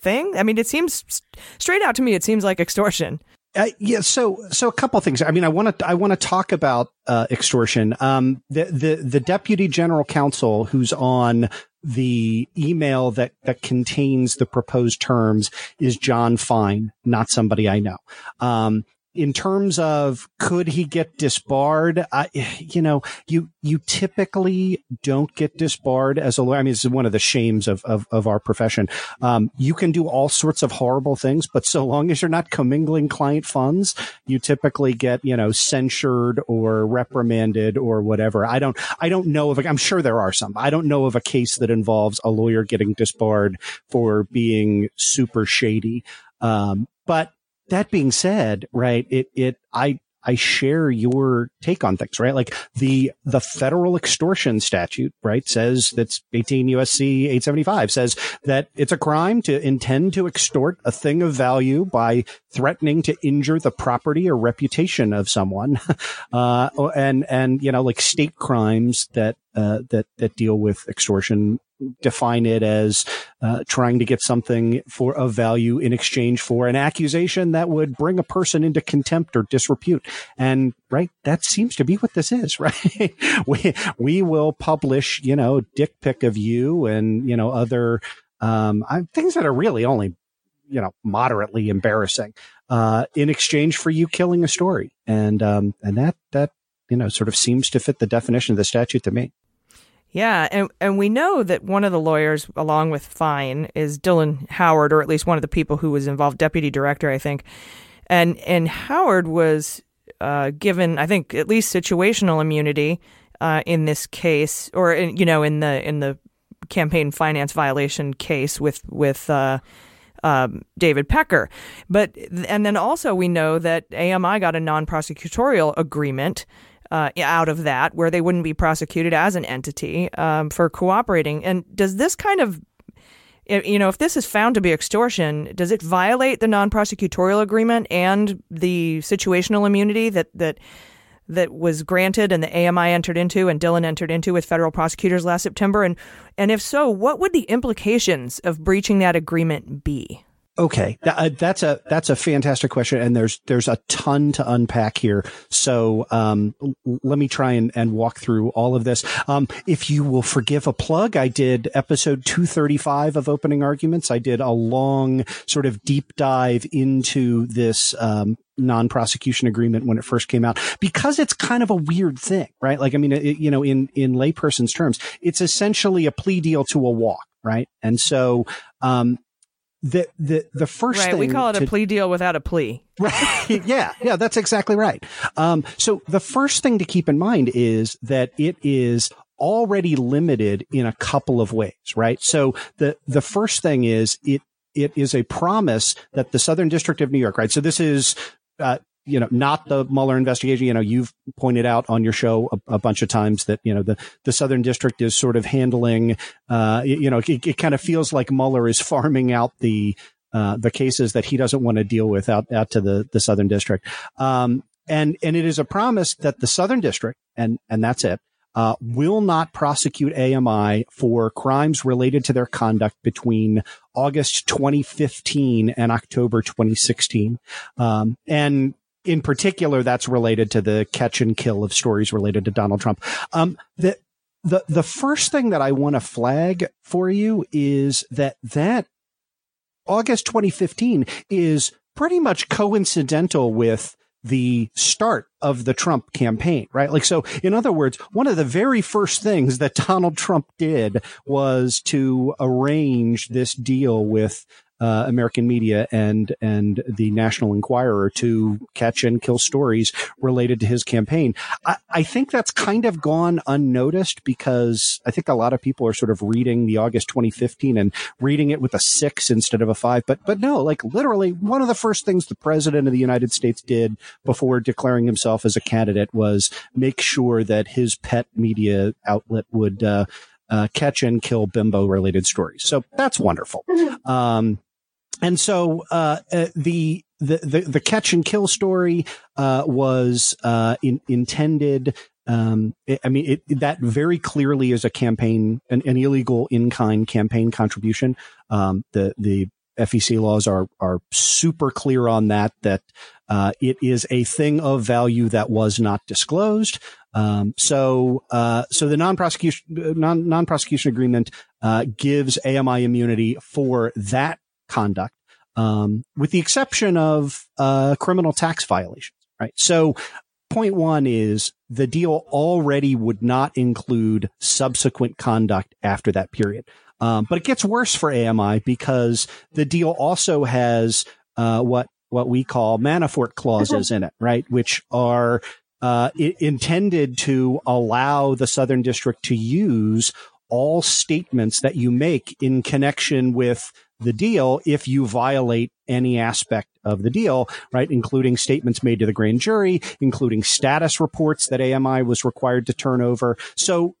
Speaker 2: thing? I mean, it seems straight out to me it seems like extortion.
Speaker 16: Uh, yeah, so so a couple things. I mean, I want to I want to talk about uh, extortion. Um, the the the deputy general counsel who's on the email that that contains the proposed terms is Jon Fine, not somebody I know. Um, in terms of could he get disbarred, I, you know, you you typically don't get disbarred as a lawyer. I mean, this is one of the shames of of, of our profession. Um, you can do all sorts of horrible things, but so long as you're not commingling client funds, you typically get you know censured or reprimanded or whatever. I don't I don't know of. A, I'm sure there are some. I don't know of a case that involves a lawyer getting disbarred for being super shady. Um, but that being said, right, it, it, I, I share your take on things, right? Like the, the federal extortion statute, right, says that's 18 USC 875 says that it's a crime to intend to extort a thing of value by threatening to injure the property or reputation of someone. Uh, and, and, you know, like state crimes that, uh, that, that deal with extortion define it as uh, trying to get something for a value in exchange for an accusation that would bring a person into contempt or disrepute. And right, that seems to be what this is, right? we we will publish, you know, dick pic of you and you know other um, things that are really only you know moderately embarrassing uh, in exchange for you killing a story, and um, and that that you know sort of seems to fit the definition of the statute to me.
Speaker 2: Yeah, and and we know that one of the lawyers, along with Fine, is Dylan Howard, or at least one of the people who was involved, deputy director, I think. And and Howard was uh, given, I think, at least situational immunity uh, in this case, or in, you know, in the in the campaign finance violation case with with. Uh, um, David Pecker, but and then also we know that AMI got a non-prosecutorial agreement uh, out of that, where they wouldn't be prosecuted as an entity um, for cooperating. And does this kind of you know, if this is found to be extortion, does it violate the non-prosecutorial agreement and the situational immunity that that that was granted and the AMI entered into and Dylan entered into with federal prosecutors last September? And and if so, what would the implications of breaching that agreement be?
Speaker 16: Okay, uh, that's a that's a fantastic question, and there's there's a ton to unpack here. So um, let me try and, and walk through all of this. Um, if you will forgive a plug, I did episode 235 of Opening Arguments. I did a long sort of deep dive into this um, non-prosecution agreement when it first came out because it's kind of a weird thing, right? Like, I mean, it, you know, in in layperson's terms, it's essentially a plea deal to a walk, right? And so, um, the the the first
Speaker 2: right,
Speaker 16: thing
Speaker 2: we call it
Speaker 16: to,
Speaker 2: a plea deal without a plea.
Speaker 16: Right. yeah. Yeah. That's exactly right. Um, so the first thing to keep in mind is that it is already limited in a couple of ways, right? So the the first thing is it it is a promise that the Southern District of New York, right? So this is uh, you know, not the Mueller investigation. You know, you've pointed out on your show a, a, bunch of times that, you know, the, the Southern District is sort of handling, uh, you know, it, it kind of feels like Mueller is farming out the, uh, the cases that he doesn't want to deal with out, out to the, the Southern District. Um, and, and it is a promise that the Southern District, and, and that's it, uh, will not prosecute AMI for crimes related to their conduct between August 2015 and October 2016. Um, and in particular, that's related to the catch and kill of stories related to Donald Trump. Um, the, the, the first thing that I want to flag for you is that that August 2015 is pretty much coincidental with the start of the Trump campaign, right? Like, so in other words, one of the very first things that Donald Trump did was to arrange this deal with uh, American media and and the National Enquirer to catch and kill stories related to his campaign. I, I think that's kind of gone unnoticed because I think a lot of people are sort of reading the August 2015 and reading it with a six instead of a five. But but no, like literally one of the first things the president of the United States did before declaring himself as a candidate was make sure that his pet media outlet would. Uh, uh, catch and kill bimbo related stories. So that's wonderful. Um, and so uh, uh, the, the the the catch and kill story uh, was uh, in, intended. Um, I mean, it, that very clearly is a campaign, an, an illegal in kind campaign contribution. Um, the the FEC laws are are super clear on that. That uh, it is a thing of value that was not disclosed. Um, so, uh, so the non-prosecution, non, non-prosecution agreement, uh, gives AMI immunity for that conduct, um, with the exception of uh, criminal tax violations. Right. So, point one is the deal already would not include subsequent conduct after that period. Um, but it gets worse for AMI because the deal also has uh, what what we call Manafort clauses in it, right? Which are uh, intended to allow the Southern District to use all statements that you make in connection with the deal if you violate any aspect of the deal, right? Including statements made to the grand jury, including status reports that AMI was required to turn over. So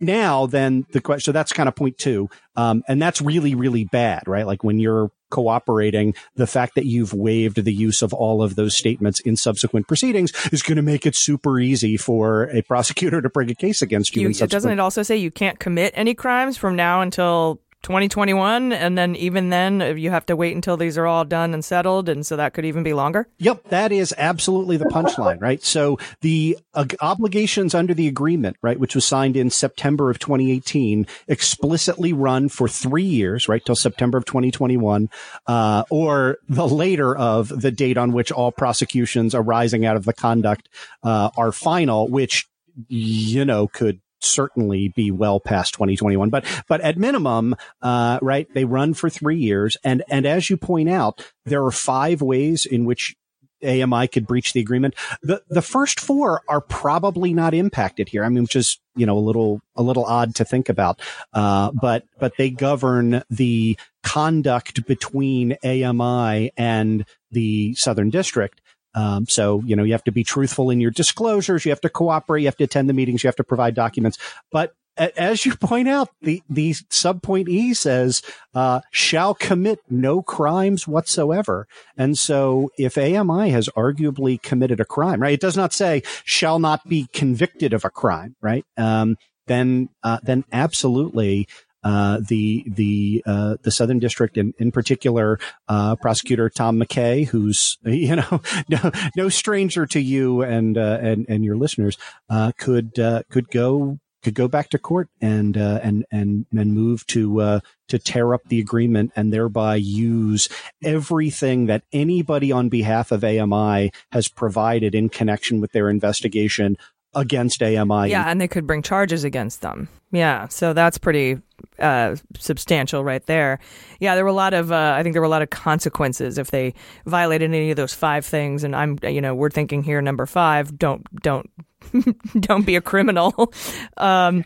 Speaker 16: now then the question, so that's kind of point two. Um, and that's really, really bad, right? Like when you're cooperating, the fact that you've waived the use of all of those statements in subsequent proceedings is going to make it super easy for a prosecutor to bring a case against you.
Speaker 2: you doesn't it also say you can't commit any crimes from now until 2021 and then even then you have to wait until these are all done and settled and so that could even be longer?
Speaker 16: Yep that is absolutely the punchline right? So the uh, obligations under the agreement right which was signed in september of 2018 explicitly run for three years right till september of 2021 uh, or the later of the date on which all prosecutions arising out of the conduct uh, are final which you know could certainly be well past 2021. But but at minimum, uh, right, they run for three years, and and as you point out, there are five ways in which AMI could breach the agreement. The the first four are probably not impacted here. I mean, which is you know a little a little odd to think about. Uh, but but they govern the conduct between AMI and the Southern District. Um, so, you know, you have to be truthful in your disclosures. You have to cooperate. You have to attend the meetings. You have to provide documents. But as you point out, the, the subpoint E says, uh, shall commit no crimes whatsoever. And so if AMI has arguably committed a crime, right? It does not say shall not be convicted of a crime, right? Um, then, uh, then absolutely, uh, the the uh, the Southern District, in in particular, uh, prosecutor Tom McKay, who's you know no no stranger to you and uh, and and your listeners, uh, could could go could go back to court and and and and move to uh, to tear up the agreement and thereby use everything that anybody on behalf of AMI has provided in connection with their investigation against AMI.
Speaker 2: Yeah, and they could bring charges against them. Yeah, so that's pretty uh, substantial right there. Yeah, there were a lot of uh, I think there were a lot of consequences if they violated any of those five things. And I'm you know we're thinking here number five don't don't don't be a criminal. Um,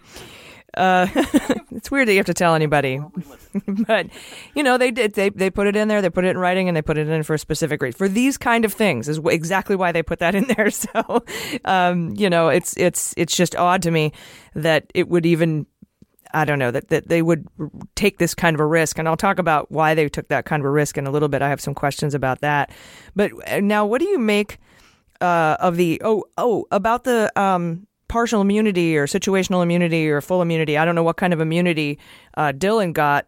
Speaker 2: uh, it's weird that you have to tell anybody, but you know they did. They they put it in there. They put it in writing, and they put it in for a specific reason. For these kind of things is exactly why they put that in there. So, um, you know, it's it's it's just odd to me that it would even. I don't know that, that they would take this kind of a risk, and I'll talk about why they took that kind of a risk in a little bit. I have some questions about that. But uh, now, what do you make uh, of the oh oh about the um, partial immunity or situational immunity or full immunity. I don't know what kind of immunity uh, Dylan got.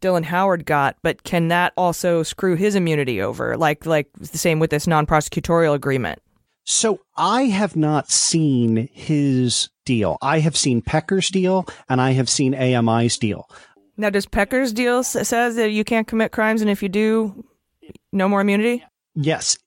Speaker 2: Dylan Howard got, but can that also screw his immunity over? Like like the same with this non-prosecutorial agreement.
Speaker 16: So I have not seen his deal. I have seen Pecker's deal and I have seen AMI's deal.
Speaker 2: Now, does Pecker's deal says that you can't commit crimes, and if you do, no more immunity?
Speaker 16: Yes,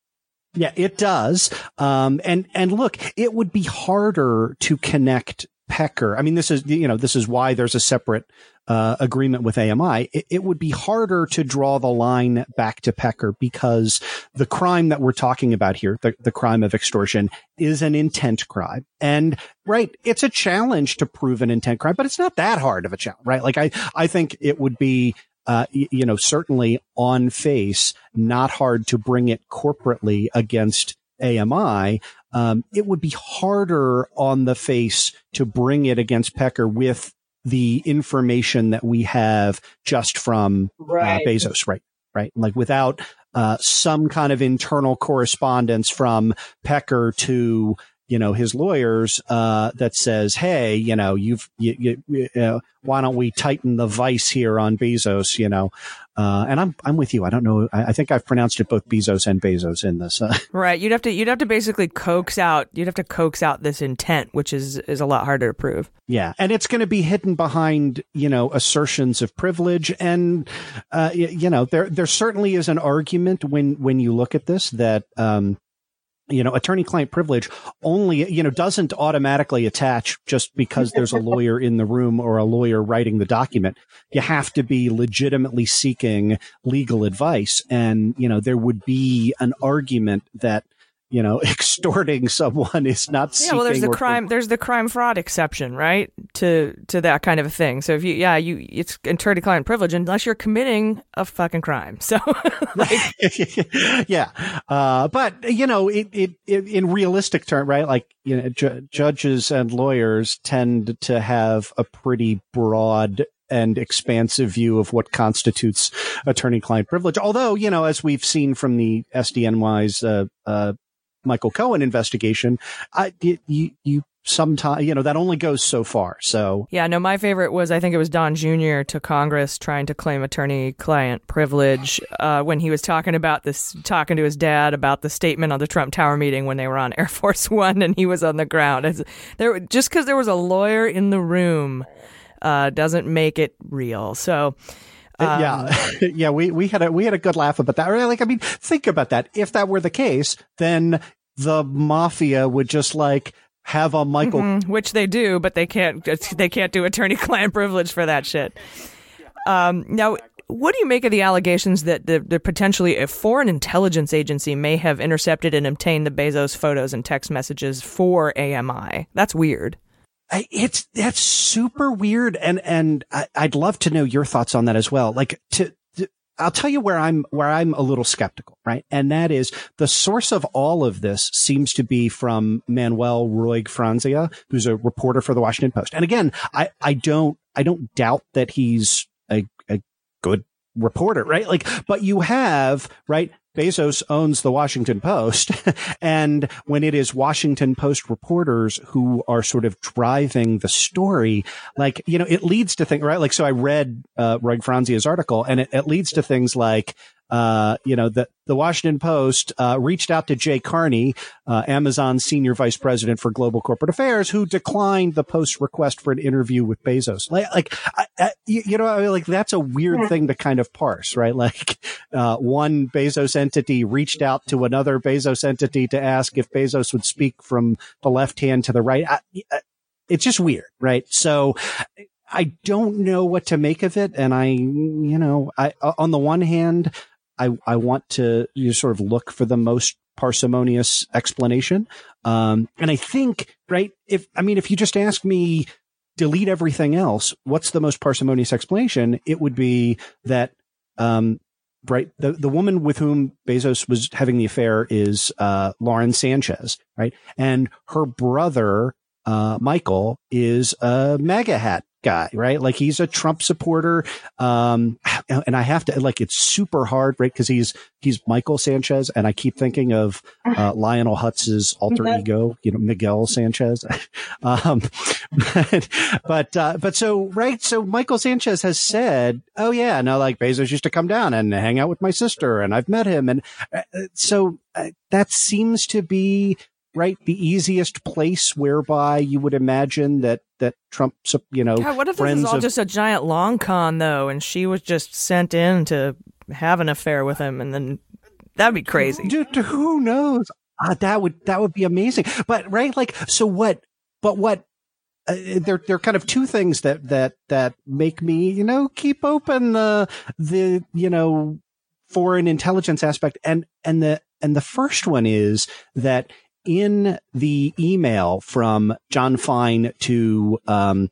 Speaker 16: yeah, it does. Um, and, and look, it would be harder to connect Pecker. I mean, this is, you know, this is why there's a separate, uh, agreement with AMI. It, it, would be harder to draw the line back to Pecker because the crime that we're talking about here, the, the crime of extortion is an intent crime. And right, it's a challenge to prove an intent crime, but it's not that hard of a challenge, right? Like I, I think it would be, uh, you know, certainly on face, not hard to bring it corporately against AMI. Um, it would be harder on the face to bring it against Pecker with the information that we have just from uh, right. uh, Bezos, right? Right. Like without uh, some kind of internal correspondence from Pecker to you know, his lawyers, uh, that says, Hey, you know, you've, you, you, you know, why don't we tighten the vice here on Bezos, you know? Uh, and I'm, I'm with you. I don't know. I, I, think I've pronounced it both Bezos and Bezos in this. Uh.
Speaker 2: Right. You'd have to, you'd have to basically coax out, you'd have to coax out this intent, which is, is a lot harder to prove.
Speaker 16: Yeah. And it's going to be hidden behind, you know, assertions of privilege. And, uh, you, you know, there, there certainly is an argument when, when you look at this that, um, you know, attorney client privilege only, you know, doesn't automatically attach just because there's a lawyer in the room or a lawyer writing the document. You have to be legitimately seeking legal advice. And, you know, there would be an argument that you know, extorting someone is not.
Speaker 2: Yeah, well, there's the crime. There's the crime fraud exception, right? To to that kind of a thing. So if you, yeah, you, it's attorney-client privilege unless you're committing a fucking crime. So,
Speaker 16: like, yeah, uh, but you know, it, it, it in realistic term, right? Like you know, ju- judges and lawyers tend to have a pretty broad and expansive view of what constitutes attorney-client privilege. Although, you know, as we've seen from the SDNY's uh, uh, Michael Cohen investigation, I, you, you sometimes, you know, that only goes so far. So,
Speaker 2: yeah, no, my favorite was I think it was Don Jr. to Congress trying to claim attorney client privilege uh, when he was talking about this, talking to his dad about the statement on the Trump Tower meeting when they were on Air Force One and he was on the ground. It's, there, just because there was a lawyer in the room uh, doesn't make it real. So,
Speaker 16: um, yeah, yeah, we, we had a we had a good laugh about that. Like, I mean, think about that. If that were the case, then the mafia would just like have a Michael,
Speaker 2: Mhm, which they do, but they can't. They can't do attorney-client privilege for that shit. Um, now, what do you make of the allegations that the, the potentially a foreign intelligence agency may have intercepted and obtained the Bezos photos and text messages for AMI? That's weird.
Speaker 16: I- it's that's super weird, and and I, I'd love to know your thoughts on that as well. Like to- I'll tell you where I'm where I'm a little skeptical, right? And that is the source of all of this seems to be from Manuel Roig Franzia, who's a reporter for the Washington Post. And again, I I don't I don't doubt that he's a a good reporter, right? Like, but you have, right? Bezos owns the Washington Post. and when it is Washington Post reporters who are sort of driving the story, like, you know, it leads to things, right? Like, so I read, uh, Roig Franzia's article and it, it leads to things like, uh, you know, the, the Washington Post, uh, reached out to Jay Carney, uh, Amazon's senior vice president for global corporate affairs, who declined the Post's request for an interview with Bezos. Like, like, I, I, you, know, I mean, like that's a weird thing to kind of parse, right? Like, uh, one Bezos entity reached out to another Bezos entity to ask if Bezos would speak from the left hand to the right. I, I- it's just weird, right? So, I don't know what to make of it. And I, you know, I, on the one hand, I, I want to you know, sort of look for the most parsimonious explanation. Um, and I think, right, if, I mean, if you just ask me, delete everything else, what's the most parsimonious explanation? It would be that, um, right, the, the woman with whom Bezos was having the affair is, uh, Lauren Sanchez, right? And her brother, uh, Michael is a MAGA hat guy, right? Like he's a Trump supporter. Um, and I have to like, it's super hard, right? Cause he's, he's Michael Sanchez. And I keep thinking of, uh, Lionel Hutz's alter ego, you know, Miguel Sanchez. um, but, but, uh, but so, right. So Michael Sanchez has said, Oh yeah, no, like Bezos used to come down and hang out with my sister and I've met him. And uh, so uh, that seems to be, right the easiest place whereby you would imagine that that Trump you know
Speaker 2: God, what if this is all
Speaker 16: of
Speaker 2: just a giant long con though, and she was just sent in to have an affair with him, and then that'd be crazy.
Speaker 16: Who knows? Ah, that would that would be amazing. But right, like, so what? But what? Uh, there, there are kind of two things that that that make me, you know, keep open the the you know foreign intelligence aspect, and and the and the first one is that in the email from Jon Fine to um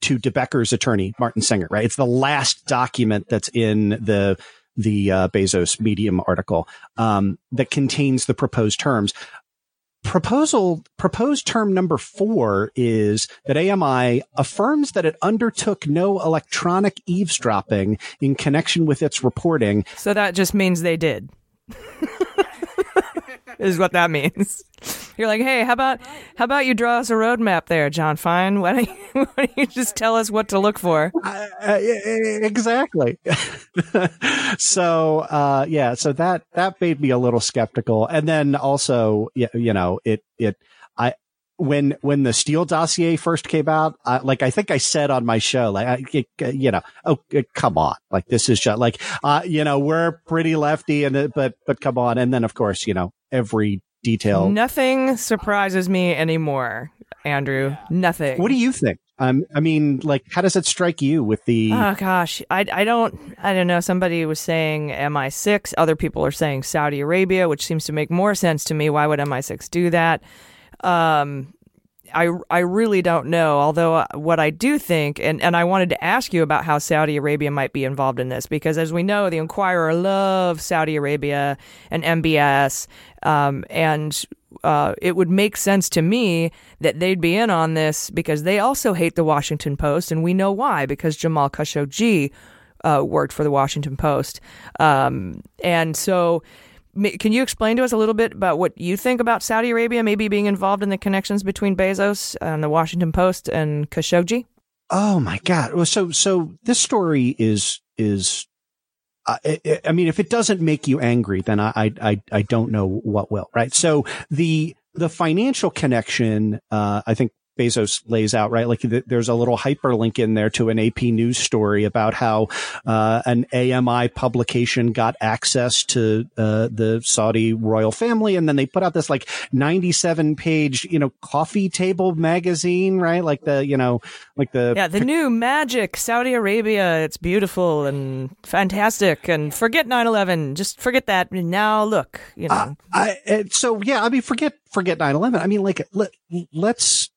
Speaker 16: to de Becker's attorney Martin Singer, right? It's the last document that's in the the uh, Bezos Medium article um, that contains the proposed terms. Proposal proposed term number four is that AMI affirms that it undertook no electronic eavesdropping in connection with its reporting.
Speaker 2: So that just means they did. is what that means. You're like, hey, how about how about you draw us a roadmap there, Jon Fine? Why don't you, why don't you just tell us what to look for?
Speaker 16: Uh, exactly. so, uh, yeah, so that, that made me a little skeptical. And then also, y- you know, it, it, when, when the Steele dossier first came out, I, like, I think I said on my show, like, I, it, you know, oh, it- come on. Like, this is just like, uh, you know, we're pretty lefty and, it- but, but come on. And then, of course, you know, every detail.
Speaker 2: Nothing surprises me anymore, Andrew. Nothing.
Speaker 16: What do you think? Um, I mean, like, how does it strike you with the,
Speaker 2: Oh gosh, I, I don't I don't know. Somebody was saying MI6. Other people are saying Saudi Arabia, which seems to make more sense to me. Why would MI6 do that? Um, I I really don't know. Although uh, what I do think, and and I wanted to ask you about how Saudi Arabia might be involved in this, because as we know, the Enquirer loves Saudi Arabia and MBS, um, and uh, it would make sense to me that they'd be in on this because they also hate the Washington Post, and we know why because Jamal Khashoggi uh, worked for the Washington Post, um, and so. Can you explain to us a little bit about what you think about Saudi Arabia maybe being involved in the connections between Bezos and the Washington Post and Khashoggi?
Speaker 16: Oh my God. Well, so, so this story is, is, uh, I, I mean, if it doesn't make you angry, then I, I, I don't know what will, right? So the, the financial connection, uh, I think Bezos lays out, right? Like th- there's a little hyperlink in there to an AP news story about how uh, an AMI publication got access to uh, the Saudi royal family, and then they put out this like 97 page, you know, coffee table magazine, right? Like the, you know, like the
Speaker 2: Yeah, the new magic Saudi Arabia. It's beautiful and fantastic. And forget 9/11. Just forget that. Now look, you know.
Speaker 16: Uh, I, uh, so yeah, I mean, forget forget 9-11. I mean, like let let's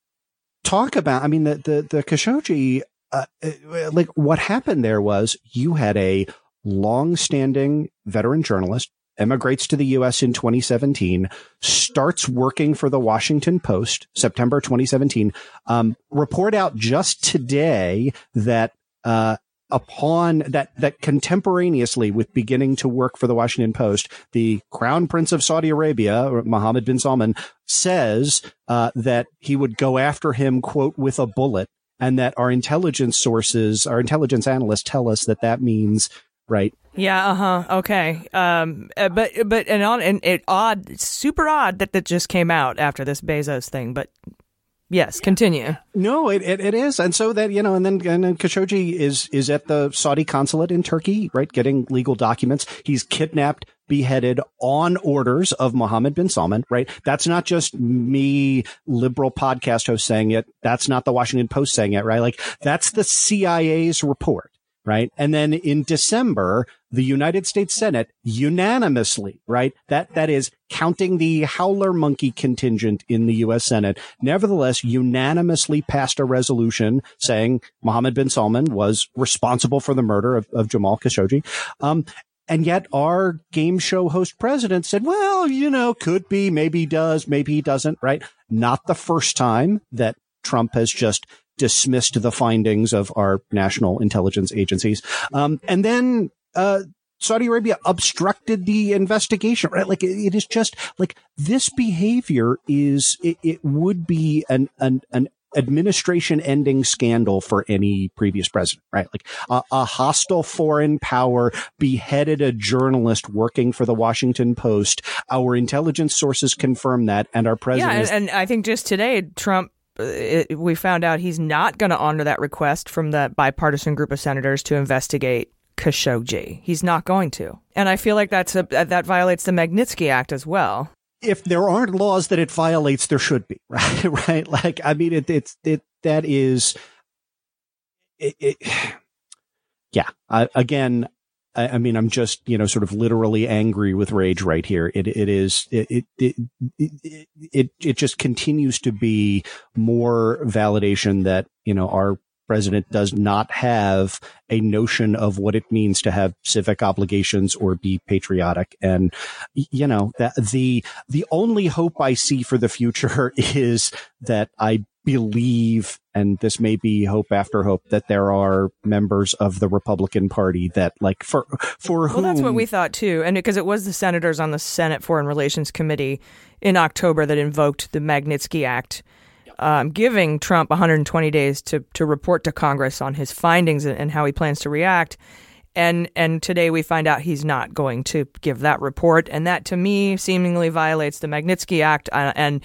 Speaker 16: talk about. I mean, the the the Khashoggi. Uh, uh, like what happened there was you had a long-standing veteran journalist emigrates to the U.S. in 2017, starts working for the Washington Post, September 2017. Um, report out just today that uh, upon that that contemporaneously with beginning to work for the Washington Post, the Crown Prince of Saudi Arabia, Mohammed bin Salman, says uh, that he would go after him, quote, with a bullet, and that our intelligence sources, our intelligence analysts, tell us that that means right.
Speaker 2: Yeah. Uh huh. Okay. Um. uh, But but and on and it odd, super odd that that just came out after this Bezos thing. But yes, continue.
Speaker 16: No, it, it, it is. And so that, you know, and then, and then Khashoggi is, is at the Saudi consulate in Turkey, right? Getting legal documents. He's kidnapped, beheaded on orders of Mohammed bin Salman, right? That's not just me, liberal podcast host saying it. That's not the Washington Post saying it, right? Like that's the CIA's report. Right. And then in December, the United States Senate unanimously, right? That, that is counting the howler monkey contingent in the U.S. Senate, nevertheless unanimously passed a resolution saying Mohammed bin Salman was responsible for the murder of, of Jamal Khashoggi. Um, and yet our game show host president said, well, you know, could be, maybe does, maybe he doesn't, right? Not the first time that Trump has just dismissed the findings of our national intelligence agencies. Um, and then, uh, Saudi Arabia obstructed the investigation, right? Like it, it is just like this behavior is, it, it would be an, an, an administration ending scandal for any previous president, right? Like a, a hostile foreign power beheaded a journalist working for the Washington Post. Our intelligence sources confirm that and our president
Speaker 2: Yeah, and, and I think just today Trump. It, we found out he's not going to honor that request from the bipartisan group of senators to investigate Khashoggi. He's not going to, and I feel like that's a that violates the Magnitsky Act as well.
Speaker 16: if there aren't laws that it violates, there should be, right? right? Like, I mean, it, it's, it, that is, it, it yeah. I, again, I, I mean, I'm just, you know, sort of literally angry with rage right here. It, it is, it, it, it, it, it, just continues to be more validation that, you know, our president does not have a notion of what it means to have civic obligations or be patriotic. And, you know, that the, the only hope I see for the future is that I believe, and this may be hope after hope, that there are members of the Republican Party that like for, for
Speaker 2: Well,
Speaker 16: whom.
Speaker 2: that's what we thought too, and because it was the senators on the Senate Foreign Relations Committee in October that invoked the Magnitsky Act, um, giving Trump 120 days to to report to Congress on his findings and, and how he plans to react. And and today we find out he's not going to give that report, and that to me seemingly violates the Magnitsky Act. Uh, and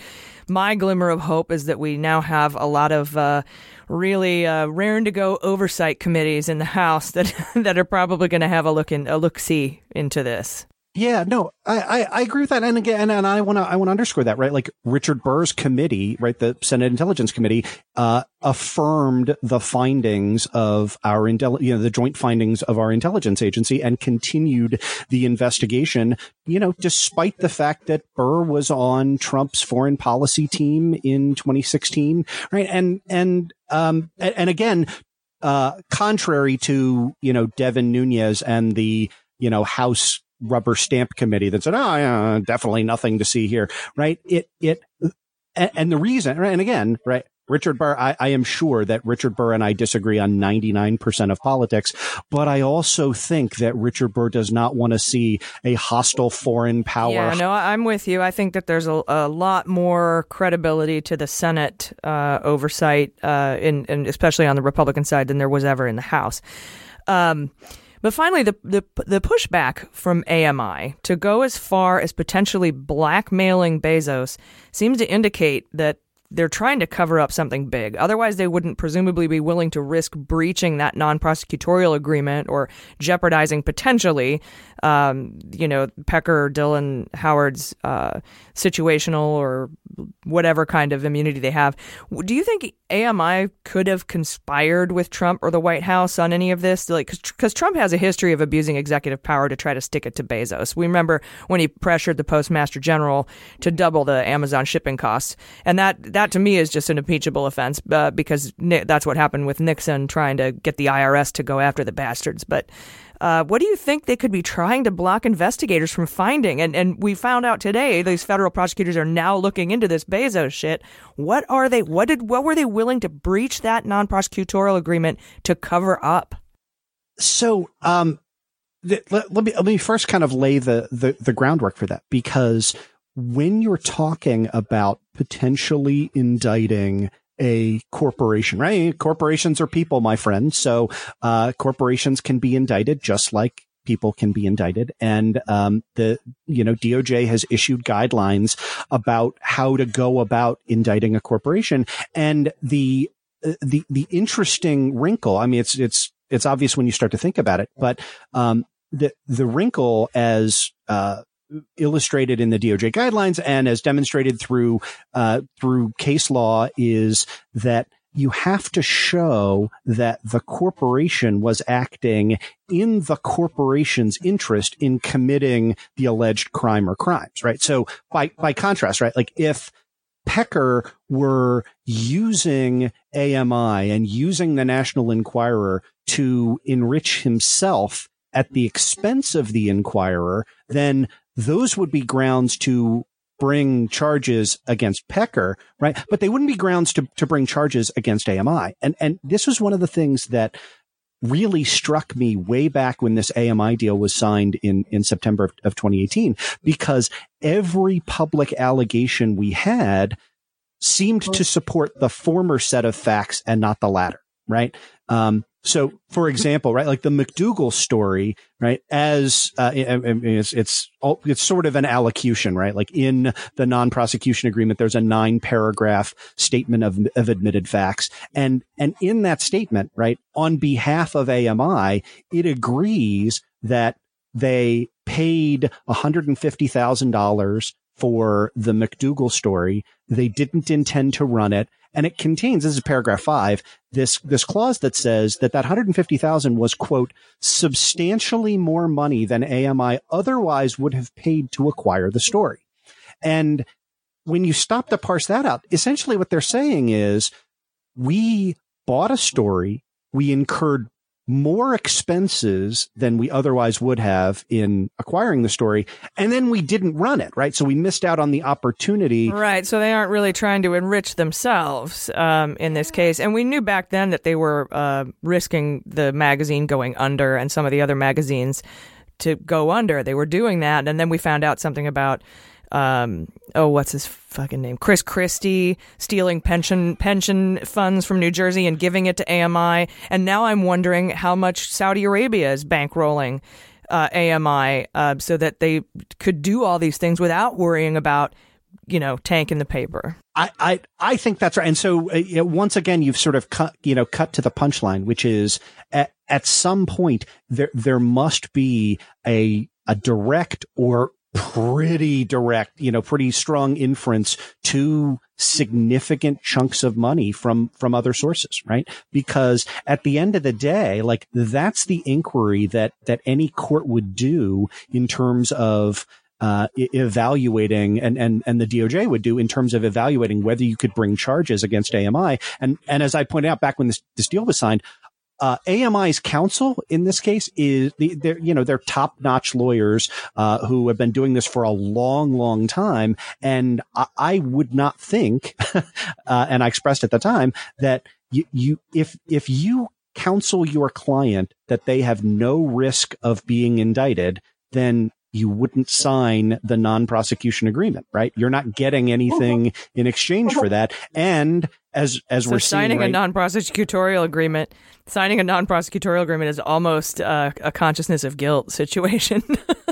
Speaker 2: my glimmer of hope is that we now have a lot of uh, really uh, raring to go oversight committees in the House that that are probably going to have a look in a look see into this.
Speaker 16: Yeah, no, I, I, I agree with that. And again, and I want to, I want to underscore that, right? Like Richard Burr's committee, right? The Senate Intelligence Committee, uh, affirmed the findings of our intel, you know, the joint findings of our intelligence agency and continued the investigation, you know, despite the fact that Burr was on Trump's foreign policy team in 2016, right? And, and, um, and, and again, uh, contrary to, you know, Devin Nunes and the, you know, House rubber stamp committee that said, oh, yeah, definitely nothing to see here, right? It, it, and, and the reason, right? And again, right? Richard Burr, I, I am sure that Richard Burr and I disagree on 99% of politics, but I also think that Richard Burr does not want to see a hostile foreign power.
Speaker 2: Yeah, no, I'm with you. I think that there's a, a lot more credibility to the Senate uh, oversight, uh, in, and especially on the Republican side, than there was ever in the House. Um, but finally, the, the the pushback from AMI to go as far as potentially blackmailing Bezos seems to indicate that they're trying to cover up something big. Otherwise, they wouldn't presumably be willing to risk breaching that non-prosecutorial agreement or jeopardizing potentially, um, you know, Pecker, Dylan, Howard's uh, situational or whatever kind of immunity they have. Do you think AMI could have conspired with Trump or the White House on any of this? Like, because Trump has a history of abusing executive power to try to stick it to Bezos. We remember when he pressured the Postmaster General to double the Amazon shipping costs, and that that to me is just an impeachable offense uh, because that's what happened with Nixon trying to get the IRS to go after the bastards. But uh, what do you think they could be trying to block investigators from finding? And and we found out today these federal prosecutors are now looking into this Bezos shit. What are they? What did? What were they willing to breach that non-prosecutorial agreement to cover up?
Speaker 16: So, um, let, let me let me first kind of lay the, the the groundwork for that because when you're talking about potentially indicting a corporation, right? Corporations are people, my friend. So, uh, corporations can be indicted just like people can be indicted. And, um, the, you know, DOJ has issued guidelines about how to go about indicting a corporation. And the, uh, the, the interesting wrinkle, I mean, it's, it's, it's obvious when you start to think about it, but, um, the, the wrinkle as, uh, illustrated in the DOJ guidelines and as demonstrated through uh, through case law is that you have to show that the corporation was acting in the corporation's interest in committing the alleged crime or crimes, right? So by by contrast, right, like if Pecker were using AMI and using the National Enquirer to enrich himself at the expense of the Enquirer, then those would be grounds to bring charges against Pecker, right? But they wouldn't be grounds to, to bring charges against AMI. And, and this was one of the things that really struck me way back when this AMI deal was signed in, in September of, of 2018, because every public allegation we had seemed to support the former set of facts and not the latter, right? Um, so, for example, right, like the McDougal story, right, as uh, it's it's it's sort of an allocution, right? Like in the non-prosecution agreement, there's a nine-paragraph statement of of admitted facts, and and in that statement, right, on behalf of AMI, it agrees that they paid $150,000 for the McDougal story. They didn't intend to run it. And it contains, this is paragraph five, this, this clause that says that that 150,000 was, quote, substantially more money than AMI otherwise would have paid to acquire the story. And when you stop to parse that out, essentially what they're saying is we bought a story. We incurred more expenses than we otherwise would have in acquiring the story. And then we didn't run it, right? So we missed out on the opportunity.
Speaker 2: Right. So they aren't really trying to enrich themselves um, in this case. And we knew back then that they were uh, risking the magazine going under and some of the other magazines to go under. They were doing that. And then we found out something about um, oh, what's his fucking name? Chris Christie stealing pension pension funds from New Jersey and giving it to AMI, and now I'm wondering how much Saudi Arabia is bankrolling uh, AMI uh, so that they could do all these things without worrying about you know tanking the paper.
Speaker 16: I I, I think that's right. And so uh, once again, you've sort of cut you know cut to the punchline, which is at at some point there there must be a a direct or pretty direct, you know, pretty strong inference to significant chunks of money from, from other sources, right? Because at the end of the day, like that's the inquiry that, that any court would do in terms of, uh, evaluating and, and, and the DOJ would do in terms of evaluating whether you could bring charges against AMI. And, and as I pointed out back when this, this deal was signed, uh, AMI's counsel in this case is the, they're, you know, they're top notch lawyers, uh, who have been doing this for a long, long time. And I, I would not think, uh, and I expressed at the time that you, you, if, if you counsel your client that they have no risk of being indicted, then you wouldn't sign the non-prosecution agreement, right? You're not getting anything in exchange for that. And as as
Speaker 2: so
Speaker 16: we're
Speaker 2: signing
Speaker 16: right,
Speaker 2: a non-prosecutorial agreement, signing a non-prosecutorial agreement is almost uh, a consciousness of guilt situation.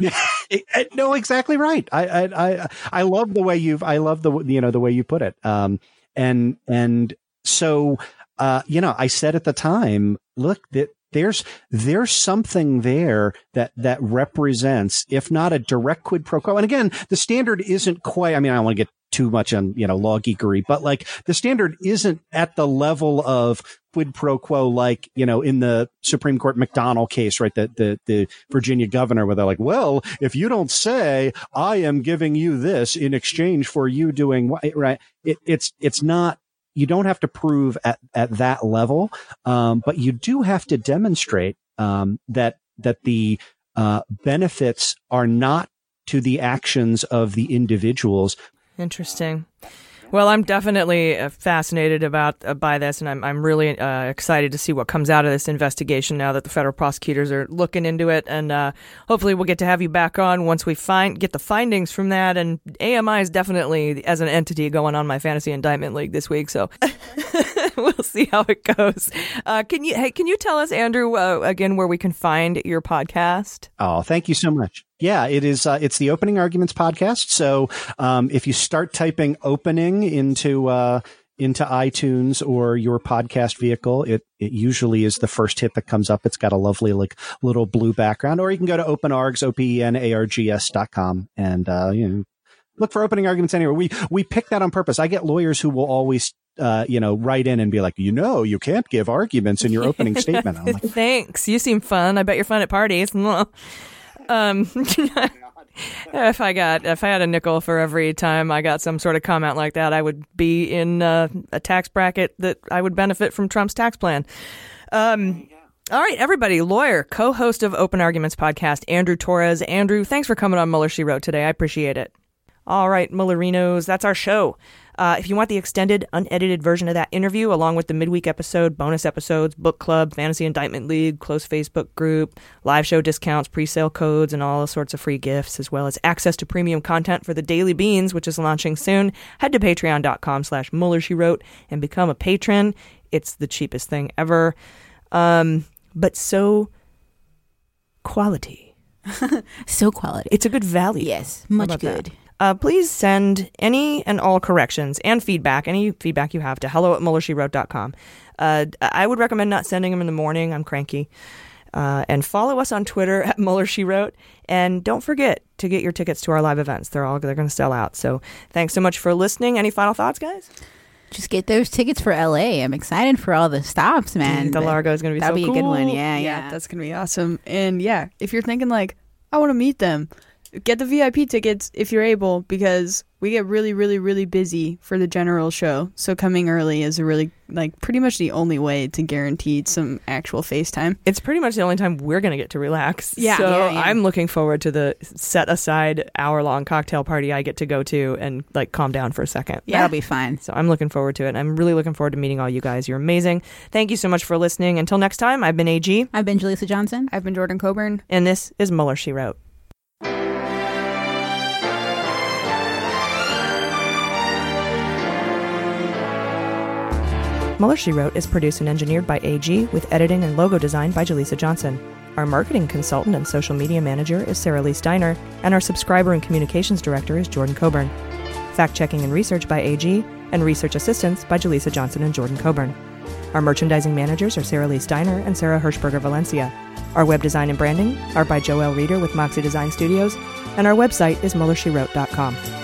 Speaker 16: no, exactly right. I, I I I love the way you've I love the you know the way you put it. Um, and and so uh, you know, I said at the time, look, that there's there's something there that that represents, if not a direct quid pro quo. And again, the standard isn't quite. I mean, I don't want to get too much on you know law geekery, but like the standard isn't at the level of quid pro quo, like you know in the Supreme Court McDonald case, right? The the the Virginia governor, where they're like, well, if you don't say I am giving you this in exchange for you doing what, right? It, it's it's not you don't have to prove at, at that level, um, but you do have to demonstrate um, that that the uh, benefits are not to the actions of the individuals.
Speaker 2: Interesting. Well, I'm definitely uh, fascinated about uh, by this, and I'm I'm really uh, excited to see what comes out of this investigation now that the federal prosecutors are looking into it, and uh, hopefully we'll get to have you back on once we find get the findings from that. And AMI is definitely as an entity going on my fantasy indictment league this week, so we'll see how it goes. Uh, can you hey can you tell us, Andrew, uh, again where we can find your podcast?
Speaker 16: Oh, thank you so much. Yeah, it is. Uh, it's the Opening Arguments podcast. So um, if you start typing "opening" into uh, into iTunes or your podcast vehicle, it it usually is the first hit that comes up. It's got a lovely like little blue background. Or you can go to openargs o p e n a r g s dot com and uh, you know look for opening arguments anywhere. We we pick that on purpose. I get lawyers who will always uh, you know, write in and be like, you know, you can't give arguments in your opening statement. I'm like,
Speaker 2: Thanks. You seem fun. I bet you're fun at parties. Um, if I got if I had a nickel for every time I got some sort of comment like that, I would be in uh, a tax bracket that I would benefit from Trump's tax plan. Um, all right, everybody, lawyer, co-host of Open Arguments podcast, Andrew Torrez. Andrew, thanks for coming on Mueller She Wrote today. I appreciate it. All right, Muellerinos, that's our show. Uh, if you want the extended, unedited version of that interview, along with the midweek episode, bonus episodes, book club, fantasy indictment league, close Facebook group, live show discounts, pre-sale codes, and all sorts of free gifts, as well as access to premium content for the Daily Beans, which is launching soon, head to patreon.com slash Mueller, she wrote, and become a patron. It's the cheapest thing ever. Um, but so quality.
Speaker 6: so quality.
Speaker 2: It's a good value.
Speaker 6: Yes, much
Speaker 2: good. that?
Speaker 6: Good.
Speaker 2: Uh, please send any and all corrections and feedback, any feedback you have to hello at MuellerSheWrote.com. Uh, I would recommend not sending them in the morning. I'm cranky. Uh, and follow us on Twitter at Mueller She Wrote. And don't forget to get your tickets to our live events. They're all they're going to sell out. So thanks so much for listening. Any final thoughts, guys?
Speaker 6: Just get those tickets for LA. I'm excited for all the stops, man.
Speaker 2: the Largo is going to be
Speaker 6: That'll
Speaker 2: so
Speaker 6: be a good one.
Speaker 2: cool.
Speaker 6: Yeah, yeah.
Speaker 7: that's gonna be awesome. And yeah, if you're thinking like, I want to meet them, get the VIP tickets if you're able, because we get really, really, really busy for the general show. So coming early is a really like pretty much the only way to guarantee some actual FaceTime.
Speaker 2: It's pretty much the only time we're going to get to relax.
Speaker 7: Yeah.
Speaker 2: So
Speaker 7: Yeah, yeah.
Speaker 2: I'm looking forward to the set aside hour long cocktail party I get to go to and like calm down for a second.
Speaker 6: Yeah. That'll be fine.
Speaker 2: So I'm looking forward to it. I'm really looking forward to meeting all you guys. You're amazing. Thank you so much for listening. Until next time, I've been AG.
Speaker 6: I've been Jaleesa Johnson.
Speaker 7: I've been Jordan Coburn.
Speaker 2: And this is Mueller, She Wrote. Mueller, She Wrote is produced and engineered by AG with editing and logo design by Jaleesa Johnson. Our marketing consultant and social media manager is Sarah Lee Steiner, and our subscriber and communications director is Jordan Coburn. Fact checking and research by AG, and research assistance by Jaleesa Johnson and Jordan Coburn. Our merchandising managers are Sarah Lee Steiner and Sarah Hirschberger Valencia. Our web design and branding are by Joel Reeder with Moxie Design Studios, and our website is MuellerSheWrote.com.